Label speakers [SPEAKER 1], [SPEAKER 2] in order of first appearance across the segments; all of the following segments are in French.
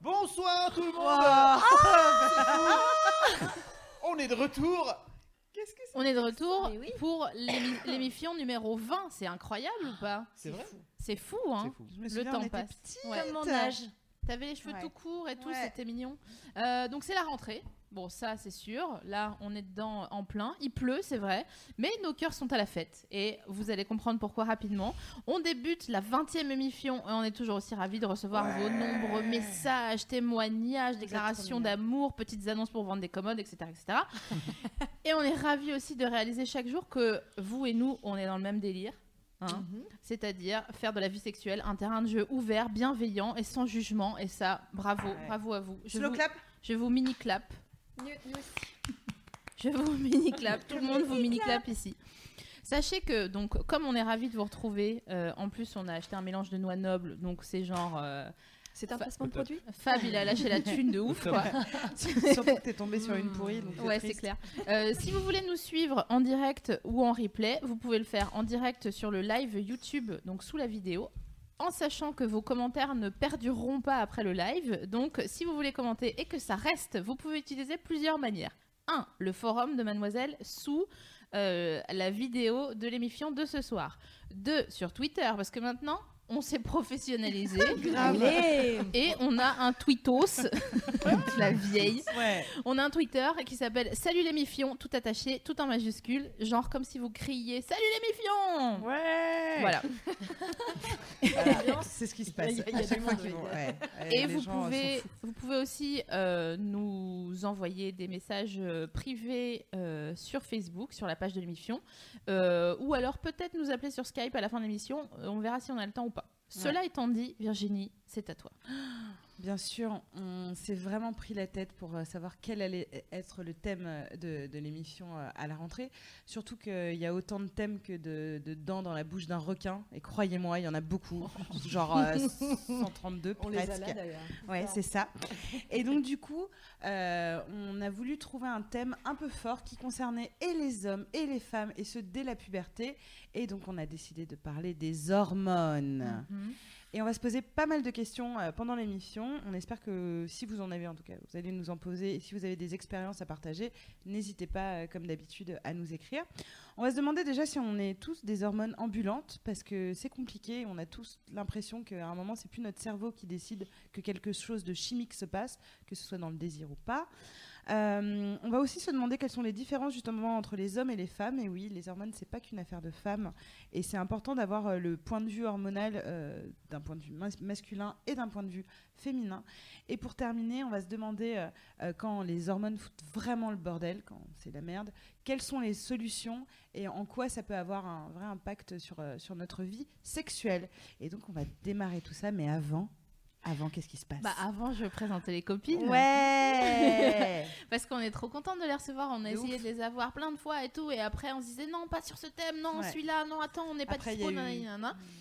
[SPEAKER 1] Bonsoir tout le monde On est de retour Qu'est-ce que c'est
[SPEAKER 2] On est de retour
[SPEAKER 3] oui.
[SPEAKER 2] pour l'émi- l'émission numéro 20. C'est incroyable ou pas?
[SPEAKER 1] C'est vrai?
[SPEAKER 2] C'est fou, hein
[SPEAKER 1] C'est fou.
[SPEAKER 4] Je me
[SPEAKER 2] Le temps
[SPEAKER 4] on était
[SPEAKER 2] passe. Ouais.
[SPEAKER 3] Comme mon âge.
[SPEAKER 2] T'avais les cheveux
[SPEAKER 4] Ouais.
[SPEAKER 2] tout courts et tout,
[SPEAKER 4] Ouais.
[SPEAKER 2] c'était mignon. Euh, donc c'est la rentrée. Bon, ça c'est sûr. Là, on est dedans en plein. Il pleut, c'est vrai. Mais nos cœurs sont à la fête. Et vous allez comprendre pourquoi rapidement. On débute la 20e émission et on est toujours aussi ravis de recevoir vos nombreux messages, témoignages, déclarations d'amour, petites annonces pour vendre des commodes, etc. etc. et on est ravis aussi de réaliser chaque jour que vous et nous, on est dans le même délire. hein. C'est-à-dire faire de la vie sexuelle un terrain de jeu ouvert, bienveillant et sans jugement. Et ça, bravo,
[SPEAKER 4] Ouais.
[SPEAKER 2] bravo à vous. Je
[SPEAKER 4] Slow
[SPEAKER 2] vous,
[SPEAKER 4] clap
[SPEAKER 2] je vous mini clap. Je vous mini clap. Tout le monde vous mini clap ici. Sachez que donc comme on est ravis de vous retrouver, euh, en plus on a acheté un mélange de noix nobles, donc c'est genre euh,
[SPEAKER 3] C'est un
[SPEAKER 2] Fa-
[SPEAKER 3] placement de produit
[SPEAKER 2] Fab il a lâché la thune de ouf quoi.
[SPEAKER 4] Surtout que t'es tombé sur une pourrie. Donc
[SPEAKER 2] Ouais, c'est clair. Euh, si vous voulez nous suivre en direct ou en replay, vous pouvez le faire en direct sur le live YouTube, donc sous la vidéo, en sachant que vos commentaires ne perdureront pas après le live. Donc, si vous voulez commenter et que ça reste, vous pouvez utiliser plusieurs manières. 1. Le forum de Mademoiselle sous euh, la vidéo de l'émission de ce soir. 2. Sur Twitter, parce que maintenant, on s'est professionnalisé. Et on a un tweetos, la vieille.
[SPEAKER 4] Ouais.
[SPEAKER 2] On a un Twitter qui s'appelle Salut les mifions, tout attaché, tout en majuscule, genre comme si vous criez Salut les mifions
[SPEAKER 4] Ouais.
[SPEAKER 2] Voilà.
[SPEAKER 4] Voilà. C'est ce qui se passe.
[SPEAKER 3] Il y a- y monde, oui.
[SPEAKER 4] ouais.
[SPEAKER 2] Et vous
[SPEAKER 4] gens,
[SPEAKER 2] pouvez, vous aussi euh, nous envoyer des messages euh, privés euh, sur Facebook, sur la page de l'émission, euh, ou alors peut-être nous appeler sur Skype à la fin de l'émission. On verra si on a le temps ou pas. Cela étant dit, Virginie, c'est à toi.
[SPEAKER 4] Bien sûr, on s'est vraiment pris la tête pour euh, savoir quel allait être le thème euh, de, de l'émission euh, à la rentrée. Surtout qu'il y a autant de thèmes que de, de dents dans la bouche d'un requin. Et croyez-moi, il y en a beaucoup. Genre euh, 132
[SPEAKER 3] On les a
[SPEAKER 4] presque.
[SPEAKER 3] là d'ailleurs.
[SPEAKER 4] Ouais, c'est ça. Et donc, du coup, euh, on a voulu trouver un thème un peu fort qui concernait et les hommes et les femmes, et ce dès la puberté. Et donc, on a décidé de parler des hormones. Et on va se poser pas mal de questions euh, pendant l'émission. On espère que si vous en avez en tout cas, vous allez nous en poser. Et si vous avez des expériences à partager, n'hésitez pas, euh, comme d'habitude, à nous écrire. On va se demander déjà si on est tous des hormones ambulantes, parce que c'est compliqué. On a tous l'impression qu'à un moment, c'est plus notre cerveau qui décide que quelque chose de chimique se passe, que ce soit dans le désir ou pas. Euh, on va aussi se demander quelles sont les différences justement entre les hommes et les femmes. Et oui, les hormones, c'est pas qu'une affaire de femmes. Et c'est important d'avoir euh, le point de vue hormonal euh, d'un point de vue mas- masculin et d'un point de vue féminin. Et pour terminer, on va se demander quand les hormones foutent vraiment le bordel, quand c'est la merde, quelles sont les solutions et en quoi ça peut avoir un vrai impact sur, sur notre vie sexuelle. Et donc, on va démarrer tout ça, mais avant, avant, qu'est-ce qui se passe
[SPEAKER 2] Bah, avant, je présenter les copines.
[SPEAKER 4] Ouais
[SPEAKER 2] Parce qu'on est trop contente de les recevoir. On a
[SPEAKER 4] De
[SPEAKER 2] essayé
[SPEAKER 4] ouf.
[SPEAKER 2] de les avoir plein de fois et tout. Et après, on se disait non, pas sur ce thème, non,
[SPEAKER 4] Ouais.
[SPEAKER 2] celui-là, non, attends, on n'est pas
[SPEAKER 4] Après, il y
[SPEAKER 2] dispo.
[SPEAKER 4] a eu-.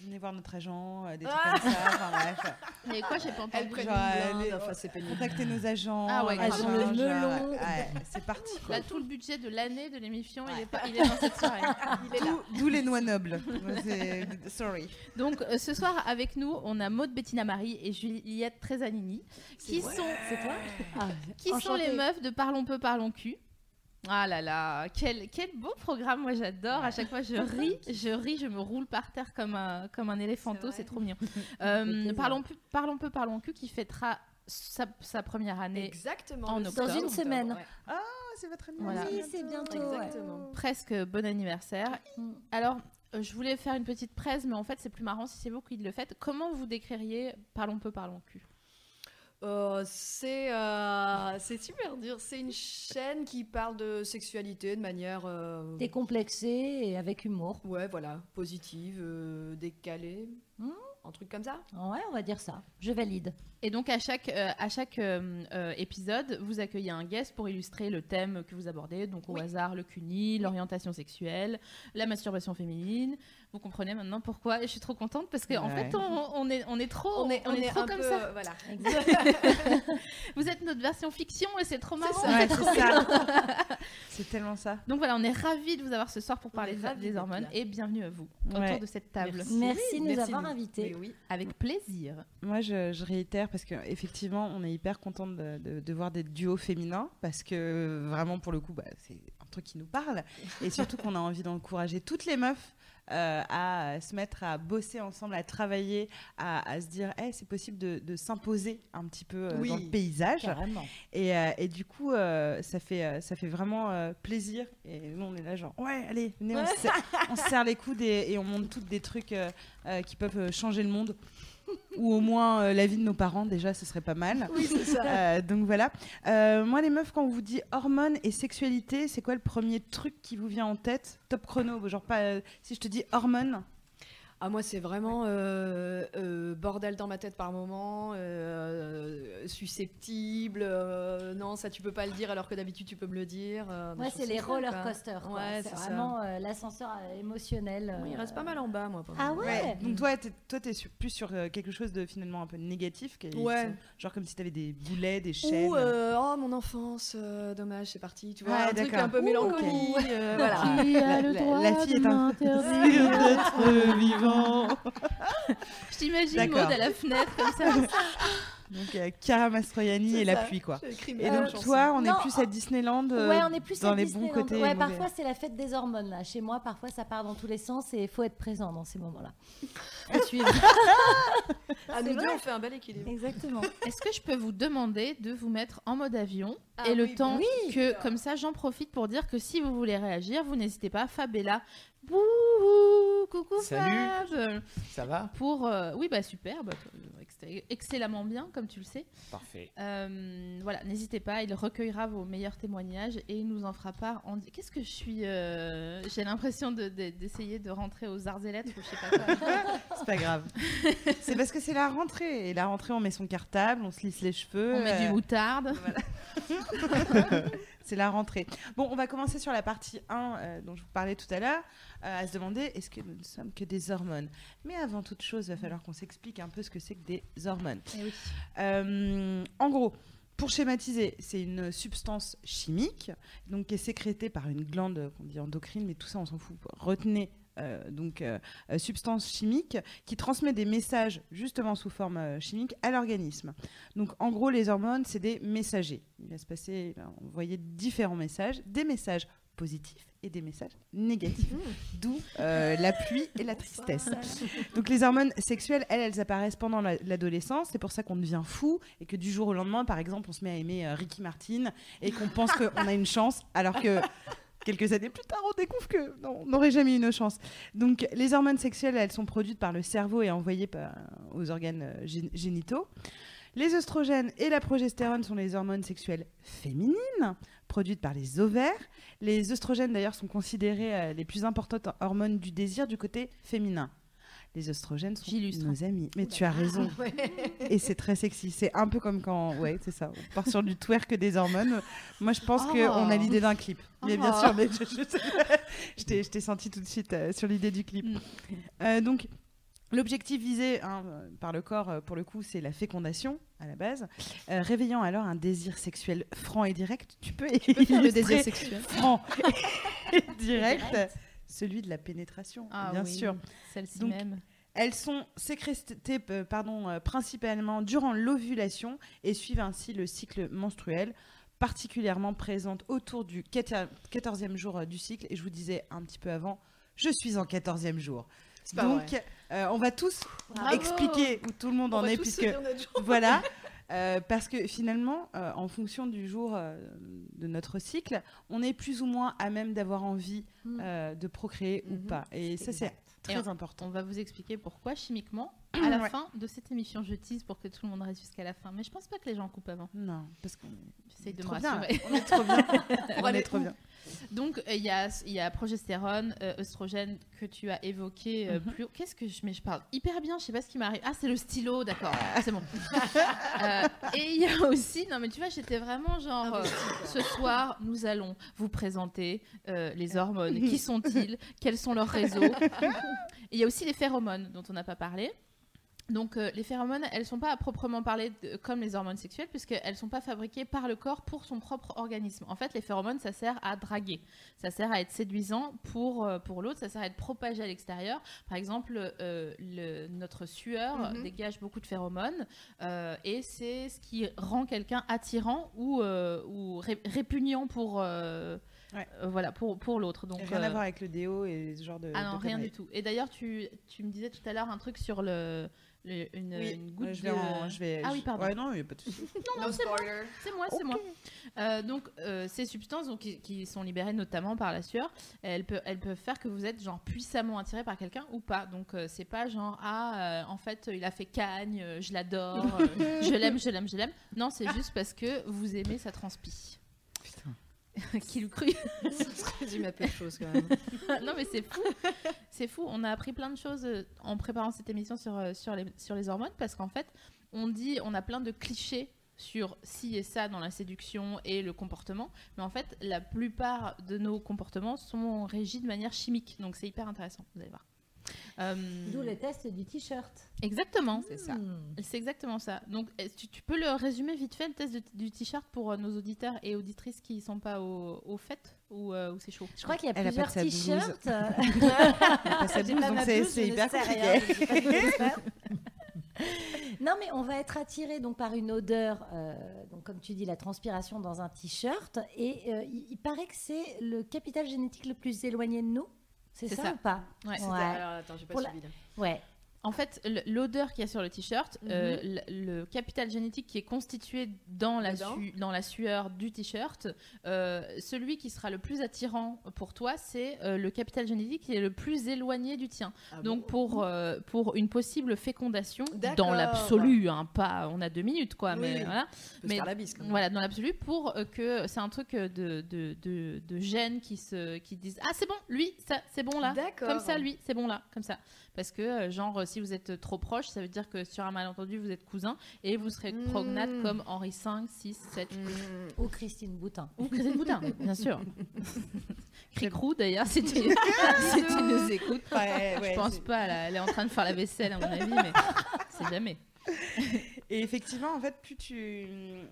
[SPEAKER 4] Venez voir notre agent, euh, des trucs
[SPEAKER 2] Ah.
[SPEAKER 4] comme ça. Enfin, bref.
[SPEAKER 2] Et quoi, j'ai pas entendu.
[SPEAKER 4] Genre,
[SPEAKER 3] enfin c'est pénible.
[SPEAKER 4] Contactez nos agents.
[SPEAKER 2] Ah ouais,
[SPEAKER 4] machin,
[SPEAKER 2] grave.
[SPEAKER 3] Agent le
[SPEAKER 4] genre,
[SPEAKER 3] melon.
[SPEAKER 4] ouais, c'est parti. quoi.
[SPEAKER 2] Là, tout le budget de l'année de l'émission, il, est pas- il est dans cette soirée.
[SPEAKER 3] Il est là.
[SPEAKER 4] D'où- les noix nobles. Sorry.
[SPEAKER 2] Donc, euh, ce soir, avec nous, on a Maud Bettina Marie et Juliette Trezanini, qui sont,
[SPEAKER 3] C'est toi Ah,
[SPEAKER 2] qui sont les meufs de Parlons peu, parlons cul. Ah là là, quel, quel beau programme, moi j'adore. À chaque fois, je ris, je ris, je me roule par terre comme un, comme un éléphanto,
[SPEAKER 3] C'est
[SPEAKER 2] trop mignon. Euh, parlons, peu, parlons peu, parlons cul, qui fêtera sa, sa première année
[SPEAKER 3] Exactement.
[SPEAKER 2] En octobre.
[SPEAKER 3] 6
[SPEAKER 2] Dans une
[SPEAKER 3] semaine. ouais.
[SPEAKER 4] Ah, c'est votre
[SPEAKER 2] Voilà.
[SPEAKER 4] anniversaire.
[SPEAKER 3] Oui, c'est bientôt. Exactement.
[SPEAKER 2] presque bon anniversaire. Alors, je voulais faire une petite presse, mais en fait, c'est plus marrant si c'est vous qui le faites. Comment vous décririez Parlons peu, parlons cul
[SPEAKER 3] Euh, c'est euh, c'est super dur. C'est une chaîne qui parle de sexualité de manière. euh,
[SPEAKER 5] Décomplexé et avec humour.
[SPEAKER 3] ouais, voilà, positive, euh, décalée.
[SPEAKER 5] Hmm.
[SPEAKER 3] Un truc comme ça.
[SPEAKER 5] Ouais, on va dire ça. Je valide.
[SPEAKER 2] Et donc à chaque, euh, à chaque euh, euh, épisode, vous accueillez un guest pour illustrer le thème que vous abordez. Donc au
[SPEAKER 3] Oui.
[SPEAKER 2] hasard, le CUNY, l'orientation sexuelle, la masturbation féminine. Vous comprenez maintenant pourquoi. Et je suis trop contente parce qu'en
[SPEAKER 4] Ouais.
[SPEAKER 2] fait, on, on est, on est trop,
[SPEAKER 3] on est, on est
[SPEAKER 2] trop comme
[SPEAKER 3] peu,
[SPEAKER 2] ça.
[SPEAKER 3] euh, voilà.
[SPEAKER 2] Vous êtes notre version fiction et c'est trop marrant.
[SPEAKER 4] Ouais, c'est tellement ça.
[SPEAKER 2] Donc voilà, on est ravis de vous avoir ce soir pour parler des hormones et bienvenue à vous
[SPEAKER 4] Ouais.
[SPEAKER 2] autour de cette table.
[SPEAKER 3] Merci.
[SPEAKER 5] De nous
[SPEAKER 3] merci
[SPEAKER 5] avoir invités.
[SPEAKER 3] Oui.
[SPEAKER 2] Avec plaisir.
[SPEAKER 4] Moi, je, je réitère parce qu'effectivement, on est hyper contente de, de- de voir des duos féminins parce que vraiment, pour le coup, bah, c'est un truc qui nous parle et surtout qu'on a envie d'encourager toutes les meufs. Euh, à se mettre à bosser ensemble, à travailler, à, à se dire, Eh, c'est possible de, de s'imposer un petit peu euh,
[SPEAKER 3] Oui.
[SPEAKER 4] dans le paysage.
[SPEAKER 5] Carrément.
[SPEAKER 4] Et, euh, et du coup, ça, fait, ça fait vraiment plaisir. Et nous, on est là, genre, ouais, allez, venez, on, se serre, les coudes et, et on monte toutes des trucs qui peuvent changer le monde. Ou au moins euh, la vie de nos parents, déjà, ce serait pas mal.
[SPEAKER 3] Oui, c'est ça.
[SPEAKER 4] Euh, donc voilà. Euh, moi, les meufs, quand on vous dit hormones et sexualité, c'est quoi le premier truc qui vous vient en tête? Top chrono, genre pas. si je te dis hormones,
[SPEAKER 3] Ah, moi, c'est vraiment euh, euh, bordel dans ma tête par moment, euh, susceptible. euh, non, ça, tu peux pas le dire alors que d'habitude, tu peux me le dire. euh, des
[SPEAKER 5] Ouais, c'est les roller coasters.
[SPEAKER 3] Ouais,
[SPEAKER 5] c'est vraiment euh, l'ascenseur euh, émotionnel.
[SPEAKER 3] Oui, il reste pas mal en bas, moi. par
[SPEAKER 5] Ah ouais
[SPEAKER 4] Donc toi, t'es, toi, t'es sur- plus sur quelque chose de finalement un peu négatif, qui-
[SPEAKER 3] Ouais.
[SPEAKER 4] genre comme si t'avais des boulets, des chaînes.
[SPEAKER 3] Ou euh, oh mon enfance, euh, dommage, c'est parti. Tu vois,
[SPEAKER 4] Ouais,
[SPEAKER 3] un truc
[SPEAKER 4] d'accord.
[SPEAKER 3] un peu mélancolique. euh, voilà.
[SPEAKER 4] La- fille
[SPEAKER 2] de
[SPEAKER 4] est un-
[SPEAKER 2] m'interdire
[SPEAKER 4] d'être
[SPEAKER 2] Je t'imagine. Maud à la fenêtre comme ça.
[SPEAKER 4] Donc euh, Chiara Mastroianni et la
[SPEAKER 3] ça.
[SPEAKER 4] pluie quoi. Et donc
[SPEAKER 3] chanson.
[SPEAKER 4] toi, on est
[SPEAKER 5] Non,
[SPEAKER 4] plus à Disneyland. euh,
[SPEAKER 5] Ouais, on est plus
[SPEAKER 4] dans
[SPEAKER 5] à
[SPEAKER 4] les bons
[SPEAKER 5] Disneyland.
[SPEAKER 4] côtés. et
[SPEAKER 5] Ouais, parfois c'est la fête des hormones là. Chez moi, parfois ça part dans tous les sens et il faut être présent dans ces moments-là. Faut suivre.
[SPEAKER 3] Ah, nous deux, on fait un bel équilibre.
[SPEAKER 5] Exactement.
[SPEAKER 2] Est-ce que je peux vous demander de vous mettre en mode avion
[SPEAKER 3] Ah
[SPEAKER 2] et le
[SPEAKER 3] oui,
[SPEAKER 2] temps
[SPEAKER 3] bien
[SPEAKER 2] que, comme ça, j'en profite pour dire que si vous voulez réagir, vous n'hésitez pas. Fab coucou
[SPEAKER 1] Salut.
[SPEAKER 2] Fab.
[SPEAKER 1] Ça va?
[SPEAKER 2] Pour, euh, oui, bah super, bah, ex- excellemment bien, comme tu le sais.
[SPEAKER 1] Parfait.
[SPEAKER 2] Euh, voilà, n'hésitez pas, il recueillera vos meilleurs témoignages et il nous en fera part. En... Qu'est-ce que je suis euh, J'ai l'impression de- de- d'essayer de, rentrer aux arts et lettres ou je sais pas quoi.
[SPEAKER 4] C'est pas grave. c'est parce que c'est la rentrée. Et la rentrée, on met son cartable, on se lisse les cheveux.
[SPEAKER 2] On met
[SPEAKER 4] euh,
[SPEAKER 2] du moutarde.
[SPEAKER 4] c'est la rentrée. Bon, on va commencer sur la partie 1 euh, dont je vous parlais tout à l'heure, euh, à se demander est-ce que nous ne sommes que des hormones? Mais avant toute chose, il va falloir qu'on s'explique un peu ce que c'est que des hormones.
[SPEAKER 2] Eh oui.
[SPEAKER 4] Euh, en gros, pour schématiser, c'est une substance chimique donc qui est sécrétée par une glande qu'on dit endocrine, mais tout ça on s'en fout. Retenez euh, donc euh, euh, substance chimique qui transmet des messages justement sous forme euh, chimique à l'organisme. Donc en gros, les hormones c'est des messagers. Il va se passer, il va envoyer différents messages, des messages positifs et des messages négatifs, d'où euh, la pluie et la tristesse. Donc les hormones sexuelles, elles, elles apparaissent pendant la- l'adolescence. C'est pour ça qu'on devient fou et que du jour au lendemain, par exemple, on se met à aimer euh, Ricky Martin et qu'on pense qu'on a une chance, alors que quelques années plus tard, on découvre que non, on n'aurait jamais eu une chance. Donc les hormones sexuelles, elles sont produites par le cerveau et envoyées par- aux organes euh, gén- génitaux. Les œstrogènes et la progestérone sont les hormones sexuelles féminines produites par les ovaires. Les œstrogènes, d'ailleurs, sont considérés euh, les plus importantes hormones du désir du côté féminin. Les œstrogènes sont nos amis. Mais tu as raison. Et c'est très sexy. C'est un peu comme quand. Ouais, c'est ça. On part sur du twerk des hormones. Moi, je pense
[SPEAKER 2] Oh.
[SPEAKER 4] qu'on a l'idée d'un clip. Mais bien
[SPEAKER 2] Oh.
[SPEAKER 4] sûr, mais je, je- je t'ai senti tout de suite euh, sur l'idée du clip.
[SPEAKER 2] Mm.
[SPEAKER 4] Euh, donc. L'objectif visé hein, par le corps, euh, pour le coup, c'est la fécondation à la base, euh, réveillant alors un désir sexuel franc et direct. Tu peux,
[SPEAKER 2] le
[SPEAKER 4] illustrer
[SPEAKER 2] désir sexuel.
[SPEAKER 4] franc et direct, celui de la pénétration,
[SPEAKER 2] Ah
[SPEAKER 4] bien
[SPEAKER 2] oui,
[SPEAKER 4] sûr.
[SPEAKER 2] Celle-ci même.
[SPEAKER 4] Elles sont sécrétées pardon, euh, principalement durant l'ovulation et suivent ainsi le cycle menstruel, particulièrement présentes autour du 14e jour du cycle. Et je vous disais un petit peu avant, je suis en 14e jour.
[SPEAKER 3] pas
[SPEAKER 4] Donc, euh, on va tous
[SPEAKER 2] Bravo.
[SPEAKER 4] expliquer où tout le monde
[SPEAKER 3] On
[SPEAKER 4] en
[SPEAKER 3] va
[SPEAKER 4] est,
[SPEAKER 3] tous
[SPEAKER 4] puisque voilà. Euh, parce que finalement, euh, en fonction du jour de notre cycle, on est plus ou moins à même d'avoir envie
[SPEAKER 5] Mm.
[SPEAKER 4] euh, de procréer ou
[SPEAKER 3] Mhm.
[SPEAKER 4] pas. Et ça, c'est très important.
[SPEAKER 2] On va vous expliquer pourquoi chimiquement à la
[SPEAKER 4] Ouais.
[SPEAKER 2] fin de cette émission. Je tease pour que tout le monde reste jusqu'à la fin. Mais je pense pas que les gens coupent avant.
[SPEAKER 4] Non, parce qu'on
[SPEAKER 2] J'essaye de me
[SPEAKER 4] trop bien.
[SPEAKER 2] rassurer.
[SPEAKER 4] On est trop bien. on est trop bien.
[SPEAKER 2] Donc euh, il y, a, il y a progestérone, euh, oestrogène que tu as évoqué euh,
[SPEAKER 4] Mhm.
[SPEAKER 2] plus haut. Qu'est-ce que je mais je parle hyper bien, je sais pas ce qui m'arrive. Ah, c'est le stylo, d'accord. c'est bon. Euh, et il y a aussi non mais tu vois, j'étais vraiment genre euh, ce soir, nous allons vous présenter euh, les hormones. Qui sont-ils? Quels sont leurs réseaux? Et il y a aussi les phéromones dont on n'a pas parlé. Donc euh, les phéromones, elles sont pas à proprement parler de- comme les hormones sexuelles puisqu'elles sont pas fabriquées par le corps pour son propre organisme. En fait, les phéromones, ça sert à draguer, ça sert à être séduisant pour, euh, pour l'autre, ça sert à être propagé à l'extérieur. Par exemple, euh, le- notre sueur
[SPEAKER 3] Mhm.
[SPEAKER 2] dégage beaucoup de phéromones et c'est ce qui rend quelqu'un attirant ou, ou ré- répugnant pour,
[SPEAKER 4] Ouais.
[SPEAKER 2] euh, voilà, pour, pour l'autre. Donc,
[SPEAKER 4] Rien
[SPEAKER 2] euh,
[SPEAKER 4] à voir avec le déo et ce genre de.
[SPEAKER 2] ah non,
[SPEAKER 4] de
[SPEAKER 2] rien du tout. Et d'ailleurs, tu, tu me disais tout à l'heure un truc sur le, le- une,
[SPEAKER 4] Oui,
[SPEAKER 2] une goutte
[SPEAKER 4] euh, je vais
[SPEAKER 2] de...
[SPEAKER 4] en- je vais-
[SPEAKER 2] Ah oui, pardon.
[SPEAKER 4] Ouais, non, il n'y a pas de souci.
[SPEAKER 2] C'est moi, c'est moi. Euh, donc, euh, ces substances donc, qui, qui sont libérées notamment par la sueur, elles, peuvent, elles peuvent faire que vous êtes genre puissamment attiré par quelqu'un ou pas. Donc, euh, c'est pas genre ah, euh, en fait, il a fait cagne, euh, je l'adore, euh, je l'aime, je l'aime, je l'aime. Non, c'est juste parce que vous aimez sa transpi. Qui le crut
[SPEAKER 3] à peu de choses quand même.
[SPEAKER 2] non mais c'est fou, c'est fou. On a appris plein de choses euh, en préparant cette émission sur, euh, sur, les, sur les hormones parce qu'en fait, on dit, on a plein de clichés sur ci et ça dans la séduction et le comportement, mais en fait, la plupart de nos comportements sont régis de manière chimique, donc c'est hyper intéressant, vous allez voir. Euh,
[SPEAKER 5] D'où le test du t-shirt.
[SPEAKER 2] Exactement,
[SPEAKER 4] C'est ça.
[SPEAKER 5] Hmm.
[SPEAKER 2] c'est exactement ça. Donc, tu, tu peux le résumer vite fait, le test de- du t-shirt pour euh, nos auditeurs et auditrices qui ne sont pas au, au fait ou, euh, ou c'est chaud?
[SPEAKER 5] Je crois qu'il y a
[SPEAKER 4] Elle
[SPEAKER 5] plusieurs t-shirts.
[SPEAKER 4] C'est hyper compliqué.
[SPEAKER 5] non, mais on va être attiré donc par une odeur, euh, donc comme tu dis, la transpiration dans un t-shirt. Et euh, il, il paraît que c'est le capital génétique le plus éloigné de nous. C'est ça,
[SPEAKER 2] ça.
[SPEAKER 5] ou pas
[SPEAKER 2] Ouais.
[SPEAKER 5] Ouais.
[SPEAKER 3] Alors attends, j'ai pas
[SPEAKER 5] Pour la-
[SPEAKER 3] suivi là.
[SPEAKER 5] Ouais.
[SPEAKER 2] En fait, l'odeur qu'il y a sur le t-shirt,
[SPEAKER 3] Mhm.
[SPEAKER 2] euh, le, le capital génétique qui est constitué dans la, su- dans la sueur du t-shirt, euh, celui qui sera le plus attirant pour toi, c'est euh, le capital génétique qui est le plus éloigné du tien.
[SPEAKER 3] Ah
[SPEAKER 2] Donc
[SPEAKER 3] bon
[SPEAKER 2] pour, pour une possible fécondation, dans l'absolu, hein, pas, on a deux minutes quoi,
[SPEAKER 3] Oui,
[SPEAKER 2] mais
[SPEAKER 3] oui.
[SPEAKER 2] voilà. Mais-
[SPEAKER 3] faire la bise quand même.
[SPEAKER 2] Voilà, dans l'absolu, pour que c'est un truc de, de, de, de gènes qui, se, qui disent Ah, c'est bon, lui, ça, c'est bon là. Comme ça, lui, c'est bon là, comme ça. Parce que, genre, si vous êtes trop proche, ça veut dire que sur un malentendu, vous êtes cousins et vous serez
[SPEAKER 3] Mm.
[SPEAKER 2] prognate comme Henri V, 6, 7.
[SPEAKER 3] Mm.
[SPEAKER 5] Ou Christine Boutin.
[SPEAKER 2] Ou Christine Boutin, bien sûr. Cricrou, d'ailleurs, si tu, si tu nous écoutes.
[SPEAKER 4] Ouais, ouais,
[SPEAKER 2] Je pense pas, là, elle est en train de faire la vaisselle, à mon avis, mais c'est jamais.
[SPEAKER 4] Et effectivement, en fait, plus tu,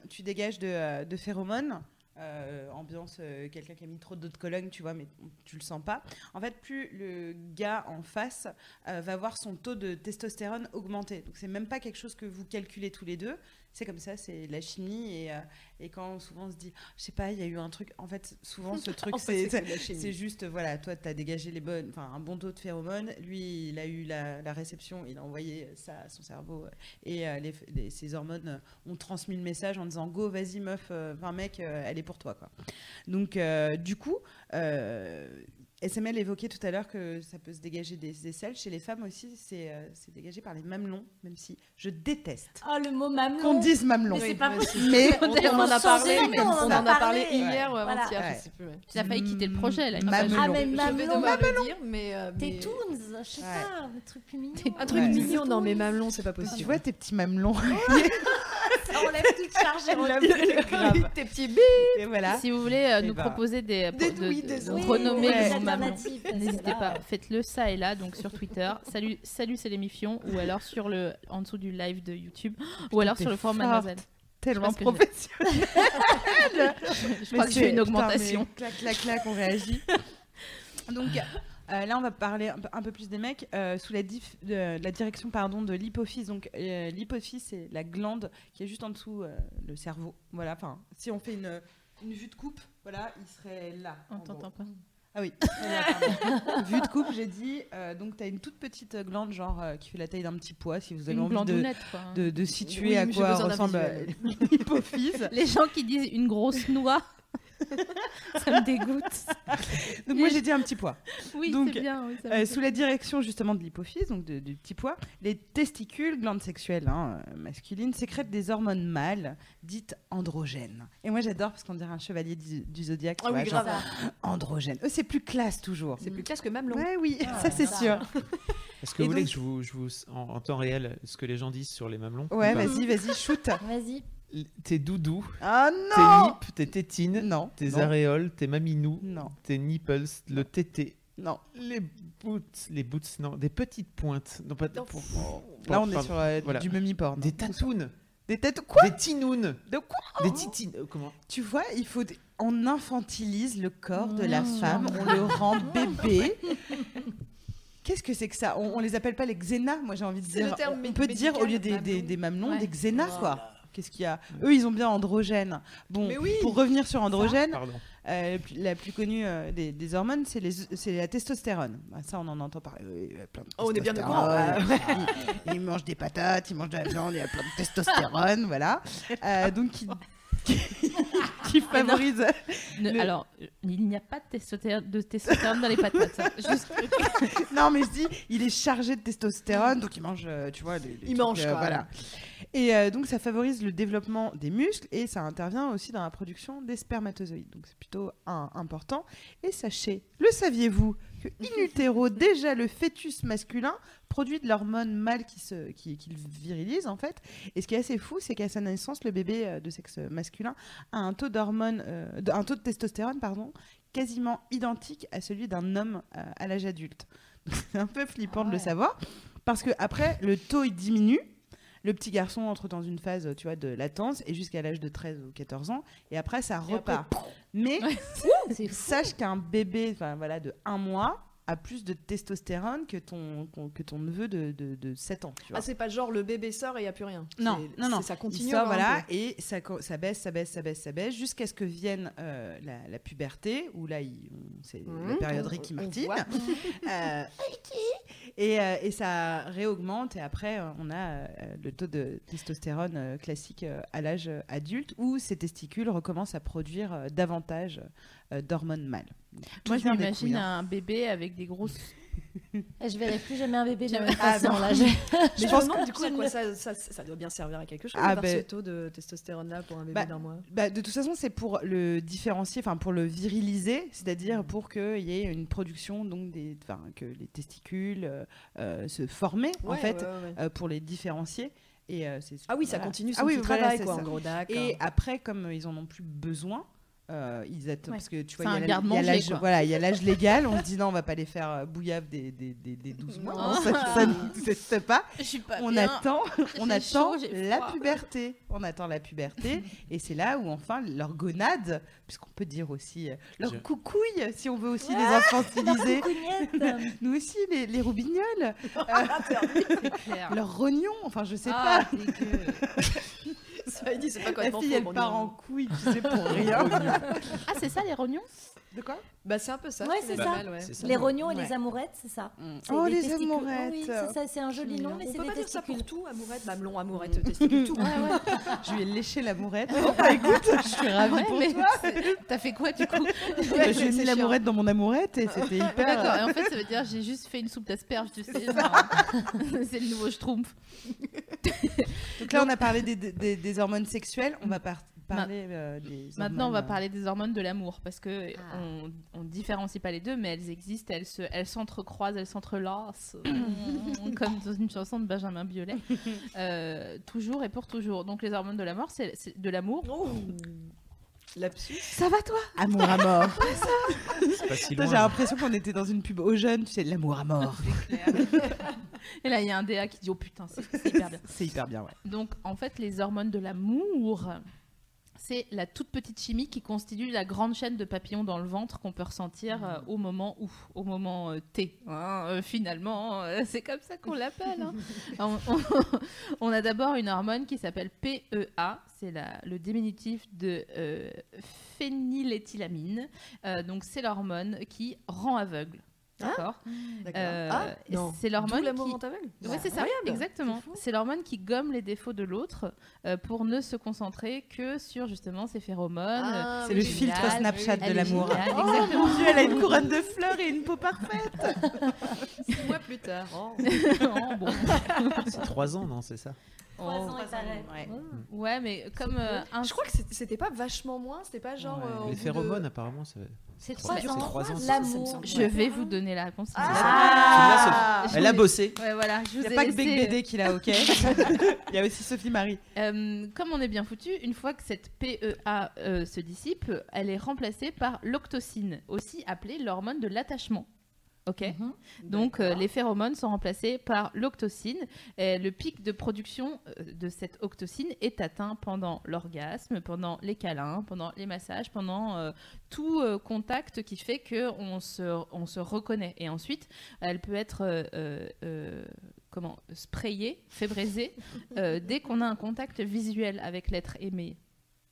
[SPEAKER 4] tu dégages de, euh, de phéromones, euh, ambiance, euh, quelqu'un qui a mis trop d'eau de Cologne, tu vois, mais tu le sens pas. En fait, plus le gars en face euh, va voir son taux de testostérone augmenter. Donc, c'est même pas quelque chose que vous calculez tous les deux. C'est comme ça, c'est la chimie. Et, euh, et quand souvent on se dit, je sais pas, il y a eu un truc. En fait, souvent, ce truc, c'est. juste, voilà, toi, tu as dégagé les bonnes, enfin, un bon taux de phéromones. Lui, il a eu la, la réception, il a envoyé ça à son cerveau. euh, Et euh, les, les- ces hormones euh, ont transmis le message en disant Go, vas-y, meuf, enfin, mec, elle est pour toi. Quoi. Donc, du coup, SML évoquait tout à l'heure que ça peut se dégager des aisselles. Chez les femmes aussi, c'est euh, c'est dégagé par les mamelons, même si je déteste
[SPEAKER 5] Oh, le mot mamelon.
[SPEAKER 4] qu'on dise mamelon.
[SPEAKER 5] Mais c'est
[SPEAKER 3] Oui,
[SPEAKER 5] pas.
[SPEAKER 4] Mais
[SPEAKER 3] On, on en a parlé, on
[SPEAKER 5] on
[SPEAKER 3] en a hier ou
[SPEAKER 5] Voilà.
[SPEAKER 3] avant-hier,
[SPEAKER 4] Ouais.
[SPEAKER 3] ouais.
[SPEAKER 2] Tu n'as failli quitter le projet, là.
[SPEAKER 4] Mamelon.
[SPEAKER 5] Ah, mais mamelon.
[SPEAKER 3] dire, mais. euh,
[SPEAKER 5] Tes
[SPEAKER 3] mais-
[SPEAKER 5] toons, je sais
[SPEAKER 4] Ouais.
[SPEAKER 5] pas, un truc plus mignon.
[SPEAKER 3] Un truc
[SPEAKER 4] Ouais.
[SPEAKER 3] mignon, non, mais mamelon, c'est pas
[SPEAKER 4] tu
[SPEAKER 3] possible.
[SPEAKER 4] vois tes petits mamelons.
[SPEAKER 5] Toute charge.
[SPEAKER 3] Tes petits.
[SPEAKER 4] Et voilà.
[SPEAKER 2] Si vous voulez euh,
[SPEAKER 4] Eh
[SPEAKER 2] nous
[SPEAKER 4] ben,
[SPEAKER 2] proposer des,
[SPEAKER 5] que
[SPEAKER 2] n'hésitez pas. Faites-le ça et là, donc sur Twitter. Salut, salut, c'est l'émission, ou alors sur le, en dessous du live de YouTube, ou alors sur le forum. Mademoiselle.
[SPEAKER 4] Tellement
[SPEAKER 2] Je
[SPEAKER 4] professionnel.
[SPEAKER 2] Je crois que j'ai une augmentation.
[SPEAKER 4] Clac, clac, clac, on réagit. Donc euh, là, on va parler un peu, un peu plus des mecs euh, sous la, dif- de- la direction pardon, de l'hypophyse. Donc euh, l'hypophyse, c'est la glande qui est juste en dessous euh, le cerveau. Voilà. Enfin, si on fait une, une vue de coupe, voilà, il serait là.
[SPEAKER 2] On t'entend pas.
[SPEAKER 4] Ah oui. Vue de coupe, j'ai dit. euh, donc, tu as une toute petite glande, genre, euh, qui fait la taille d'un petit pois, si vous avez
[SPEAKER 2] Une
[SPEAKER 4] envie de, de, de situer
[SPEAKER 3] Oui,
[SPEAKER 4] à quoi ressemble l'hypophyse.
[SPEAKER 2] Les gens qui disent une grosse noix, ça me dégoûte.
[SPEAKER 4] Donc, moi, j'ai dit un petit pois.
[SPEAKER 2] Oui,
[SPEAKER 4] Donc,
[SPEAKER 2] c'est bien. oui,
[SPEAKER 4] Euh, sous la direction justement de l'hypophyse, donc de- du petit pois, les testicules, glandes sexuelles hein, euh, masculines, sécrètent des hormones mâles dites androgènes. Et moi j'adore parce qu'on dirait un chevalier du, du zodiaque.
[SPEAKER 3] Ah
[SPEAKER 4] tu
[SPEAKER 3] oui,
[SPEAKER 4] genre,
[SPEAKER 3] grave.
[SPEAKER 4] androgène. Eux c'est plus classe toujours.
[SPEAKER 3] C'est plus classe que Mamelon.
[SPEAKER 4] Ouais, oui,
[SPEAKER 5] Ah,
[SPEAKER 4] ça c'est sûr.
[SPEAKER 6] Est-ce que
[SPEAKER 4] Et
[SPEAKER 6] vous voulez que je vous, je vous en, en temps réel ce que les gens disent sur les mamelons?
[SPEAKER 4] Ouais, vas-y, vas-y, shoot.
[SPEAKER 5] Vas-y.
[SPEAKER 6] Tes doudous,
[SPEAKER 4] Ah
[SPEAKER 6] tes nips, tes tétines,
[SPEAKER 4] Non.
[SPEAKER 6] tes
[SPEAKER 4] non,
[SPEAKER 6] aréoles, tes maminous,
[SPEAKER 4] Non.
[SPEAKER 6] tes nipples, le tété,
[SPEAKER 4] Non.
[SPEAKER 6] les boots, les boots, non, des petites pointes. Non, pas,
[SPEAKER 3] Non.
[SPEAKER 6] pour-
[SPEAKER 4] Là on est sur euh,
[SPEAKER 6] Voilà.
[SPEAKER 4] du mummy porn.
[SPEAKER 6] Des tatounes,
[SPEAKER 4] Des têtes quoi
[SPEAKER 6] des tinounes,
[SPEAKER 4] De quoi
[SPEAKER 6] des titines. euh, comment
[SPEAKER 4] Tu vois, il faut. On infantilise le corps de la femme, on le rend bébé. Qu'est-ce que c'est que ça? On, on les appelle pas les xénas Moi j'ai envie de dire.
[SPEAKER 3] le terme
[SPEAKER 4] on peut dire au lieu des, des,
[SPEAKER 3] mamelon.
[SPEAKER 4] des mamelons,
[SPEAKER 2] Ouais.
[SPEAKER 4] des xénas quoi. Qu'est-ce qu'il y a Eux ils ont bien androgène. Bon,
[SPEAKER 3] oui.
[SPEAKER 4] pour revenir sur androgène, euh, la plus- la plus connue euh, des, des hormones c'est la testostérone. Bah, ça on en entend parler. Oui, il y a plein de
[SPEAKER 3] Oh, on est bien
[SPEAKER 4] testostérone.
[SPEAKER 3] courant.
[SPEAKER 4] ils, ils mangent des patates, ils mangent de la viande, il y a plein de testostérone, voilà. Euh, donc qui favorise.
[SPEAKER 2] Ne-
[SPEAKER 4] le-
[SPEAKER 2] Alors, euh, il n'y a pas de testostérone, de testostérone dans les patates. hein. Juste
[SPEAKER 4] Non, mais je dis, il est chargé de testostérone, donc il mange, euh, tu vois, des, des
[SPEAKER 3] Il
[SPEAKER 4] trucs,
[SPEAKER 3] mange, quoi.
[SPEAKER 4] voilà. Et euh, donc ça favorise le développement des muscles et ça intervient aussi dans la production des spermatozoïdes. Donc c'est plutôt un- important. Et sachez, le saviez-vous que in utero déjà le fœtus masculin produit de l'hormone mâle qui se qui, qui le virilise en fait. Et ce qui est assez fou, c'est qu'à sa naissance, le bébé euh, de sexe masculin a un taux d'hormone, euh, de- un taux de testostérone pardon, quasiment identique à celui d'un homme euh, à l'âge adulte. C'est un peu flippant de le
[SPEAKER 5] ouais.
[SPEAKER 4] savoir parce que après le taux il diminue. Le petit garçon entre dans une phase, tu vois, de latence et jusqu'à l'âge de 13 ou 14 ans. Et après, ça
[SPEAKER 3] après,
[SPEAKER 4] repart. Mais sache qu'un bébé enfin, voilà, de un mois a plus de testostérone que ton, que ton neveu de, de, de 7 ans. Tu vois.
[SPEAKER 3] Ah, c'est pas genre le bébé sort et il n'y a plus rien.
[SPEAKER 4] Non, non, non.
[SPEAKER 3] Ça continue.
[SPEAKER 4] sort, voilà, et ça, ça baisse, ça baisse, ça baisse, ça baisse, jusqu'à ce que vienne euh, la, la puberté, où là, c'est la
[SPEAKER 3] Mmh,
[SPEAKER 4] période Ricky Martin. Euh, et, euh, et ça réaugmente, et après, on a euh, le taux de testostérone classique euh, à l'âge adulte, où ces testicules recommencent à produire euh, davantage euh, d'hormones mâles.
[SPEAKER 2] Moi, je m'imagine
[SPEAKER 4] hein.
[SPEAKER 2] un bébé avec des grosses.
[SPEAKER 5] Je verrai plus jamais un bébé de la
[SPEAKER 2] Ah,
[SPEAKER 5] même façon.
[SPEAKER 4] non.
[SPEAKER 5] là. Je-
[SPEAKER 3] Mais
[SPEAKER 4] Je
[SPEAKER 3] je
[SPEAKER 4] pense
[SPEAKER 5] que
[SPEAKER 3] du coup
[SPEAKER 5] tu
[SPEAKER 3] à quoi
[SPEAKER 5] ne-
[SPEAKER 3] ça, ça, ça doit bien servir à quelque chose
[SPEAKER 4] Ah, ben-
[SPEAKER 3] ce taux de testostérone là pour un bébé
[SPEAKER 4] Bah,
[SPEAKER 3] d'un mois.
[SPEAKER 4] Bah, de toute façon, c'est pour le différencier, enfin pour le viriliser, c'est-à-dire pour qu'il y ait une production, donc des, que les testicules euh, euh, se forment en fait
[SPEAKER 3] ouais, ouais.
[SPEAKER 4] euh, pour les différencier. Et euh,
[SPEAKER 3] Ah oui, ça continue son
[SPEAKER 4] Ah oui,
[SPEAKER 3] petit
[SPEAKER 4] voilà,
[SPEAKER 3] travail quoi, en gros.
[SPEAKER 4] Et après, comme ils en ont plus besoin. Euh, ils attendent
[SPEAKER 2] Ouais.
[SPEAKER 4] parce que tu vois, il y a l'âge, voilà, il y a l'âge légal. On se dit non, on va pas les faire euh, bouillave des, des, des, des 12 mois.
[SPEAKER 2] Non.
[SPEAKER 4] Ça, ça n'existe pas
[SPEAKER 2] pas
[SPEAKER 4] on attend, on attend
[SPEAKER 2] chaud,
[SPEAKER 4] la puberté. On attend la puberté et c'est là où enfin leur gonade, puisqu'on peut dire aussi euh, leur
[SPEAKER 6] Je-
[SPEAKER 4] coucouille, si on veut aussi les
[SPEAKER 5] La
[SPEAKER 4] infantiliser. Nous aussi les, les roubignoles,
[SPEAKER 2] clair.
[SPEAKER 4] leurs rognons. Enfin je sais
[SPEAKER 2] Ah,
[SPEAKER 4] pas.
[SPEAKER 3] Il dit c'est pas
[SPEAKER 4] La fille elle part en couille, tu sais pour rien.
[SPEAKER 2] Ah, c'est ça les rognons?
[SPEAKER 4] De quoi?
[SPEAKER 3] Bah c'est un peu ça.
[SPEAKER 5] Ouais, c'est
[SPEAKER 3] pas
[SPEAKER 5] ça.
[SPEAKER 3] mal, ouais.
[SPEAKER 6] C'est ça.
[SPEAKER 5] Les rognons et
[SPEAKER 4] Ouais.
[SPEAKER 5] les amourettes, c'est ça. C'est
[SPEAKER 4] Oh les
[SPEAKER 5] testicules.
[SPEAKER 4] amourettes.
[SPEAKER 5] Oui, c'est ça, c'est un joli nom, mais
[SPEAKER 3] On
[SPEAKER 5] c'est des
[SPEAKER 3] pas dire ça pour tout, amourette, mamelon, amourette, testicule, tout.
[SPEAKER 2] Ouais, ouais.
[SPEAKER 4] Je lui ai léché l'amourette. Bah, écoute, je suis ravie
[SPEAKER 2] Ouais,
[SPEAKER 4] pour
[SPEAKER 2] mais
[SPEAKER 4] toi.
[SPEAKER 2] T'as fait quoi du coup?
[SPEAKER 4] Bah, je lui ai
[SPEAKER 3] c'est
[SPEAKER 4] mis l'amourette dans mon amourette et c'était hyper.
[SPEAKER 2] D'accord, et en fait ça veut dire j'ai juste fait une soupe d'asperges, tu sais. genre, C'est le nouveau schtroumpf.
[SPEAKER 4] Donc là, on a parlé des, hormones sexuelles. On va par- parler euh, des
[SPEAKER 2] Maintenant on va
[SPEAKER 4] hormones, euh,
[SPEAKER 2] parler des hormones de l'amour parce que
[SPEAKER 5] Ah.
[SPEAKER 2] on, on différencie pas les deux mais elles existent, elles se, elles s'entrecroisent, elles s'entrelacent Mm, comme dans une chanson de Benjamin Biolay. Euh, toujours et pour toujours. Donc les hormones de l'amour, c'est c'est de l'amour.
[SPEAKER 3] Oh. Lapsus.
[SPEAKER 2] Ça va toi?
[SPEAKER 4] Amour à mort.
[SPEAKER 6] C'est pas si.
[SPEAKER 4] J'ai l'impression qu'on était dans une pub aux jeunes, tu sais, l'amour à mort.
[SPEAKER 2] Et là il y a un DA qui dit oh putain c'est c'est hyper bien.
[SPEAKER 4] C'est hyper bien, ouais.
[SPEAKER 2] Donc, en fait, les hormones de l'amour, C'est la toute petite chimie qui constitue la grande chaîne de papillons dans le ventre qu'on peut ressentir euh, au moment où, au moment euh, T. hein, euh, finalement, c'est comme ça qu'on l'appelle. hein. on, on- on a d'abord une hormone qui s'appelle PEA, c'est le diminutif de phényléthylamine. Donc c'est l'hormone qui rend aveugle. D'accord
[SPEAKER 3] D'accord.
[SPEAKER 2] Euh,
[SPEAKER 3] ah,
[SPEAKER 2] c'est l'hormone
[SPEAKER 3] l'amour
[SPEAKER 2] qui-
[SPEAKER 3] aveugle
[SPEAKER 2] Oui, c'est ça,
[SPEAKER 3] incroyable.
[SPEAKER 2] exactement.
[SPEAKER 3] C'est
[SPEAKER 2] l'hormone qui gomme les défauts de l'autre euh, pour ne se concentrer que sur justement ses phéromones.
[SPEAKER 3] Ah,
[SPEAKER 4] C'est le filtre. Snapchat de l'amour. Oh
[SPEAKER 2] exactement.
[SPEAKER 4] mon dieu, elle a une couronne de fleurs et une peau parfaite.
[SPEAKER 3] Six mois plus tard. oh.
[SPEAKER 2] Oh, bon.
[SPEAKER 6] C'est trois ans, non C'est ça
[SPEAKER 5] Trois
[SPEAKER 2] Oh.
[SPEAKER 5] ans et.
[SPEAKER 4] Ouais.
[SPEAKER 2] Ouais, mais comme euh, un
[SPEAKER 3] Je crois que c'était- pas vachement moins, c'était pas genre.
[SPEAKER 6] Ouais.
[SPEAKER 3] euh,
[SPEAKER 6] Les
[SPEAKER 3] de-
[SPEAKER 6] phéromones, apparemment, ça.
[SPEAKER 5] C'est
[SPEAKER 6] C'est
[SPEAKER 5] trois ans.
[SPEAKER 6] trois ans,
[SPEAKER 5] L'amour.
[SPEAKER 2] Je vais vous donner la réponse.
[SPEAKER 4] Ah,
[SPEAKER 6] Elle a bossé.
[SPEAKER 2] Ouais, voilà. Je
[SPEAKER 4] Il n'y a pas que Big BD qui l'a, ok Il y a aussi Sophie Marie.
[SPEAKER 2] Euh, comme on est bien foutu, une fois que cette PEA euh, se dissipe, elle est remplacée par l'octocine, aussi appelée l'hormone de l'attachement. Ok.
[SPEAKER 5] Mhm.
[SPEAKER 2] Donc euh, les phéromones sont remplacées par l'octocine. Et le pic de production euh, de cette octocine est atteint pendant l'orgasme, pendant les câlins, pendant les massages, pendant euh, tout euh, contact qui fait que on se, on se reconnaît. Et ensuite, elle peut être euh, euh, euh, comment sprayée, fébrisée euh, dès qu'on a un contact visuel avec l'être aimé.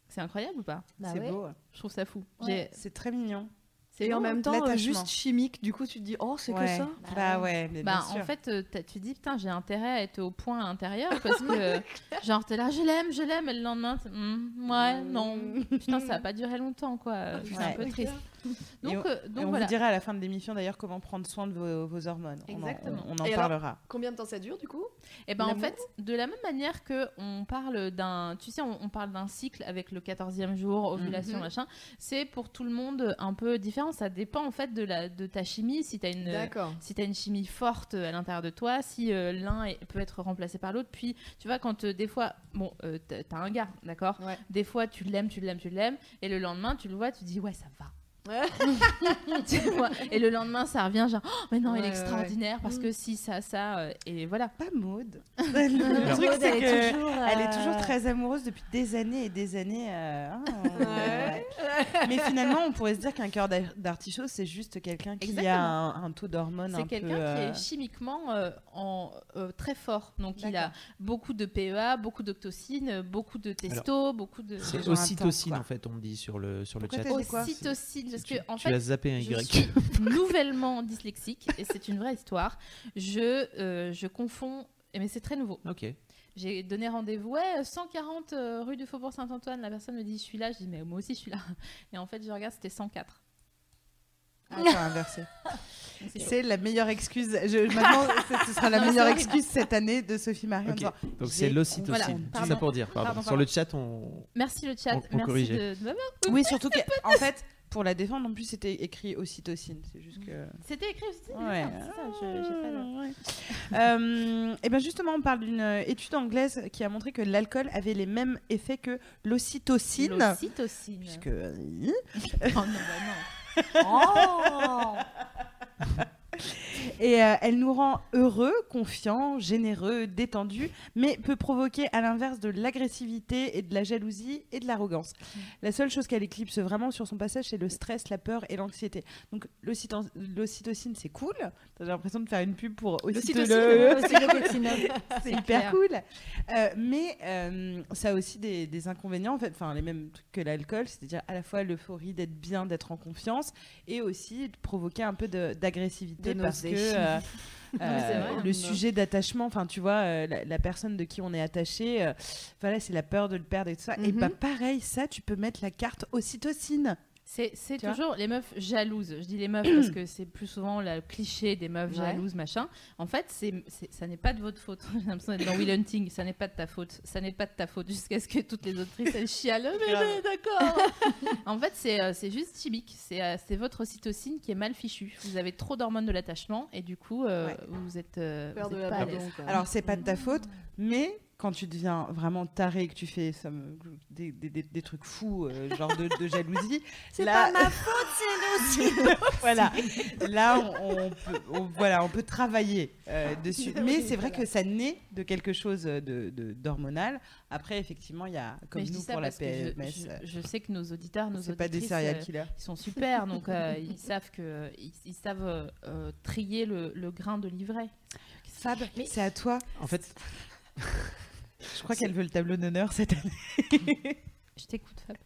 [SPEAKER 2] C'est incroyable ou pas?
[SPEAKER 5] Bah
[SPEAKER 4] c'est
[SPEAKER 5] ouais.
[SPEAKER 4] beau.
[SPEAKER 2] Je trouve ça fou.
[SPEAKER 5] Ouais.
[SPEAKER 4] C'est très mignon.
[SPEAKER 2] C'est
[SPEAKER 3] Et en même temps, euh, juste chimique, du coup, tu te dis, oh, c'est que ça
[SPEAKER 4] Bah ouais, mais
[SPEAKER 2] Bah,
[SPEAKER 4] bien sûr.
[SPEAKER 2] en fait, euh, t'as- tu dis, putain, j'ai intérêt à être au point à l'intérieur parce que, euh, genre, t'es là, je l'aime, je l'aime, et le lendemain, Hmm, ouais, non. Putain, ça a pas duré longtemps, quoi. C'est un peu triste.
[SPEAKER 4] Et
[SPEAKER 2] Donc,
[SPEAKER 4] on-
[SPEAKER 2] euh, donc
[SPEAKER 4] on
[SPEAKER 2] voilà.
[SPEAKER 4] vous dira à la fin de l'émission d'ailleurs comment prendre soin de vos, vos hormones. On en-
[SPEAKER 2] Exactement.
[SPEAKER 4] On, en
[SPEAKER 3] alors
[SPEAKER 4] parlera.
[SPEAKER 3] Combien de temps ça dure, du coup
[SPEAKER 2] Et ben en fait, de la même manière que on parle d'un, tu sais, on, parle d'un cycle avec le 14e jour, ovulation,
[SPEAKER 3] Mhm.
[SPEAKER 2] machin, c'est pour tout le monde un peu différent. Ça dépend en fait de, la, de ta chimie. Si tu as une, si as une chimie forte à l'intérieur de toi, si euh, l'un peut être remplacé par l'autre. Puis, tu vois, quand euh, des fois, bon, t'as t'as un gars, d'accord?
[SPEAKER 3] Ouais.
[SPEAKER 2] Des fois, tu l'aimes, tu l'aimes, tu l'aimes, et le lendemain, tu le vois, tu dis, ouais, ça va.
[SPEAKER 3] Ouais.
[SPEAKER 2] Tu vois et le lendemain, ça revient genre, oh, mais non, il
[SPEAKER 3] Ouais,
[SPEAKER 2] est
[SPEAKER 3] ouais,
[SPEAKER 2] extraordinaire parce que si, ça, ça, euh, et voilà.
[SPEAKER 4] Pas Maude. Le truc, c'est
[SPEAKER 5] elle
[SPEAKER 4] que
[SPEAKER 5] est toujours,
[SPEAKER 4] elle est
[SPEAKER 5] euh,
[SPEAKER 4] toujours très amoureuse depuis des années et des années. euh,
[SPEAKER 3] Ouais.
[SPEAKER 4] ouais. Mais finalement, on pourrait se dire qu'un cœur d'ar- d'artichaut, c'est juste quelqu'un qui a un, un taux d'hormones un
[SPEAKER 2] C'est quelqu'un qui
[SPEAKER 4] euh,
[SPEAKER 2] est chimiquement euh, en, euh, très fort. Donc il a beaucoup de PEA, beaucoup d'octocine, euh, beaucoup de testo, beaucoup de.
[SPEAKER 6] C'est ocytocine, en fait, on me dit sur le, sur le
[SPEAKER 4] Pourquoi
[SPEAKER 6] chat.
[SPEAKER 4] quoi?
[SPEAKER 2] Ocytocine, parce
[SPEAKER 6] Tu,
[SPEAKER 2] que en
[SPEAKER 6] tu
[SPEAKER 2] fait,
[SPEAKER 6] as zappé un
[SPEAKER 2] je suis nouvellement dyslexique et c'est une vraie histoire. Je, euh, je confonds, et mais c'est très nouveau.
[SPEAKER 6] Ok.
[SPEAKER 2] J'ai donné rendez-vous, ouais, 140 euh, rue du Faubourg Saint-Antoine. La personne me dit, je suis là. Je dis, mais moi aussi, je suis là. Et en fait, je regarde, c'était 104.
[SPEAKER 4] Ah, c'est inversé.
[SPEAKER 2] C'est
[SPEAKER 4] la meilleure excuse. Je, maintenant, ce- ce sera la
[SPEAKER 2] Non,
[SPEAKER 4] meilleure excuse cette année de Sophie Marie. en
[SPEAKER 6] Ok.
[SPEAKER 4] disant,
[SPEAKER 6] Donc c'est l'ocytocine.
[SPEAKER 2] Voilà,
[SPEAKER 6] Tout
[SPEAKER 2] pardon.
[SPEAKER 6] ça pour dire. pardon.
[SPEAKER 2] Pardon,
[SPEAKER 6] Sur le chat, on.
[SPEAKER 2] Merci le chat.
[SPEAKER 6] On- on
[SPEAKER 2] Merci
[SPEAKER 6] corrigeait.
[SPEAKER 2] de, de-
[SPEAKER 4] Oui, surtout qu'en fait, pour la défendre, en plus, c'était écrit ocytocine. C'est juste que.
[SPEAKER 2] C'était écrit aussi.
[SPEAKER 4] Ouais.
[SPEAKER 2] c'est ça, je- j'ai pas le-
[SPEAKER 4] Euh, et bien justement, on parle d'une euh, étude anglaise qui a montré que l'alcool avait les mêmes effets que l'ocytocine.
[SPEAKER 2] L'ocytocine.
[SPEAKER 4] Puisque euh,
[SPEAKER 2] Oh non, bah non.
[SPEAKER 5] Oh
[SPEAKER 4] et euh, elle nous rend heureux, confiants, généreux, détendus, mais peut provoquer à l'inverse de l'agressivité et de la jalousie et de l'arrogance. La seule chose qu'elle éclipse vraiment sur son passage, c'est le stress, la peur et l'anxiété. Donc l'ocyto- l'ocytocine, c'est cool. J'ai l'impression de faire une pub pour ocyto-
[SPEAKER 3] L'ocytocine,
[SPEAKER 4] c'est hyper cool. Euh, mais euh, ça a aussi des, des inconvénients, en fait, enfin les mêmes trucs que l'alcool, c'est-à-dire à la fois l'euphorie d'être bien, d'être en confiance, et aussi de provoquer un peu d'agressivité parce que euh, euh,
[SPEAKER 2] vrai,
[SPEAKER 4] le
[SPEAKER 2] hein.
[SPEAKER 4] sujet d'attachement, enfin tu vois, euh, la, la personne de qui on est attaché, euh, voilà, c'est la peur de le perdre et tout ça. Et
[SPEAKER 3] Mhm.
[SPEAKER 4] bah pareil, ça, tu peux mettre la carte ocytocine.
[SPEAKER 2] C'est toujours les meufs jalouses. Je dis les meufs parce que c'est plus souvent le cliché des meufs
[SPEAKER 3] Ouais.
[SPEAKER 2] jalouses, machin. En fait, c'est c'est- ça n'est pas de votre faute. J'ai l'impression d'être dans Will Hunting. Ça n'est pas de ta faute. Ça n'est pas de ta faute. Jusqu'à ce que toutes les autrices elles chialent. Mais,
[SPEAKER 4] Grave.
[SPEAKER 2] mais d'accord. en fait, c'est euh, c'est juste chimique. C'est euh, c'est votre ocytocine qui est mal fichue. Vous avez trop d'hormones de l'attachement et du coup, euh,
[SPEAKER 4] Ouais.
[SPEAKER 2] vous êtes, euh,
[SPEAKER 3] Peur
[SPEAKER 2] vous
[SPEAKER 3] de
[SPEAKER 2] êtes pas à l'aise.
[SPEAKER 4] Alors c'est pas de ta faute, mais quand tu deviens vraiment taré et que tu fais ça me- des, des- des- des trucs fous, euh, genre de, de jalousie.
[SPEAKER 5] C'est
[SPEAKER 4] là-
[SPEAKER 5] pas ma faute, c'est nous aussi.
[SPEAKER 4] voilà. Là, on, on peut, on- voilà, on peut travailler euh, dessus. Mais c'est vrai que ça naît de quelque chose de, de- d'hormonal. Après, effectivement, il y a, comme
[SPEAKER 2] Mais je dis
[SPEAKER 4] nous
[SPEAKER 2] ça
[SPEAKER 4] pour la
[SPEAKER 2] parce que je-
[SPEAKER 4] PMS,
[SPEAKER 2] je,
[SPEAKER 4] euh,
[SPEAKER 2] je sais que nos auditeurs, nos
[SPEAKER 4] c'est pas des
[SPEAKER 2] auditrices,
[SPEAKER 4] serial
[SPEAKER 2] euh,
[SPEAKER 4] killers.
[SPEAKER 2] ils sont super, donc euh, ils savent que ils, ils savent trier le, le grain de l'ivraie.
[SPEAKER 4] Fab, c'est à toi.
[SPEAKER 6] En fait,
[SPEAKER 4] Je crois qu'elle veut le tableau d'honneur cette année.
[SPEAKER 2] Je t'écoute, Fab.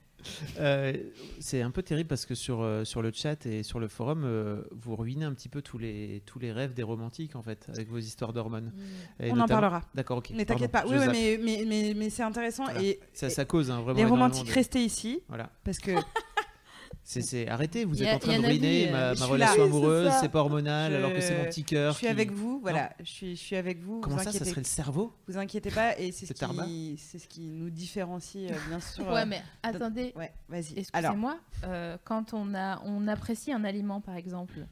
[SPEAKER 6] euh, c'est un peu terrible parce que sur, euh, sur le chat et sur le forum, euh, vous ruinez un petit peu tous les, tous les rêves des romantiques, en fait, avec vos histoires d'hormones. Et
[SPEAKER 4] On en parlera.
[SPEAKER 6] D'accord, ok.
[SPEAKER 4] Mais t'inquiète pas. Oui, oui, mais, mais, mais, mais c'est intéressant.
[SPEAKER 6] Voilà.
[SPEAKER 4] Et
[SPEAKER 6] Ça, ça cause hein, vraiment.
[SPEAKER 4] les romantiques,
[SPEAKER 6] de-
[SPEAKER 4] restez ici.
[SPEAKER 6] Voilà.
[SPEAKER 4] Parce que
[SPEAKER 6] C'est, c'est- Arrêtez, vous êtes
[SPEAKER 2] a-
[SPEAKER 6] en train de ruiner ma,
[SPEAKER 2] euh,
[SPEAKER 6] ma relation
[SPEAKER 4] là.
[SPEAKER 6] Amoureuse, c'est pas hormonal,
[SPEAKER 4] Je-
[SPEAKER 6] alors que c'est mon petit cœur.
[SPEAKER 4] je suis
[SPEAKER 6] qui-
[SPEAKER 4] avec vous. Voilà, je suis, je suis avec vous.
[SPEAKER 6] Comment
[SPEAKER 4] vous
[SPEAKER 6] ça, ça serait le cerveau
[SPEAKER 4] Vous inquiétez pas, et c'est ce, qui, c'est ce qui nous différencie, euh, bien sûr.
[SPEAKER 2] Ouais,
[SPEAKER 4] euh,
[SPEAKER 2] mais attendez,
[SPEAKER 4] Ouais, vas-y. Alors,
[SPEAKER 2] excusez-moi, euh, quand on, a, on apprécie un aliment, par exemple,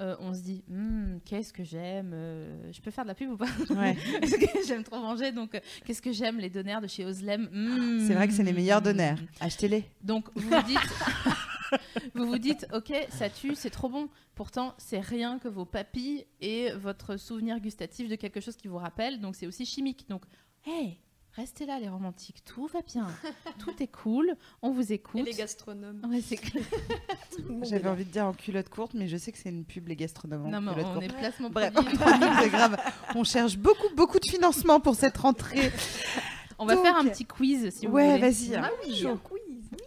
[SPEAKER 2] euh, on se dit, Hmm, qu'est-ce que j'aime euh, Je peux faire de la pub ou pas
[SPEAKER 4] ouais.
[SPEAKER 2] J'aime trop manger, donc euh, qu'est-ce que j'aime Les donaires de chez Oslem. Hmm.
[SPEAKER 4] c'est vrai que c'est les meilleurs donaires. Achetez-les.
[SPEAKER 2] Donc vous dites, vous vous dites, ok, ça tue, c'est trop bon. Pourtant, c'est rien que vos papilles et votre souvenir gustatif de quelque chose qui vous rappelle. Donc c'est aussi chimique. Donc, hey, restez là les romantiques, tout va bien, tout est cool, on vous écoute.
[SPEAKER 3] Et les gastronomes.
[SPEAKER 2] Ouais, c'est clair.
[SPEAKER 4] J'avais envie de dire en culotte courte, mais je sais que c'est une pub, les gastronomes. en
[SPEAKER 2] Non, mais
[SPEAKER 4] culotte
[SPEAKER 2] on
[SPEAKER 4] courte.
[SPEAKER 2] est placement
[SPEAKER 4] Bref, c'est grave. On cherche beaucoup, beaucoup de financement pour cette rentrée.
[SPEAKER 2] On va
[SPEAKER 4] Donc-
[SPEAKER 2] faire un petit quiz si vous
[SPEAKER 4] ouais,
[SPEAKER 2] voulez.
[SPEAKER 4] vas-y.
[SPEAKER 3] Ah oui,
[SPEAKER 4] Chaud.
[SPEAKER 3] un quiz.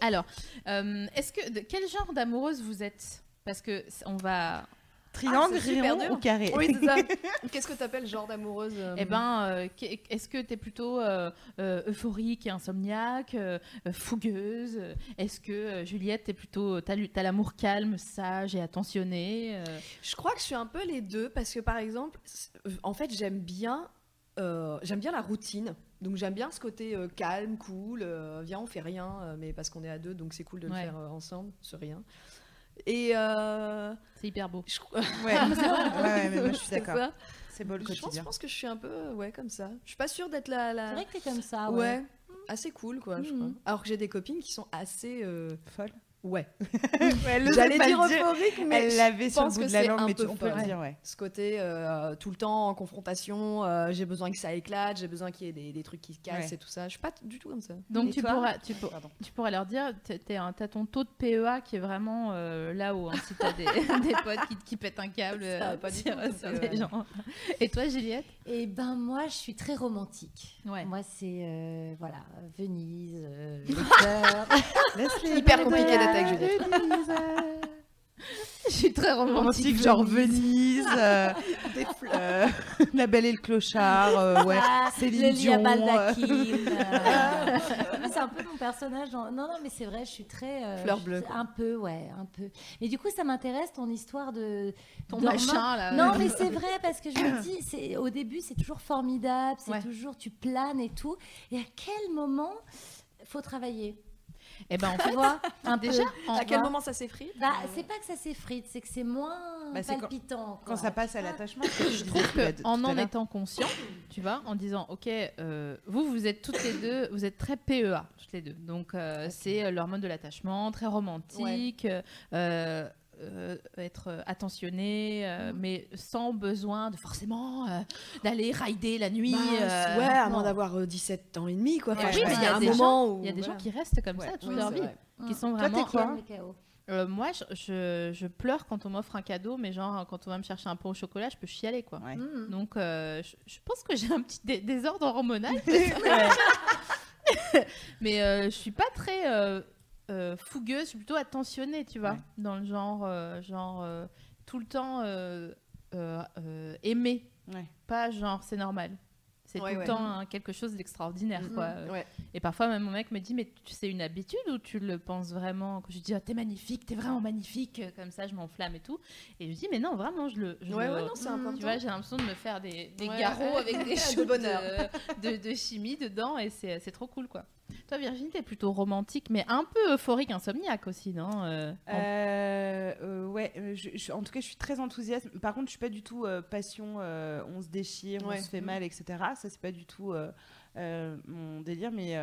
[SPEAKER 2] Alors, euh, est-ce que de quel genre d'amoureuse vous êtes? Parce que c- on va.
[SPEAKER 4] Triangle,
[SPEAKER 3] Ah, c'est super
[SPEAKER 4] rayon
[SPEAKER 3] dur.
[SPEAKER 4] ou carré?
[SPEAKER 3] Oui, c'est ça. Qu'est-ce que t'appelles genre d'amoureuse euh,
[SPEAKER 2] Eh ben, euh, qu'est- est-ce que tu es plutôt euh, euh, euphorique et insomniaque, euh, euh, fougueuse? Est-ce que euh, Juliette, t'es plutôt t'as lu- t'as l'amour calme, sage et attentionné euh,
[SPEAKER 3] Je crois que je suis un peu les deux parce que par exemple, en fait, j'aime bien, euh, j'aime bien la routine. Donc j'aime bien ce côté euh, calme, cool. euh, viens, on fait rien, euh, mais parce qu'on est à deux, donc c'est cool de le
[SPEAKER 2] Ouais.
[SPEAKER 3] faire euh, ensemble, ce rien. Et euh,
[SPEAKER 2] C'est hyper beau.
[SPEAKER 3] je,
[SPEAKER 4] Ouais, ouais, ouais, mais moi je suis
[SPEAKER 3] C'est
[SPEAKER 4] d'accord. C'est beau le
[SPEAKER 3] je pense, je
[SPEAKER 4] quotidien.
[SPEAKER 3] pense que je suis un peu ouais comme ça. Je suis pas sûre d'être la, la...
[SPEAKER 5] C'est vrai que t'es comme ça,
[SPEAKER 3] ouais.
[SPEAKER 5] ouais.
[SPEAKER 3] assez cool quoi. je
[SPEAKER 2] Mhm.
[SPEAKER 3] crois. Alors que j'ai des copines qui sont assez euh, Ouais. J'allais dire
[SPEAKER 4] dire.
[SPEAKER 3] euphorique, mais
[SPEAKER 4] Elle
[SPEAKER 3] je
[SPEAKER 4] l'avait sur le
[SPEAKER 3] pense
[SPEAKER 4] bout
[SPEAKER 3] que
[SPEAKER 4] de la
[SPEAKER 3] c'est
[SPEAKER 4] langue,
[SPEAKER 3] un
[SPEAKER 4] mais
[SPEAKER 3] peu
[SPEAKER 4] tu- on peut le dire, ouais.
[SPEAKER 3] ce côté euh, tout le temps en confrontation, euh, j'ai besoin que ça éclate, j'ai besoin qu'il y ait des, des trucs qui se cassent
[SPEAKER 4] Ouais.
[SPEAKER 3] et tout ça. Je suis pas du tout comme ça.
[SPEAKER 2] Donc tu pourras, tu, pour- tu pourrais leur dire, t'as ton taux de PEA qui est vraiment euh, là-haut. hein, si t'as des, des potes qui, qui pètent un câble
[SPEAKER 3] Ça va
[SPEAKER 2] euh,
[SPEAKER 3] pas du
[SPEAKER 2] sur,
[SPEAKER 3] PEA.
[SPEAKER 2] des gens. Et toi, Juliette?
[SPEAKER 5] Et ben moi, je suis très romantique.
[SPEAKER 2] Ouais.
[SPEAKER 5] Moi, c'est euh, voilà, Venise, euh,
[SPEAKER 3] Hyper compliqué d'être Juliette.
[SPEAKER 2] Je suis très romantique.
[SPEAKER 4] Romantique, genre Venise, euh, euh, La Belle et le Clochard, euh, ouais.
[SPEAKER 5] Ah,
[SPEAKER 4] Céline
[SPEAKER 5] le
[SPEAKER 4] Dion, euh.
[SPEAKER 5] c'est un peu mon personnage. dans- Non, non, mais c'est vrai, je suis très. euh,
[SPEAKER 3] Fleur bleue.
[SPEAKER 5] Un peu, ouais, un peu. Mais du coup, ça m'intéresse ton histoire de.
[SPEAKER 2] Ton machin là.
[SPEAKER 5] Non, mais c'est vrai parce que je me dis, c'est au début, c'est toujours formidable, c'est
[SPEAKER 2] Ouais.
[SPEAKER 5] toujours tu planes et tout. Et à quel moment faut travailler?
[SPEAKER 2] Et ben fait,
[SPEAKER 5] vois un
[SPEAKER 2] déjà,
[SPEAKER 5] peu.
[SPEAKER 3] À quel moment ça s'effrite
[SPEAKER 5] Bah, c'est pas que ça s'effrite, c'est que c'est moins
[SPEAKER 4] Bah, quand-
[SPEAKER 5] palpitant.
[SPEAKER 4] Quand ça passe à l'attachement, je
[SPEAKER 2] trouve
[SPEAKER 4] tout à-
[SPEAKER 2] que
[SPEAKER 4] tout
[SPEAKER 2] en étant conscient, tu vois, en disant ok, euh, vous vous êtes toutes les deux, vous êtes très PEA toutes les deux, donc euh, c'est euh, l'hormone de l'attachement, très romantique, euh, euh, être euh, attentionné, euh, mais sans besoin de forcément euh, d'aller rider la nuit.
[SPEAKER 3] Bah,
[SPEAKER 2] euh,
[SPEAKER 3] ouais, à moins d'avoir euh, 17 ans et demi quoi. Enfin,
[SPEAKER 2] Ouais,
[SPEAKER 3] je
[SPEAKER 2] oui,
[SPEAKER 3] pense
[SPEAKER 2] mais
[SPEAKER 3] qu'il y a un
[SPEAKER 2] des
[SPEAKER 3] moment où
[SPEAKER 2] Il y a des
[SPEAKER 3] voilà.
[SPEAKER 2] gens qui restent comme ça toute
[SPEAKER 3] oui,
[SPEAKER 2] leur vie,
[SPEAKER 3] vrai.
[SPEAKER 2] qui sont
[SPEAKER 4] Toi,
[SPEAKER 2] vraiment.
[SPEAKER 5] chaos.
[SPEAKER 2] Euh, moi, je, je, je pleure quand on m'offre un cadeau, mais genre quand on va me chercher un pot au chocolat, je peux chialer quoi.
[SPEAKER 4] Ouais.
[SPEAKER 5] Mm.
[SPEAKER 2] Donc, euh, je, je pense que j'ai un petit dé- désordre hormonal. mais euh, je suis pas très euh, fougueuse, je suis plutôt attentionnée, tu vois,
[SPEAKER 4] Ouais.
[SPEAKER 2] dans le genre, euh, genre euh, tout le temps aimé,
[SPEAKER 4] Ouais.
[SPEAKER 2] pas genre c'est normal. C'est
[SPEAKER 3] Ouais,
[SPEAKER 2] tout le temps hein, quelque chose d'extraordinaire,
[SPEAKER 3] Mhm.
[SPEAKER 2] quoi. Et parfois, même mon mec me dit, mais tu c'est une habitude ou tu le penses vraiment Quand je dis, ah, t'es magnifique, t'es vraiment magnifique, comme ça, je m'enflamme et tout. Et je lui dis, mais non, vraiment, je le. je
[SPEAKER 3] Ouais,
[SPEAKER 2] le-
[SPEAKER 3] ouais, non, c'est
[SPEAKER 2] Mm,
[SPEAKER 3] important.
[SPEAKER 2] Tu vois, j'ai l'impression de me faire des, garrots avec des
[SPEAKER 3] bonheur.
[SPEAKER 2] de, de- de chimie dedans et c'est trop cool, quoi. Toi, Virginie, t'es plutôt romantique, mais un peu euphorique, insomniaque aussi, non Euh, en-
[SPEAKER 4] Euh, euh, ouais, je- je- en tout cas, je suis très enthousiaste. Par contre, je suis pas du tout passion, on se déchire,
[SPEAKER 3] Ouais.
[SPEAKER 4] on se fait mal, etc. Ça, c'est pas du tout mon délire, mais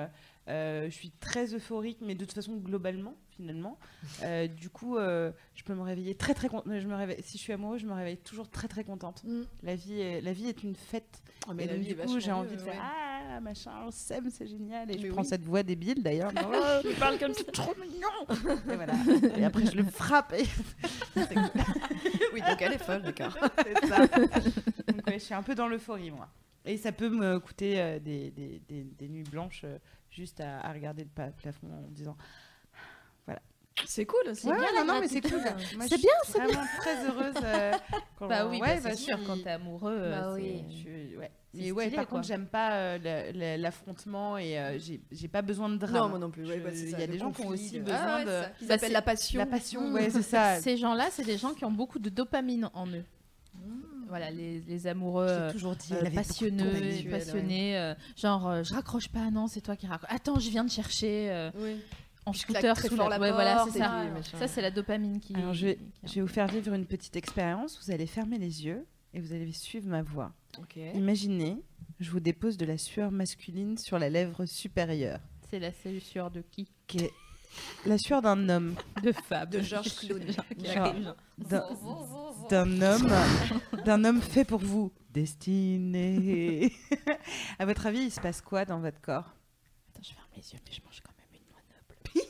[SPEAKER 4] je suis très euphorique, mais de toute façon, globalement, finalement. Euh, du coup, euh, je peux me réveiller très, très contente. Je me réveille, si je suis amoureuse, je me réveille toujours très, très contente.
[SPEAKER 3] Mm.
[SPEAKER 4] La vie est, la vie est une fête.
[SPEAKER 3] Ah, mais
[SPEAKER 4] et donc, du coup, j'ai envie de faire
[SPEAKER 3] ouais.
[SPEAKER 4] Ah, machin, on s'aime, c'est génial. Et
[SPEAKER 3] Mais
[SPEAKER 4] je prends
[SPEAKER 3] oui.
[SPEAKER 4] cette voix débile d'ailleurs.
[SPEAKER 3] Tu parles comme ça.
[SPEAKER 4] trop mignon et voilà. Et après, je le frappe. Et...
[SPEAKER 3] Oui, donc elle est folle, d'accord.
[SPEAKER 4] C'est ça. Donc, ouais, je suis un peu dans l'euphorie, moi. Et ça peut me coûter euh, des, des, des- des nuits blanches juste à, à regarder le plafond en disant.
[SPEAKER 3] C'est cool, c'est
[SPEAKER 4] Ouais,
[SPEAKER 5] bien
[SPEAKER 4] non,
[SPEAKER 5] la
[SPEAKER 4] non, mais c'est cool.
[SPEAKER 2] C'est
[SPEAKER 4] je
[SPEAKER 2] bien,
[SPEAKER 4] suis vraiment très heureuse. euh, quand-
[SPEAKER 2] Bah oui,
[SPEAKER 4] ouais,
[SPEAKER 2] bah, c'est
[SPEAKER 4] bah,
[SPEAKER 2] sûr, quand t'es amoureux. euh,
[SPEAKER 5] Bah
[SPEAKER 2] c'est-
[SPEAKER 5] oui.
[SPEAKER 4] je ouais.
[SPEAKER 2] C'est
[SPEAKER 4] Mais ouais,
[SPEAKER 2] stylé,
[SPEAKER 4] par
[SPEAKER 2] quoi.
[SPEAKER 4] contre, j'aime pas euh, la- la- l'affrontement et euh, j'ai pas besoin de drame.
[SPEAKER 3] Non, moi non plus. ouais, bah, c'est
[SPEAKER 4] Il y a des gens qui ont aussi
[SPEAKER 3] le-
[SPEAKER 4] besoin
[SPEAKER 3] Ah ouais,
[SPEAKER 4] de
[SPEAKER 3] c'est ça,
[SPEAKER 2] Bah,
[SPEAKER 3] appellent
[SPEAKER 2] c'est-
[SPEAKER 3] la passion.
[SPEAKER 4] la passion. Ouais, c'est ça.
[SPEAKER 2] Ces gens-là, c'est des gens qui ont beaucoup de dopamine en eux. Voilà, les, les amoureux euh,
[SPEAKER 4] toujours dit,
[SPEAKER 2] euh, passionneux, passionnés, euh, genre euh, je raccroche pas, non, c'est toi qui raccroche. Attends, je viens de chercher euh,
[SPEAKER 3] Oui.
[SPEAKER 2] En scooter
[SPEAKER 3] très
[SPEAKER 2] sous
[SPEAKER 3] fort
[SPEAKER 2] la, ouais, voilà,
[SPEAKER 3] porte
[SPEAKER 2] c'est ça. c'est la dopamine qui.
[SPEAKER 4] Alors, je vais,
[SPEAKER 2] qui-
[SPEAKER 4] je vais vous faire vivre une petite expérience. Vous allez fermer les yeux et vous allez suivre ma voix.
[SPEAKER 3] Ok.
[SPEAKER 4] Imaginez, je vous dépose de la sueur masculine sur la lèvre supérieure,
[SPEAKER 2] C'est la sueur de qui?
[SPEAKER 4] Qui est la sueur d'un homme,
[SPEAKER 2] De Fab.
[SPEAKER 3] De Georges Clooney.
[SPEAKER 4] D'un d'un homme, d'un homme fait pour vous, destiné. à votre avis, il se passe quoi dans votre corps?
[SPEAKER 2] Attends, je ferme les yeux, mais je mange quand même une noix noble.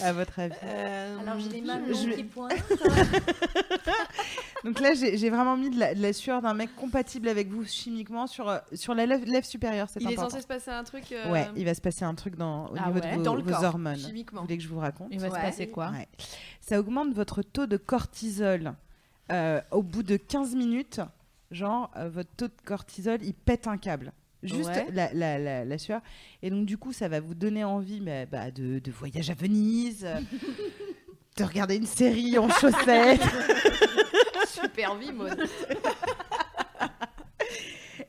[SPEAKER 4] À votre avis?
[SPEAKER 3] Euh,
[SPEAKER 5] Alors j'ai les mains
[SPEAKER 4] je-
[SPEAKER 5] qui pointent.
[SPEAKER 4] Donc là, j'ai vraiment mis de la, de la sueur d'un mec compatible avec vous chimiquement sur, euh, sur la lèvre, lèvre supérieure. C'est
[SPEAKER 3] Il est censé se passer un truc. euh,
[SPEAKER 4] Ouais, il va se passer un truc dans, au
[SPEAKER 2] Ah
[SPEAKER 4] niveau
[SPEAKER 2] ouais
[SPEAKER 4] de vos,
[SPEAKER 3] dans le
[SPEAKER 4] vos
[SPEAKER 3] corps,
[SPEAKER 4] hormones. Vous
[SPEAKER 3] chimiquement.
[SPEAKER 4] voulez que je vous raconte?
[SPEAKER 2] Il va se passer quoi?
[SPEAKER 4] Ouais. Ça augmente votre taux de cortisol. Euh, au bout de 15 minutes, genre, euh, votre taux de cortisol, il pète un câble. Juste
[SPEAKER 3] Ouais.
[SPEAKER 4] la, la, la, la sueur. Et donc, du coup, ça va vous donner envie mais, bah, de, de voyage à Venise, de regarder une série en chaussettes.
[SPEAKER 3] Super vie.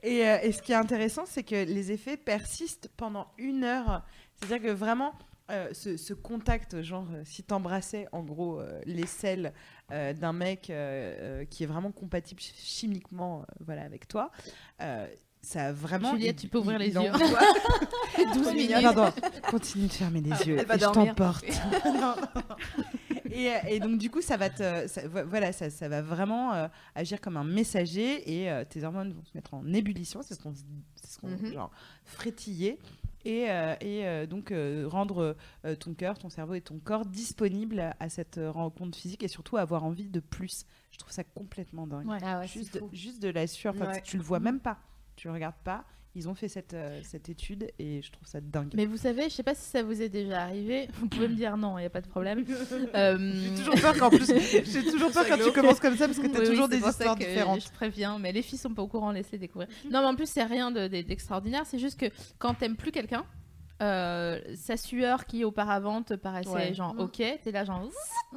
[SPEAKER 4] Et, euh, et ce qui est intéressant, c'est que les effets persistent pendant une heure. C'est-à-dire que vraiment, euh, ce, ce contact, genre, euh, si t'embrassais en gros euh, les selles euh, d'un mec qui est vraiment compatible ch- chimiquement voilà, avec toi, ça a vraiment.
[SPEAKER 2] Juliette, tu peux ouvrir les yeux.
[SPEAKER 4] envoie-
[SPEAKER 2] 12 minutes.
[SPEAKER 4] Pardon, continue de fermer les yeux.
[SPEAKER 3] Elle va
[SPEAKER 4] et je t'emporte. Non, non, non. et, euh, et donc, du coup, ça va, te, ça- voilà, ça, ça va vraiment euh, agir comme un messager et euh, tes hormones vont se mettre en ébullition. C'est ce qu'on ce qu'on
[SPEAKER 3] Mhm.
[SPEAKER 4] genre, frétiller. Et, euh, et euh, donc euh, rendre euh, ton cœur, ton cerveau et ton corps disponibles à cette rencontre physique et surtout avoir envie de plus. Je trouve ça complètement dingue.
[SPEAKER 2] Ouais.
[SPEAKER 5] Ah ouais,
[SPEAKER 4] juste,
[SPEAKER 5] fou.
[SPEAKER 4] juste de la sueur,
[SPEAKER 3] Ouais.
[SPEAKER 4] tu le vois même pas, tu le regardes pas. Ils ont fait cette, euh, cette étude et je trouve ça dingue.
[SPEAKER 2] Mais vous savez, je sais pas si ça vous est déjà arrivé. Vous pouvez me dire non, il y a pas de problème. Euh,
[SPEAKER 4] J'ai toujours peur qu'en plus, j'ai toujours peur quand tu commences comme ça parce que
[SPEAKER 2] Oui, oui,
[SPEAKER 4] toujours des histoires
[SPEAKER 2] que
[SPEAKER 4] différentes.
[SPEAKER 2] Je préviens, mais les filles sont pas au courant, laissez découvrir. Non, mais en plus, c'est rien de- de- d'extraordinaire. C'est juste que quand t'aimes plus quelqu'un, euh, sa sueur qui auparavant te paraissait
[SPEAKER 3] Ouais.
[SPEAKER 2] genre
[SPEAKER 3] Mm.
[SPEAKER 2] ok, t'es là genre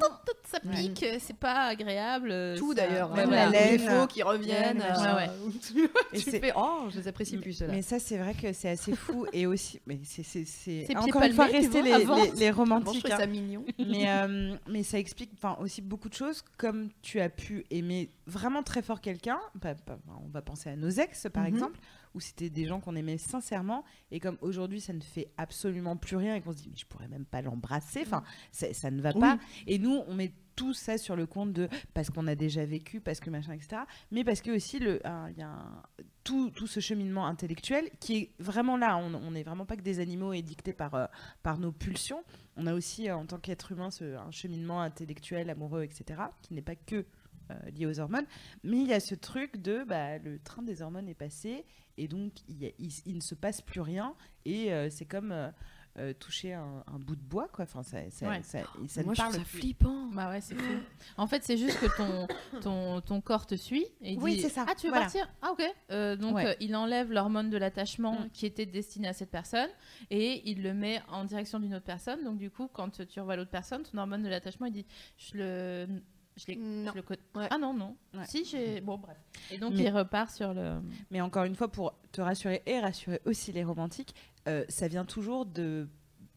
[SPEAKER 2] tout, ça
[SPEAKER 3] Ouais.
[SPEAKER 2] pique, c'est pas agréable.
[SPEAKER 3] Tout
[SPEAKER 2] ça-
[SPEAKER 3] d'ailleurs.
[SPEAKER 2] Ouais,
[SPEAKER 4] Même
[SPEAKER 2] voilà.
[SPEAKER 4] la
[SPEAKER 3] Les
[SPEAKER 4] laine.
[SPEAKER 3] défauts qui reviennent.
[SPEAKER 4] Ouais,
[SPEAKER 3] euh,
[SPEAKER 4] Et
[SPEAKER 3] tu
[SPEAKER 4] c'est-
[SPEAKER 3] fais Oh, je les apprécie plus ceux-là.
[SPEAKER 4] Mais ça, c'est vrai que c'est assez fou et aussi, mais c'est encore une fois rester les, les, les
[SPEAKER 3] Bon, je
[SPEAKER 4] romantiques. hein.
[SPEAKER 3] ça mignon.
[SPEAKER 4] mais, euh, mais ça explique enfin, aussi beaucoup de choses, comme tu as pu aimer vraiment très fort quelqu'un, bah, bah, on va penser à nos ex par
[SPEAKER 3] Mhm.
[SPEAKER 4] exemple, où c'était des gens qu'on aimait sincèrement, et comme aujourd'hui ça ne fait absolument plus rien, et qu'on se dit mais je pourrais même pas l'embrasser, enfin ça, ne va pas, et nous on met tout ça sur le compte de parce qu'on a déjà vécu, parce que machin, etc. Mais parce que aussi il y a un- tout, tout ce cheminement intellectuel qui est vraiment là. On on n'est vraiment pas que des animaux édictés par, euh, par nos pulsions. On a aussi, euh, en tant qu'être humain, ce, un cheminement intellectuel, amoureux, etc., qui n'est pas que euh, lié aux hormones. Mais il y a ce truc de bah, le train des hormones est passé et donc il, y a- il- il ne se passe plus rien. Et euh, c'est comme euh, euh, toucher un, un bout de bois, quoi. Enfin, ça, ça,
[SPEAKER 2] Ouais.
[SPEAKER 4] ça- ça
[SPEAKER 3] Moi, je
[SPEAKER 4] parle
[SPEAKER 3] ça
[SPEAKER 4] plus.
[SPEAKER 3] flippant.
[SPEAKER 2] Bah ouais, c'est fou. En fait, c'est juste que ton, ton, ton corps te suit et il
[SPEAKER 4] Oui,
[SPEAKER 2] dit
[SPEAKER 4] c'est ça.
[SPEAKER 2] Ah, tu veux
[SPEAKER 4] Voilà.
[SPEAKER 2] partir? Ah, ok. Euh, donc,
[SPEAKER 4] Ouais.
[SPEAKER 2] euh, il enlève l'hormone de l'attachement
[SPEAKER 4] Mm.
[SPEAKER 2] qui était destinée à cette personne et il le met en direction d'une autre personne. Donc, du coup, quand tu revois l'autre personne, ton hormone de l'attachement, il dit Je le. Je, l'ai-
[SPEAKER 3] Non.
[SPEAKER 2] je le connais.
[SPEAKER 3] Ouais.
[SPEAKER 2] Ah non, non.
[SPEAKER 4] Ouais.
[SPEAKER 2] Si, j'ai. Bon, bref. Et donc,
[SPEAKER 4] Mais-
[SPEAKER 2] il repart sur le.
[SPEAKER 4] Mais encore une fois, pour te rassurer et rassurer aussi les romantiques, euh, ça vient toujours de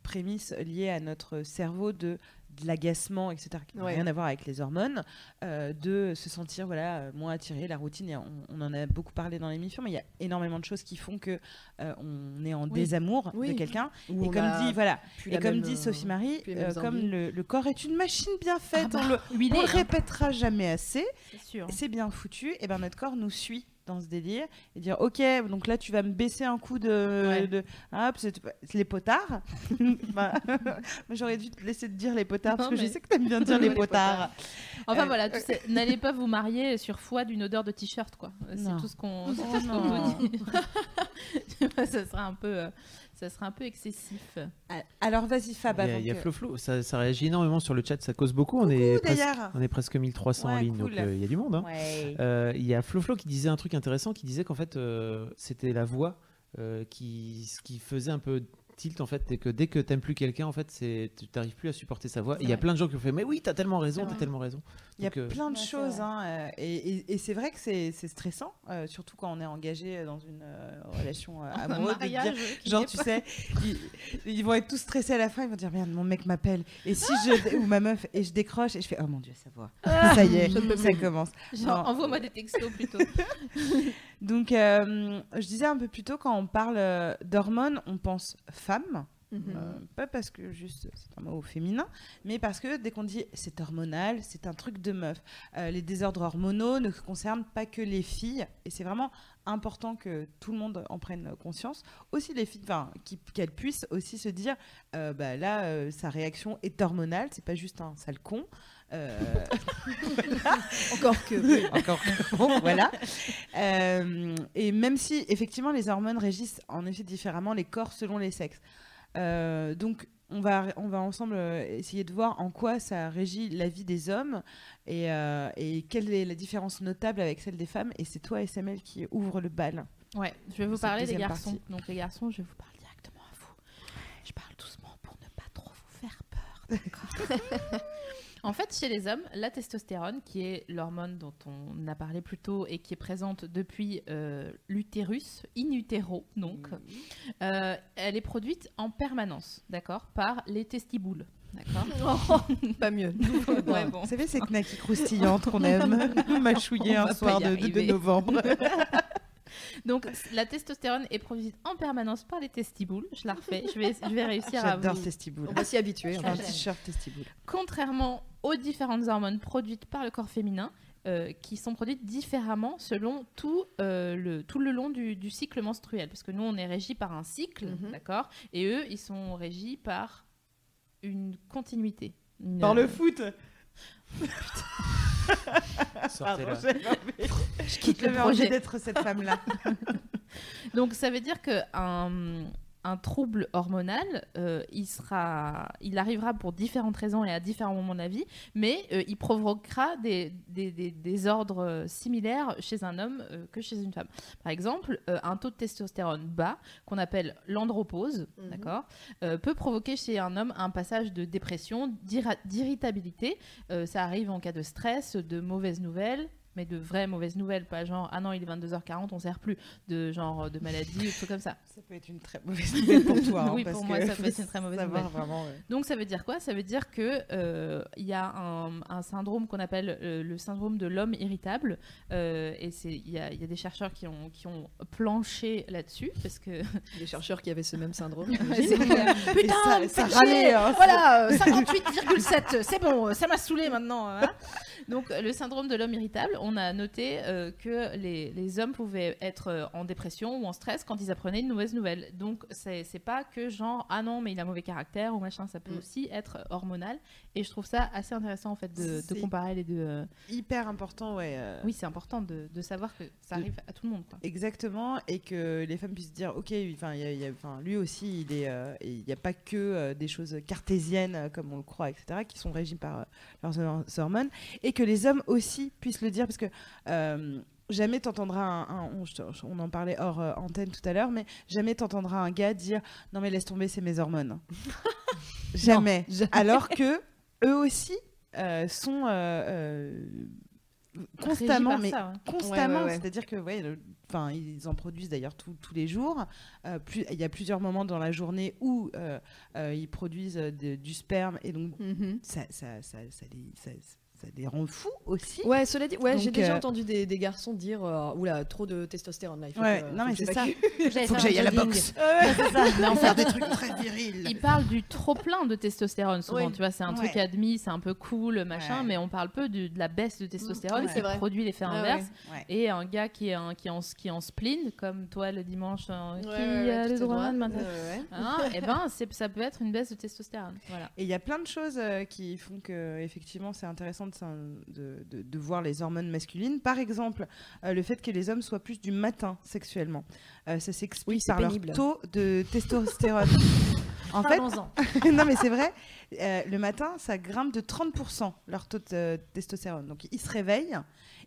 [SPEAKER 4] prémices liées à notre cerveau de de l'agacement, etc., qui n'a
[SPEAKER 3] Ouais.
[SPEAKER 4] rien à voir avec les hormones, euh, de se sentir voilà euh, moins attiré, la routine. et on, on en a beaucoup parlé dans l'émission, mais il y a énormément de choses qui font que euh, on est en
[SPEAKER 2] Oui.
[SPEAKER 4] désamour
[SPEAKER 3] Oui.
[SPEAKER 4] de quelqu'un. Et comme dit voilà, et comme
[SPEAKER 3] même,
[SPEAKER 4] dit Sophie Marie, euh, comme le, le corps est une machine bien faite,
[SPEAKER 2] Ah bah,
[SPEAKER 4] on le, on le répétera jamais assez.
[SPEAKER 2] C'est
[SPEAKER 4] bien foutu, et ben notre corps nous suit dans ce délire et dire ok donc là tu vas me baisser un coup de,
[SPEAKER 2] Ouais.
[SPEAKER 4] de hop c'est les potards Bah, j'aurais dû te laisser te dire les potards parce que
[SPEAKER 2] mais-
[SPEAKER 4] je sais que t'aimes bien dire les
[SPEAKER 3] Les
[SPEAKER 4] potards
[SPEAKER 2] Enfin
[SPEAKER 4] Euh,
[SPEAKER 2] voilà, tu sais, n'allez pas vous marier sur foi d'une odeur de t-shirt, quoi. C'est tout ce qu'on
[SPEAKER 4] Oh
[SPEAKER 2] vous dit. Ça serait un peu, euh, ça serait un peu excessif.
[SPEAKER 4] alors vas-y Fab
[SPEAKER 6] Il y a,
[SPEAKER 4] avant
[SPEAKER 6] il y a
[SPEAKER 4] que-
[SPEAKER 6] Flo Flo, ça, ça réagit énormément sur le chat, ça cause beaucoup. On est, presque,
[SPEAKER 4] d'ailleurs
[SPEAKER 6] on est presque 1300 en
[SPEAKER 4] Ouais,
[SPEAKER 6] ligne,
[SPEAKER 4] cool.
[SPEAKER 6] donc euh, il y a du monde. hein.
[SPEAKER 4] ouais.
[SPEAKER 6] Euh, Il y a Flo Flo qui disait un truc intéressant, qui disait qu'en fait euh, c'était la voix euh, qui, ce qui faisait un peu tilt en fait, et que dès que t'aimes plus quelqu'un en fait, c'est tu t'arrives plus à supporter sa voix. Il y a plein de gens qui ont fait mais oui t'as tellement raison,
[SPEAKER 2] C'est
[SPEAKER 6] t'as tellement raison.
[SPEAKER 4] Il y a
[SPEAKER 6] euh,
[SPEAKER 4] plein de
[SPEAKER 5] Ouais, c'est
[SPEAKER 4] choses, hein, euh, et, et- et c'est vrai que c'est c'est stressant, euh, surtout quand on est engagé dans une euh, relation euh,
[SPEAKER 2] Un
[SPEAKER 4] amoureuse. dire-
[SPEAKER 2] mariage
[SPEAKER 4] Genre, tu
[SPEAKER 2] pas-
[SPEAKER 4] sais, ils, ils vont être tous stressés à la fin, ils vont dire Merde, mon mec m'appelle. Et si je. ou ma meuf, et je décroche, et je fais Oh mon dieu, ça va. ça y est, ça commence.
[SPEAKER 2] Genre, envoie-moi des textos plutôt.
[SPEAKER 4] Donc, euh, je disais un peu plus tôt, quand on parle euh, d'hormones, on pense femme.
[SPEAKER 3] Mhm.
[SPEAKER 4] Euh, pas parce que juste c'est un mot féminin, mais parce que dès qu'on dit c'est hormonal, c'est un truc de meuf. Euh, les désordres hormonaux ne concernent pas que les filles, et c'est vraiment important que tout le monde en prenne conscience. Aussi les filles, enfin, qu'elles puissent aussi se dire, bah là, sa réaction est hormonale, c'est pas juste un sale con. Euh,
[SPEAKER 3] Encore que.
[SPEAKER 4] encore que bon, voilà. Euh, et même si effectivement les hormones régissent en effet différemment les corps selon les sexes. Euh, donc on va, on va ensemble essayer de voir en quoi ça régit la vie des hommes et, euh, et quelle est la différence notable avec celle des femmes. Et c'est toi, SML, qui ouvre le bal.
[SPEAKER 2] Ouais, je vais vous parler des garçons.
[SPEAKER 4] partie.
[SPEAKER 2] Donc les garçons, je vais vous parler directement à vous. Je parle doucement pour ne pas trop vous faire peur, d'accord? En fait, chez les hommes, la testostérone, qui est l'hormone dont on a parlé plus tôt et qui est présente depuis euh, l'utérus, in utero, donc, euh, elle est produite en permanence, d'accord, par les testiboules. D'accord
[SPEAKER 3] Pas mieux.
[SPEAKER 2] Ouais, bon.
[SPEAKER 4] Vous savez, ces knackis croustillantes qu'on aime mâchouiller un soir de, de- novembre.
[SPEAKER 2] Donc, la testostérone est produite en permanence par les testiboules. Je la refais. Je vais, je vais réussir à
[SPEAKER 4] J'adore
[SPEAKER 2] vous.
[SPEAKER 4] testiboules.
[SPEAKER 3] On va s'y habituer. En
[SPEAKER 4] un t-shirt testiboules.
[SPEAKER 2] Contrairement aux différentes hormones produites par le corps féminin, euh, qui sont produites différemment selon tout, euh, le, tout le long du, du cycle menstruel. Parce que nous, on est régi par un cycle,
[SPEAKER 3] Mhm.
[SPEAKER 2] d'accord? Et eux, ils sont régis par une continuité. Une-
[SPEAKER 4] Par le foot. Pardon,
[SPEAKER 2] Je quitte le projet.
[SPEAKER 4] d'être cette femme-là.
[SPEAKER 2] Donc ça veut dire que un, un trouble hormonal, euh, il sera, il arrivera pour différentes raisons et à différents moments de la vie, mais euh, il provoquera des, des, des- des ordres euh, similaires chez un homme euh, que chez une femme. Par exemple, un taux de testostérone bas, qu'on appelle l'andropause,
[SPEAKER 3] Mhm.
[SPEAKER 2] d'accord, peut provoquer chez un homme un passage de dépression, d'irritabilité. Ça arrive en cas de stress, de mauvaises nouvelles. Mais de vraies mauvaises nouvelles, pas genre ah non il est 22h40, on sert plus, de genre de maladie ou trucs comme ça.
[SPEAKER 4] Ça peut être une très mauvaise nouvelle pour toi. hein,
[SPEAKER 2] Oui,
[SPEAKER 4] parce
[SPEAKER 2] pour moi,
[SPEAKER 4] que
[SPEAKER 2] ça peut être une très mauvaise nouvelle.
[SPEAKER 4] Vraiment, ouais.
[SPEAKER 2] Donc ça veut dire quoi? Ça veut dire que euh, il y a un, un syndrome qu'on appelle euh, le syndrome de l'homme irritable, euh, et c'est il y a, il y a des chercheurs qui ont qui ont planché là-dessus parce que
[SPEAKER 3] Des chercheurs qui avaient ce même syndrome.
[SPEAKER 2] Putain,
[SPEAKER 4] ça- ça râlait, hein,
[SPEAKER 2] voilà, euh, 58,7, c'est bon, ça m'a saoulé maintenant. hein. Donc le syndrome de l'homme irritable, on a noté euh, que les, les hommes pouvaient être euh, en dépression ou en stress quand ils apprenaient une mauvaise nouvelle. Donc c'est pas que genre ah non mais il a mauvais caractère ou machin, ça peut
[SPEAKER 3] Mm.
[SPEAKER 2] aussi être hormonal. Et je trouve ça assez intéressant en fait de, de comparer les deux. euh.
[SPEAKER 4] Hyper important, ouais. euh,
[SPEAKER 2] Oui c'est important de, de savoir que ça
[SPEAKER 4] De-
[SPEAKER 2] arrive à tout le monde. quoi.
[SPEAKER 4] Exactement, et que les femmes puissent dire, ok, enfin, il y a- il y a- enfin, lui aussi, il est, euh, il n'y a pas que euh, des choses cartésiennes euh, comme on le croit, etc., qui sont régies par euh, leurs hor- hormones, et que les hommes aussi puissent le dire, parce que euh, jamais t'entendras un, un- on, en parlait hors euh, antenne tout à l'heure, mais jamais t'entendras un gars dire, non mais laisse tomber, c'est mes hormones. jamais. Alors que eux aussi euh, sont euh, euh, constamment, mais
[SPEAKER 2] par ça, ouais.
[SPEAKER 4] constamment,
[SPEAKER 3] Ouais, ouais, ouais.
[SPEAKER 4] c'est-à-dire que enfin ils en produisent d'ailleurs tous- tous les jours. Euh, plus, il y a plusieurs moments dans la journée où euh, euh, ils produisent de- du sperme et donc
[SPEAKER 3] Mhm.
[SPEAKER 4] ça, ça, ça, ça les, ça, ça les rend fous aussi.
[SPEAKER 3] Ouais, cela dit, ouais, j'ai déjà
[SPEAKER 4] euh,
[SPEAKER 3] entendu des, des garçons dire euh, oula, trop de testostérone là. Il faut
[SPEAKER 4] Ouais,
[SPEAKER 3] que-
[SPEAKER 4] non, mais c'est ça.
[SPEAKER 3] j'évacue.
[SPEAKER 4] Faut que j'aille à la boxe.
[SPEAKER 2] En
[SPEAKER 4] Faire
[SPEAKER 2] fait,
[SPEAKER 4] des trucs très virils.
[SPEAKER 2] il parle du trop plein de testostérone souvent.
[SPEAKER 3] Oui.
[SPEAKER 2] Tu vois, c'est un truc
[SPEAKER 4] Ouais.
[SPEAKER 2] admis, c'est un peu cool, machin,
[SPEAKER 4] Ouais.
[SPEAKER 2] mais on parle peu de la baisse de testostérone qui produit l'effet
[SPEAKER 3] Ah ouais.
[SPEAKER 2] inverse.
[SPEAKER 4] Ouais.
[SPEAKER 2] Et un gars qui est, un, qui est, en, qui est en spleen, comme toi le dimanche, euh, qui
[SPEAKER 3] Ouais, ouais, ouais,
[SPEAKER 2] a le droit de.
[SPEAKER 3] Ouais, ouais.
[SPEAKER 2] Hein, et ben, c'est- ça peut être une baisse de testostérone. Voilà.
[SPEAKER 4] Et il y a plein de choses euh, qui font que effectivement c'est intéressant de, s'in- de, de- de voir les hormones masculines. Par exemple, euh, le fait que les hommes soient plus du matin sexuellement. Euh, ça s'explique
[SPEAKER 3] Oui,
[SPEAKER 4] par
[SPEAKER 3] pénible.
[SPEAKER 4] leur taux de testostérone. en fait, non mais c'est vrai, euh, le matin ça grimpe de 30% leur taux de testostérone. Donc ils se réveillent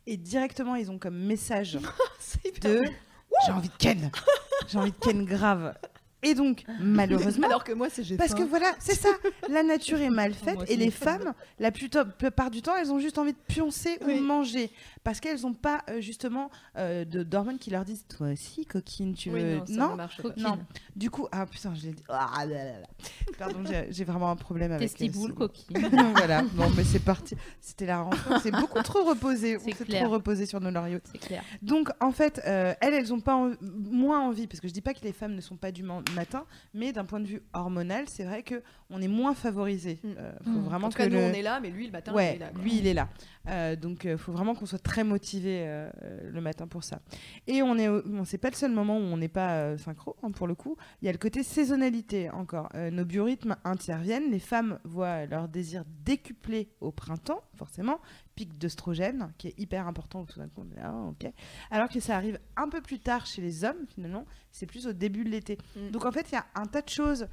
[SPEAKER 4] et directement ils ont comme message de j'ai envie de ken, j'ai envie de ken grave. Et donc malheureusement
[SPEAKER 3] Alors que moi, c'est j'ai
[SPEAKER 4] parce que voilà, c'est ça. La nature est mal faite et les femmes, la plupart, plupart du temps, elles ont juste envie de pioncer
[SPEAKER 3] Oui.
[SPEAKER 4] ou manger parce qu'elles n'ont pas euh, justement euh, de d'hormones qui leur disent toi aussi coquine, tu
[SPEAKER 3] Oui,
[SPEAKER 4] veux
[SPEAKER 3] non, ça
[SPEAKER 4] non.
[SPEAKER 3] marche.
[SPEAKER 4] Non. Du coup, ah putain, je l'ai dit. Ah, là, là, là. Pardon, j'ai- vraiment un problème avec. euh,
[SPEAKER 2] Testiboule, coquine.
[SPEAKER 4] voilà. Bon, mais c'est parti. C'était la rencontre. C'est beaucoup trop reposé. On
[SPEAKER 2] C'est
[SPEAKER 4] s'est trop reposé sur nos lauriers.
[SPEAKER 2] C'est clair.
[SPEAKER 4] Donc en fait, euh, elles, elles ont pas en- moins envie, parce que je dis pas que les femmes ne sont pas du matin, mais d'un point de vue hormonal, c'est vrai que on est moins favorisé.
[SPEAKER 3] Mm.
[SPEAKER 4] Faut
[SPEAKER 2] Mm.
[SPEAKER 4] vraiment
[SPEAKER 3] En tout cas,
[SPEAKER 4] que
[SPEAKER 3] nous,
[SPEAKER 4] le-
[SPEAKER 3] on est là, mais lui, le matin,
[SPEAKER 4] ouais,
[SPEAKER 3] il est là. quoi.
[SPEAKER 4] lui il est là. Donc il faut vraiment qu'on soit très motivé euh, le matin pour ça. Et on est, bon, c'est pas le seul moment où on n'est pas euh, synchro hein, pour le coup. Il y a le côté saisonnalité encore. Euh, nos biorhythmes interviennent. Les femmes voient leur désir décuplé au printemps, forcément, pic d'œstrogène qui est hyper important. Tout d'un coup, là, ah, ok. Alors que ça arrive un peu plus tard chez les hommes finalement. C'est plus au début de l'été.
[SPEAKER 3] Mm.
[SPEAKER 4] Donc en fait, il y a un tas de choses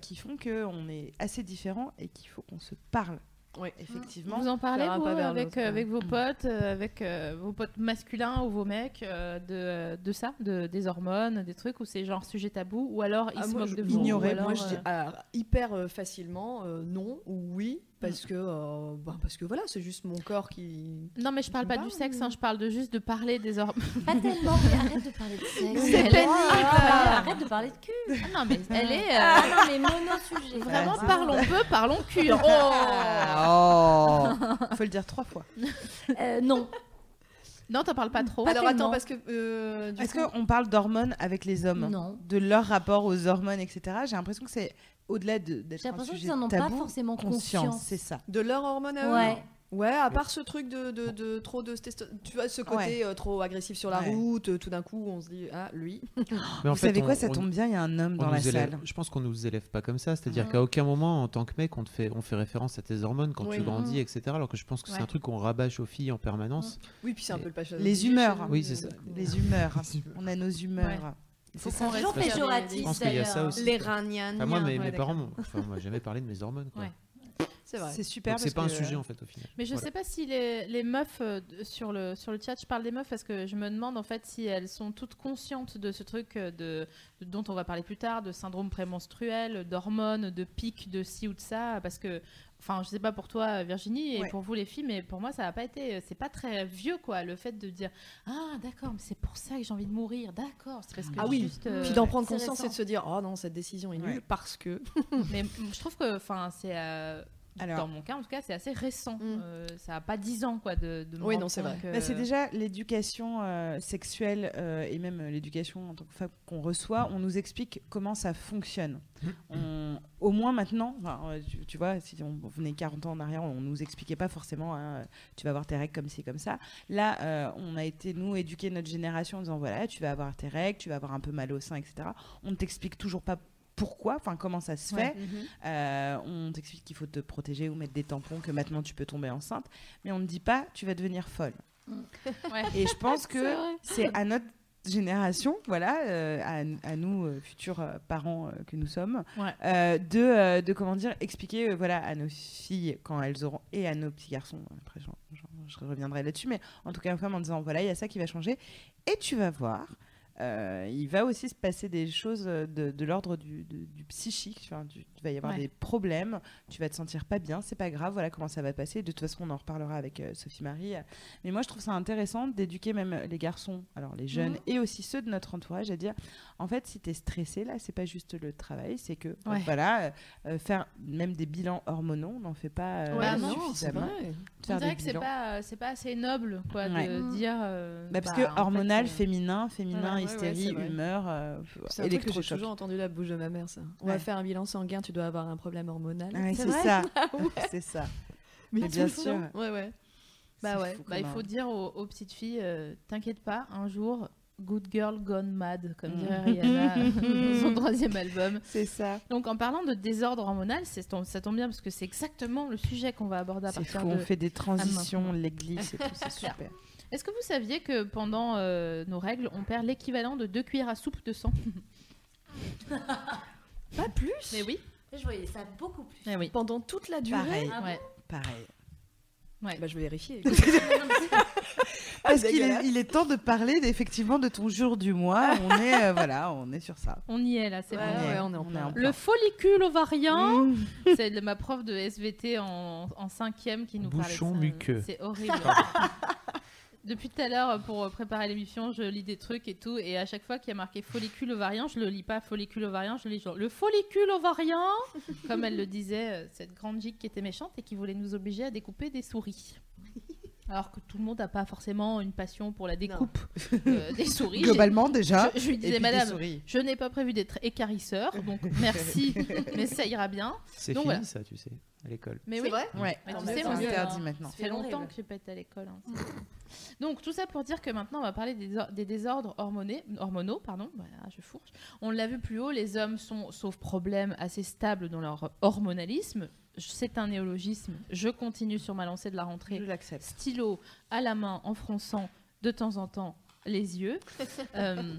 [SPEAKER 4] qui font que on est assez différents et qu'il faut qu'on se parle.
[SPEAKER 3] Oui.
[SPEAKER 4] Effectivement.
[SPEAKER 2] Vous en parlez vous, avec, euh, avec vos potes, euh, avec euh, vos potes masculins ou vos mecs euh, de, de ça, de, des hormones, des trucs où c'est genre sujet tabou ou alors ils
[SPEAKER 3] Ah,
[SPEAKER 2] se
[SPEAKER 3] moi,
[SPEAKER 2] moquent
[SPEAKER 3] je-
[SPEAKER 2] de vous
[SPEAKER 4] ignorer,
[SPEAKER 2] alors,
[SPEAKER 3] Moi, je dis alors, hyper facilement euh, non ou oui, parce que, euh, bah, parce que voilà, c'est juste mon corps qui.
[SPEAKER 2] Non mais je parle pas du sexe, hein, je parle de juste de parler des hormones.
[SPEAKER 5] Pas tellement, mais arrête de parler de sexe.
[SPEAKER 2] C'est pénible.
[SPEAKER 5] Ah, Arrête de parler de cul.
[SPEAKER 2] non mais elle est euh,
[SPEAKER 5] Ah non, mais mono-sujet.
[SPEAKER 2] vraiment
[SPEAKER 4] Ouais.
[SPEAKER 2] parlons peu, parlons cul. Oh
[SPEAKER 4] Oh Faut le dire trois fois.
[SPEAKER 5] Euh, non.
[SPEAKER 2] non t'en parles pas trop.
[SPEAKER 5] Pas
[SPEAKER 3] alors
[SPEAKER 5] tellement.
[SPEAKER 3] attends, parce que. euh,
[SPEAKER 4] Est-ce
[SPEAKER 3] coup-
[SPEAKER 4] qu'on parle d'hormones avec les hommes?
[SPEAKER 5] Non.
[SPEAKER 4] De leur rapport aux hormones, etc. J'ai l'impression que c'est au-delà de- d'être
[SPEAKER 5] J'ai
[SPEAKER 4] un
[SPEAKER 5] l'impression
[SPEAKER 4] sujet
[SPEAKER 5] qu'ils n'en ont pas
[SPEAKER 4] tabou,
[SPEAKER 5] forcément
[SPEAKER 4] conscience, c'est ça.
[SPEAKER 3] De leur hormone à eux
[SPEAKER 5] Ouais.
[SPEAKER 3] Ouais, à part ce truc de, de, de trop de testo- Tu vois, ce côté euh, trop agressif sur la
[SPEAKER 4] Ouais.
[SPEAKER 3] route, euh, tout d'un coup, on se dit, ah, lui.
[SPEAKER 6] Mais en
[SPEAKER 4] Vous
[SPEAKER 6] fait,
[SPEAKER 4] savez
[SPEAKER 6] on-
[SPEAKER 4] quoi, ça
[SPEAKER 6] on-
[SPEAKER 4] tombe bien, il y a un homme dans la
[SPEAKER 6] élève-
[SPEAKER 4] salle.
[SPEAKER 6] Je pense qu'on nous élève pas comme ça. C'est-à-dire qu'à aucun moment, en tant que mec, on, te fait, on fait référence à tes hormones quand
[SPEAKER 3] Oui.
[SPEAKER 6] tu grandis, etc. Alors que je pense que c'est
[SPEAKER 2] Ouais.
[SPEAKER 6] un truc qu'on rabâche aux filles en permanence.
[SPEAKER 3] Oui, puis c'est un peu le passage.
[SPEAKER 4] Les humeurs.
[SPEAKER 6] Oui, c'est ça.
[SPEAKER 4] Les humeurs. On a nos humeurs.
[SPEAKER 2] Faut
[SPEAKER 4] C'est
[SPEAKER 2] qu'on reste
[SPEAKER 5] péjoratif, d'ailleurs.
[SPEAKER 6] aussi.
[SPEAKER 3] Les ragnagnas.
[SPEAKER 6] Enfin, moi, mes,
[SPEAKER 3] Ouais,
[SPEAKER 6] mes
[SPEAKER 3] d'accord.
[SPEAKER 6] parents, enfin, on m'a jamais parlé de mes hormones. Quoi.
[SPEAKER 2] Ouais.
[SPEAKER 3] C'est vrai.
[SPEAKER 4] C'est super.
[SPEAKER 6] C'est pas un sujet en fait au final.
[SPEAKER 2] Mais je
[SPEAKER 6] Voilà.
[SPEAKER 2] sais pas si les, les meufs euh, sur, le, sur le chat, je parle des meufs parce que je me demande en fait si elles sont toutes conscientes de ce truc euh, de, de- dont on va parler plus tard, de syndrome prémenstruel, d'hormones, de pics, de ci ou de ça. Parce que, enfin, je sais pas pour toi Virginie et
[SPEAKER 4] Ouais.
[SPEAKER 2] pour vous les filles, mais pour moi ça n'a pas été. C'est pas très vieux quoi, le fait de dire Ah d'accord, mais c'est pour ça que j'ai envie de mourir. D'accord, c'est parce que
[SPEAKER 3] Ah oui,
[SPEAKER 2] juste, euh,
[SPEAKER 3] Puis d'en prendre conscience
[SPEAKER 5] récent.
[SPEAKER 3] et de se dire, oh non, cette décision est nulle
[SPEAKER 4] Ouais.
[SPEAKER 3] parce que.
[SPEAKER 2] Mais je trouve que, enfin, c'est. euh,
[SPEAKER 4] Alors-
[SPEAKER 2] dans mon cas, en tout cas, c'est assez récent.
[SPEAKER 3] Mm.
[SPEAKER 2] Euh, ça a pas 10 ans, quoi, de, de
[SPEAKER 3] Oui, non, c'est vrai.
[SPEAKER 2] que-
[SPEAKER 4] Bah, c'est déjà l'éducation euh, sexuelle euh, et même l'éducation en tant que femme qu'on reçoit. On nous explique comment ça fonctionne. On- au moins maintenant, enfin, tu, tu vois, si on venait 40 ans en arrière, on nous expliquait pas forcément. hein, tu vas avoir tes règles comme ci comme ça. Là, euh, on a été nous éduquer notre génération en disant voilà, tu vas avoir tes règles, tu vas avoir un peu mal au sein, etc. On ne t'explique toujours pas pourquoi, enfin comment ça se fait. Euh, on t'explique qu'il faut te protéger ou mettre des tampons, que maintenant tu peux tomber enceinte, mais on ne dit pas tu vas devenir folle.
[SPEAKER 2] Ouais.
[SPEAKER 4] Et je pense que c'est à notre génération, voilà, euh, à, à nous euh, futurs euh, parents euh, que nous sommes,
[SPEAKER 2] Ouais.
[SPEAKER 4] euh, de, euh, de comment dire expliquer, euh, voilà, à nos filles quand elles auront et à nos petits garçons. Après, je reviendrai là-dessus, mais en tout cas aux femmes en disant voilà, il y a ça qui va changer, et tu vas voir. Euh, il va aussi se passer des choses euh, de, de l'ordre du, du- du psychique. Enfin, du- il va y avoir
[SPEAKER 2] Ouais.
[SPEAKER 4] des problèmes. Tu vas te sentir pas bien. C'est pas grave. Voilà comment ça va passer. De toute façon, on en reparlera avec euh, Sophie Marie. Mais moi, je trouve ça intéressant d'éduquer même les garçons, alors les jeunes
[SPEAKER 2] Mhm.
[SPEAKER 4] et aussi ceux de notre entourage, à dire en fait, si tu es stressé, là, c'est pas juste le travail, c'est que
[SPEAKER 2] Ouais.
[SPEAKER 4] voilà, euh, faire même des bilans hormonaux, on n'en fait pas euh,
[SPEAKER 2] Ouais, non,
[SPEAKER 3] c'est
[SPEAKER 4] suffisamment.
[SPEAKER 3] vrai.
[SPEAKER 2] On dirait que c'est pas, c'est pas assez noble quoi,
[SPEAKER 4] Ouais.
[SPEAKER 2] de
[SPEAKER 3] Mm.
[SPEAKER 2] dire. euh,
[SPEAKER 4] Bah, parce
[SPEAKER 2] bah,
[SPEAKER 4] que
[SPEAKER 2] fait,
[SPEAKER 4] hormonal,
[SPEAKER 2] euh,
[SPEAKER 4] féminin, féminin, hystérie, humeur, euh,
[SPEAKER 3] C'est un truc que j'ai
[SPEAKER 4] électrochoc.
[SPEAKER 3] toujours entendu la bouche de ma mère, ça. On
[SPEAKER 4] Ouais.
[SPEAKER 3] va faire un bilan sanguin, tu dois avoir un problème hormonal.
[SPEAKER 4] Ouais,
[SPEAKER 2] C'est
[SPEAKER 4] ça, c'est ça. Mais bien sûr.
[SPEAKER 3] Ouais, ouais.
[SPEAKER 2] Bah ouais, bah, il faut dire aux, aux petites filles, euh, t'inquiète pas, un jour, Good Girl Gone Mad, comme
[SPEAKER 4] Mm.
[SPEAKER 2] dirait Rihanna dans son troisième album.
[SPEAKER 4] C'est ça.
[SPEAKER 2] Donc en parlant de désordre hormonal, ça tombe bien parce que c'est exactement le sujet qu'on va aborder à partir
[SPEAKER 4] fou,
[SPEAKER 2] de...
[SPEAKER 4] on fait des transitions, glisses et tout, c'est super.
[SPEAKER 2] Est-ce que vous saviez que pendant euh, nos règles, on perd l'équivalent de deux cuillères à soupe de sang
[SPEAKER 3] Pas plus
[SPEAKER 2] Mais oui.
[SPEAKER 5] Je voyais ça beaucoup plus.
[SPEAKER 2] Mais oui.
[SPEAKER 3] Pendant toute la durée
[SPEAKER 4] Pareil,
[SPEAKER 5] Ah bon
[SPEAKER 2] Ouais.
[SPEAKER 4] pareil.
[SPEAKER 2] Ouais.
[SPEAKER 3] Bah, je vais vérifier.
[SPEAKER 4] Parce qu'il est, il est temps de parler effectivement de ton jour du mois. On est, euh, voilà, on est sur ça.
[SPEAKER 2] On y est là, c'est
[SPEAKER 3] Ouais,
[SPEAKER 2] bon.
[SPEAKER 3] ouais, on est en plein.
[SPEAKER 2] Le follicule ovarien,
[SPEAKER 4] Mmh.
[SPEAKER 2] c'est de ma prof de SVT en, en cinquième qui nous
[SPEAKER 6] Bouchon
[SPEAKER 2] parlait de ça.
[SPEAKER 6] muqueux.
[SPEAKER 2] C'est horrible. Depuis tout à l'heure, pour préparer l'émission, je lis des trucs et tout, et à chaque fois qu'il y a marqué follicule ovarien, je le lis pas follicule ovarien, je lis genre le follicule ovarien, comme elle le disait, euh, cette grande gigue qui était méchante et qui voulait nous obliger à découper des souris. Alors que tout le monde n'a pas forcément une passion pour la découpe euh, des souris.
[SPEAKER 4] Globalement déjà.
[SPEAKER 2] Je, je lui disais, madame,
[SPEAKER 4] souris.
[SPEAKER 2] je n'ai pas prévu d'être écarisseur, donc merci, mais ça ira bien.
[SPEAKER 6] C'est fini
[SPEAKER 2] voilà.
[SPEAKER 6] ça, tu sais, à l'école.
[SPEAKER 2] Mais
[SPEAKER 3] C'est
[SPEAKER 2] oui,
[SPEAKER 3] vrai
[SPEAKER 4] Ouais,
[SPEAKER 2] Mais tu
[SPEAKER 4] c'est
[SPEAKER 2] sais, moi,
[SPEAKER 4] interdit maintenant.
[SPEAKER 2] ça fait
[SPEAKER 5] C'est
[SPEAKER 2] longtemps que pas été à l'école. hein. Donc tout ça pour dire que maintenant on va parler des, or- des désordres hormonés, hormonaux. Pardon, voilà, je fourche. On l'a vu plus haut, les hommes sont, sauf problème, assez stables dans leur hormonalisme. C'est un néologisme. Je continue sur ma lancée de la rentrée.
[SPEAKER 4] Je l'accepte.
[SPEAKER 2] Stylo à la main en fronçant de temps en temps les yeux. Euh,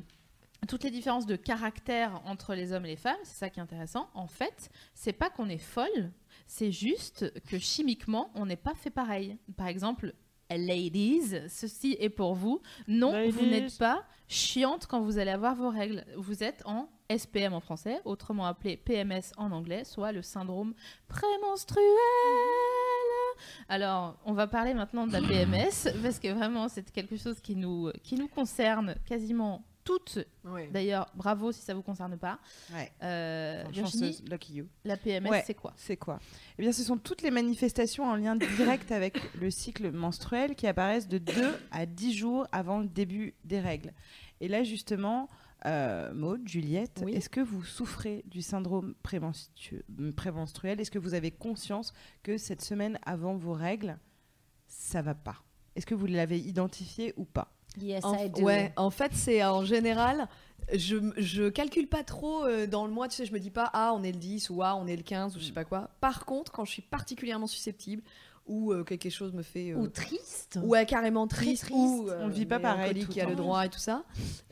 [SPEAKER 2] toutes les différences de caractère entre les hommes et les femmes, c'est ça qui est intéressant. En fait, c'est pas qu'on est folle, c'est juste que chimiquement, on n'est pas fait pareil. Par exemple, ladies, ceci est pour vous. Non, vous n'êtes pas chiante quand vous allez avoir vos règles. Vous êtes en SPM en français, autrement appelé PMS en anglais, soit le syndrome prémenstruel. Alors, on va parler maintenant de la PMS, parce que vraiment, c'est quelque chose qui nous, qui nous concerne quasiment toutes.
[SPEAKER 3] Ouais.
[SPEAKER 2] D'ailleurs, bravo si ça vous concerne pas.
[SPEAKER 4] Ouais.
[SPEAKER 2] Euh, Virginie,
[SPEAKER 4] lucky you.
[SPEAKER 2] la PMS,
[SPEAKER 4] Ouais.
[SPEAKER 2] c'est quoi
[SPEAKER 4] C'est quoi Eh bien, ce sont toutes les manifestations en lien direct avec le cycle menstruel qui apparaissent de 2 à 10 jours avant le début des règles. Et là, justement, euh, Maud, Juliette,
[SPEAKER 3] Oui.
[SPEAKER 4] est-ce que vous souffrez du syndrome prémenstru- prémenstruel? Est-ce que vous avez conscience que cette semaine avant vos règles, ça va pas? Est-ce que vous l'avez identifié ou pas?
[SPEAKER 5] Yes,
[SPEAKER 3] En,
[SPEAKER 5] I do.
[SPEAKER 3] ouais, en fait, c'est en général, je, je calcule pas trop euh, dans le mois, tu sais, je me dis pas, ah, on est le 10 ou ah, on est le 15 ou je sais pas quoi. Par contre, quand je suis particulièrement susceptible ou euh, quelque chose me fait. euh,
[SPEAKER 5] Ou triste.
[SPEAKER 3] ou est carrément triste,
[SPEAKER 5] triste.
[SPEAKER 3] ou euh,
[SPEAKER 4] On le vit pas pareil
[SPEAKER 3] qui a
[SPEAKER 4] le
[SPEAKER 3] droit et tout ça.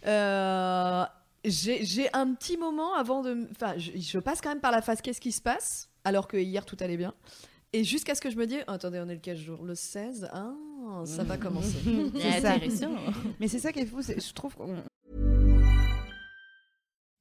[SPEAKER 3] Euh, j'ai j'ai un petit moment avant de. Enfin, je, je passe quand même par la phase qu'est-ce qui se passe alors que hier tout allait bien. Et jusqu'à ce que je me dise, attendez, on est le quel jour Le 16 Ah, ça va commencer.
[SPEAKER 4] C'est.
[SPEAKER 2] Intéressant.
[SPEAKER 4] Mais c'est ça qui est fou, je trouve qu'on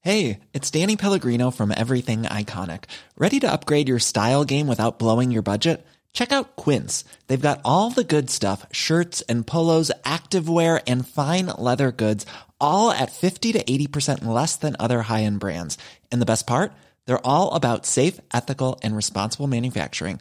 [SPEAKER 7] Hey, it's Danny Pellegrino from Everything Iconic. Ready to upgrade your style game without blowing your budget? Check out Quince. They've got all the good stuff shirts and polos, activewear, and fine leather goods, all at 50 to 80% less than other high end brands. And the best part? They're all about safe, ethical, and responsible manufacturing.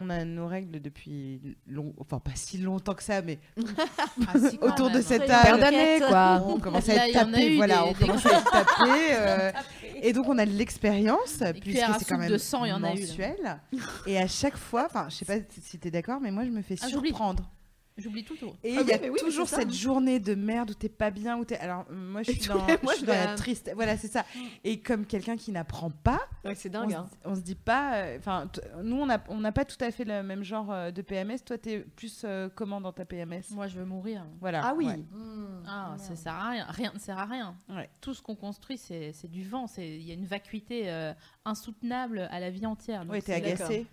[SPEAKER 4] On a nos règles depuis long, enfin pas si longtemps que ça, mais
[SPEAKER 2] Ah, si,
[SPEAKER 4] autour de cette
[SPEAKER 5] Soyons
[SPEAKER 4] table.
[SPEAKER 5] d'année,
[SPEAKER 3] quoi.
[SPEAKER 4] On commence à être tapé, voilà,
[SPEAKER 2] des-
[SPEAKER 4] on
[SPEAKER 2] des
[SPEAKER 4] commence à être tapé. euh, et donc on a de l'expérience, puisque c'est quand même
[SPEAKER 2] de sang, il y en a eu,
[SPEAKER 4] mensuel. Et à chaque fois, enfin je sais pas si tu es d'accord, mais moi je me fais
[SPEAKER 2] Ah,
[SPEAKER 4] surprendre.
[SPEAKER 2] J'oublie tout. tout.
[SPEAKER 4] Et
[SPEAKER 3] Ah
[SPEAKER 4] il y a
[SPEAKER 3] oui, oui,
[SPEAKER 4] toujours cette journée de merde où t'es pas bien, où t'es. Alors, moi, je suis dans, je suis la triste. Voilà, c'est ça. Et comme quelqu'un qui n'apprend pas,
[SPEAKER 3] Ouais, c'est
[SPEAKER 4] on,
[SPEAKER 3] dingue.
[SPEAKER 4] se,
[SPEAKER 3] hein.
[SPEAKER 4] on se dit pas. euh, Enfin, nous, on n'a on n'a pas tout à fait le même genre euh, de PMS. Toi, t'es plus euh, comment dans ta PMS
[SPEAKER 2] Moi, je veux mourir.
[SPEAKER 4] Voilà.
[SPEAKER 3] Ah oui.
[SPEAKER 4] ouais.
[SPEAKER 5] Mmh,
[SPEAKER 2] Ah, ça sert à rien. Rien ne sert à rien.
[SPEAKER 4] Ouais.
[SPEAKER 2] Tout ce qu'on construit, c'est c'est du vent. Il y a une vacuité euh, insoutenable à la vie entière.
[SPEAKER 4] Ouais, t'es agacé.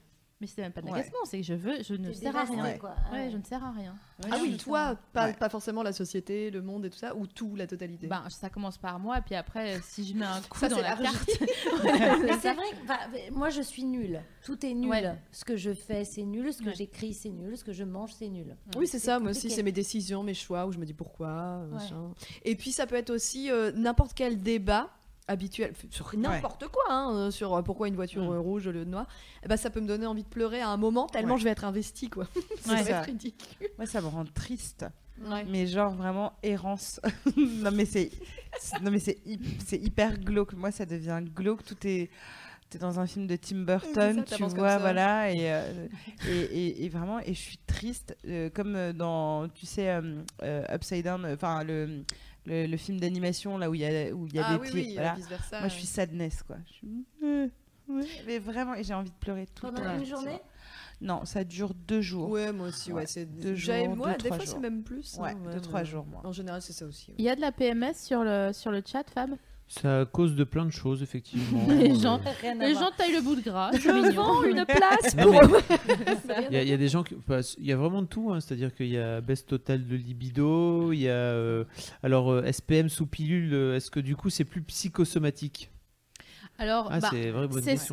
[SPEAKER 2] Mais c'est même pas de
[SPEAKER 4] Ouais.
[SPEAKER 2] l'agacement, c'est que je veux, je ne sers à rien.
[SPEAKER 5] quoi.
[SPEAKER 2] Ouais, je ne sers à rien.
[SPEAKER 3] Ah oui, toi, pas,
[SPEAKER 4] Ouais.
[SPEAKER 3] pas forcément la société, le monde et tout ça, ou tout, la totalité.
[SPEAKER 2] Ben, ça commence par moi, puis après, si je mets un coup
[SPEAKER 3] Ça,
[SPEAKER 2] dans la carte,
[SPEAKER 5] Mais c'est vrai, enfin, moi je suis nulle. Tout est nul.
[SPEAKER 2] Ouais.
[SPEAKER 5] Ce que je fais, c'est nul. Ce que
[SPEAKER 2] Ouais.
[SPEAKER 5] j'écris, c'est nul. Ce que je mange, c'est nul.
[SPEAKER 3] Oui, c'est ça. Moi aussi, c'est mes décisions, mes choix, où je me dis pourquoi. euh, machin. Et puis, ça peut être aussi euh, n'importe quel débat habituel sur n'importe quoi, hein, euh, sur euh, pourquoi une voiture
[SPEAKER 4] Mm.
[SPEAKER 3] euh, rouge au lieu de noire. Eh ben, ça peut me donner envie de pleurer à un moment tellement
[SPEAKER 4] Ouais.
[SPEAKER 3] je vais être investie, quoi.
[SPEAKER 4] Ouais.
[SPEAKER 3] ridicule.
[SPEAKER 4] Moi, ça me rend triste. Mais genre vraiment errance. non mais c'est c'est- non mais c'est c'est hyper glauque. Moi ça devient glauque. Tout est t'es dans un film de Tim Burton,
[SPEAKER 3] ça,
[SPEAKER 4] tu vois, voilà, et, euh, et, et- et vraiment, et je suis triste, euh, comme dans, tu sais, euh, Upside Down, enfin le, le, le film d'animation là où il y a où il y a
[SPEAKER 3] ah
[SPEAKER 4] des
[SPEAKER 3] oui,
[SPEAKER 4] pieds,
[SPEAKER 3] oui,
[SPEAKER 4] voilà.
[SPEAKER 3] vice versa.
[SPEAKER 4] Moi je suis sadness quoi. Je euh, mais vraiment, et j'ai envie de pleurer tout le
[SPEAKER 5] Pendant
[SPEAKER 4] temps.
[SPEAKER 5] une journée
[SPEAKER 4] Non, ça dure deux jours.
[SPEAKER 3] Ouais, moi aussi, ouais.
[SPEAKER 4] Ouais.
[SPEAKER 3] c'est
[SPEAKER 4] Deux jours,
[SPEAKER 3] ouais,
[SPEAKER 4] deux,
[SPEAKER 3] des
[SPEAKER 4] trois
[SPEAKER 3] fois, c'est
[SPEAKER 4] jours.
[SPEAKER 3] même plus.
[SPEAKER 4] Ouais,
[SPEAKER 3] hein,
[SPEAKER 4] deux,
[SPEAKER 3] ouais,
[SPEAKER 4] trois
[SPEAKER 3] mais
[SPEAKER 4] jours, moi.
[SPEAKER 3] En général, c'est ça aussi. ouais.
[SPEAKER 2] il y a de la PMS sur le, sur le chat, Fab?
[SPEAKER 6] Ça cause de plein de choses, effectivement.
[SPEAKER 2] Les
[SPEAKER 6] Euh,
[SPEAKER 2] gens, les taillent le bout de gras.
[SPEAKER 3] Je vends une place pour.
[SPEAKER 6] Il y, a- il y a des gens qui. bah, Il y a vraiment de tout, hein, c'est-à-dire qu'il y a baisse totale de libido, il y a. euh, alors, euh, SPM sous pilule, est-ce que du coup c'est plus psychosomatique?
[SPEAKER 2] Alors,
[SPEAKER 6] Ah,
[SPEAKER 2] bah,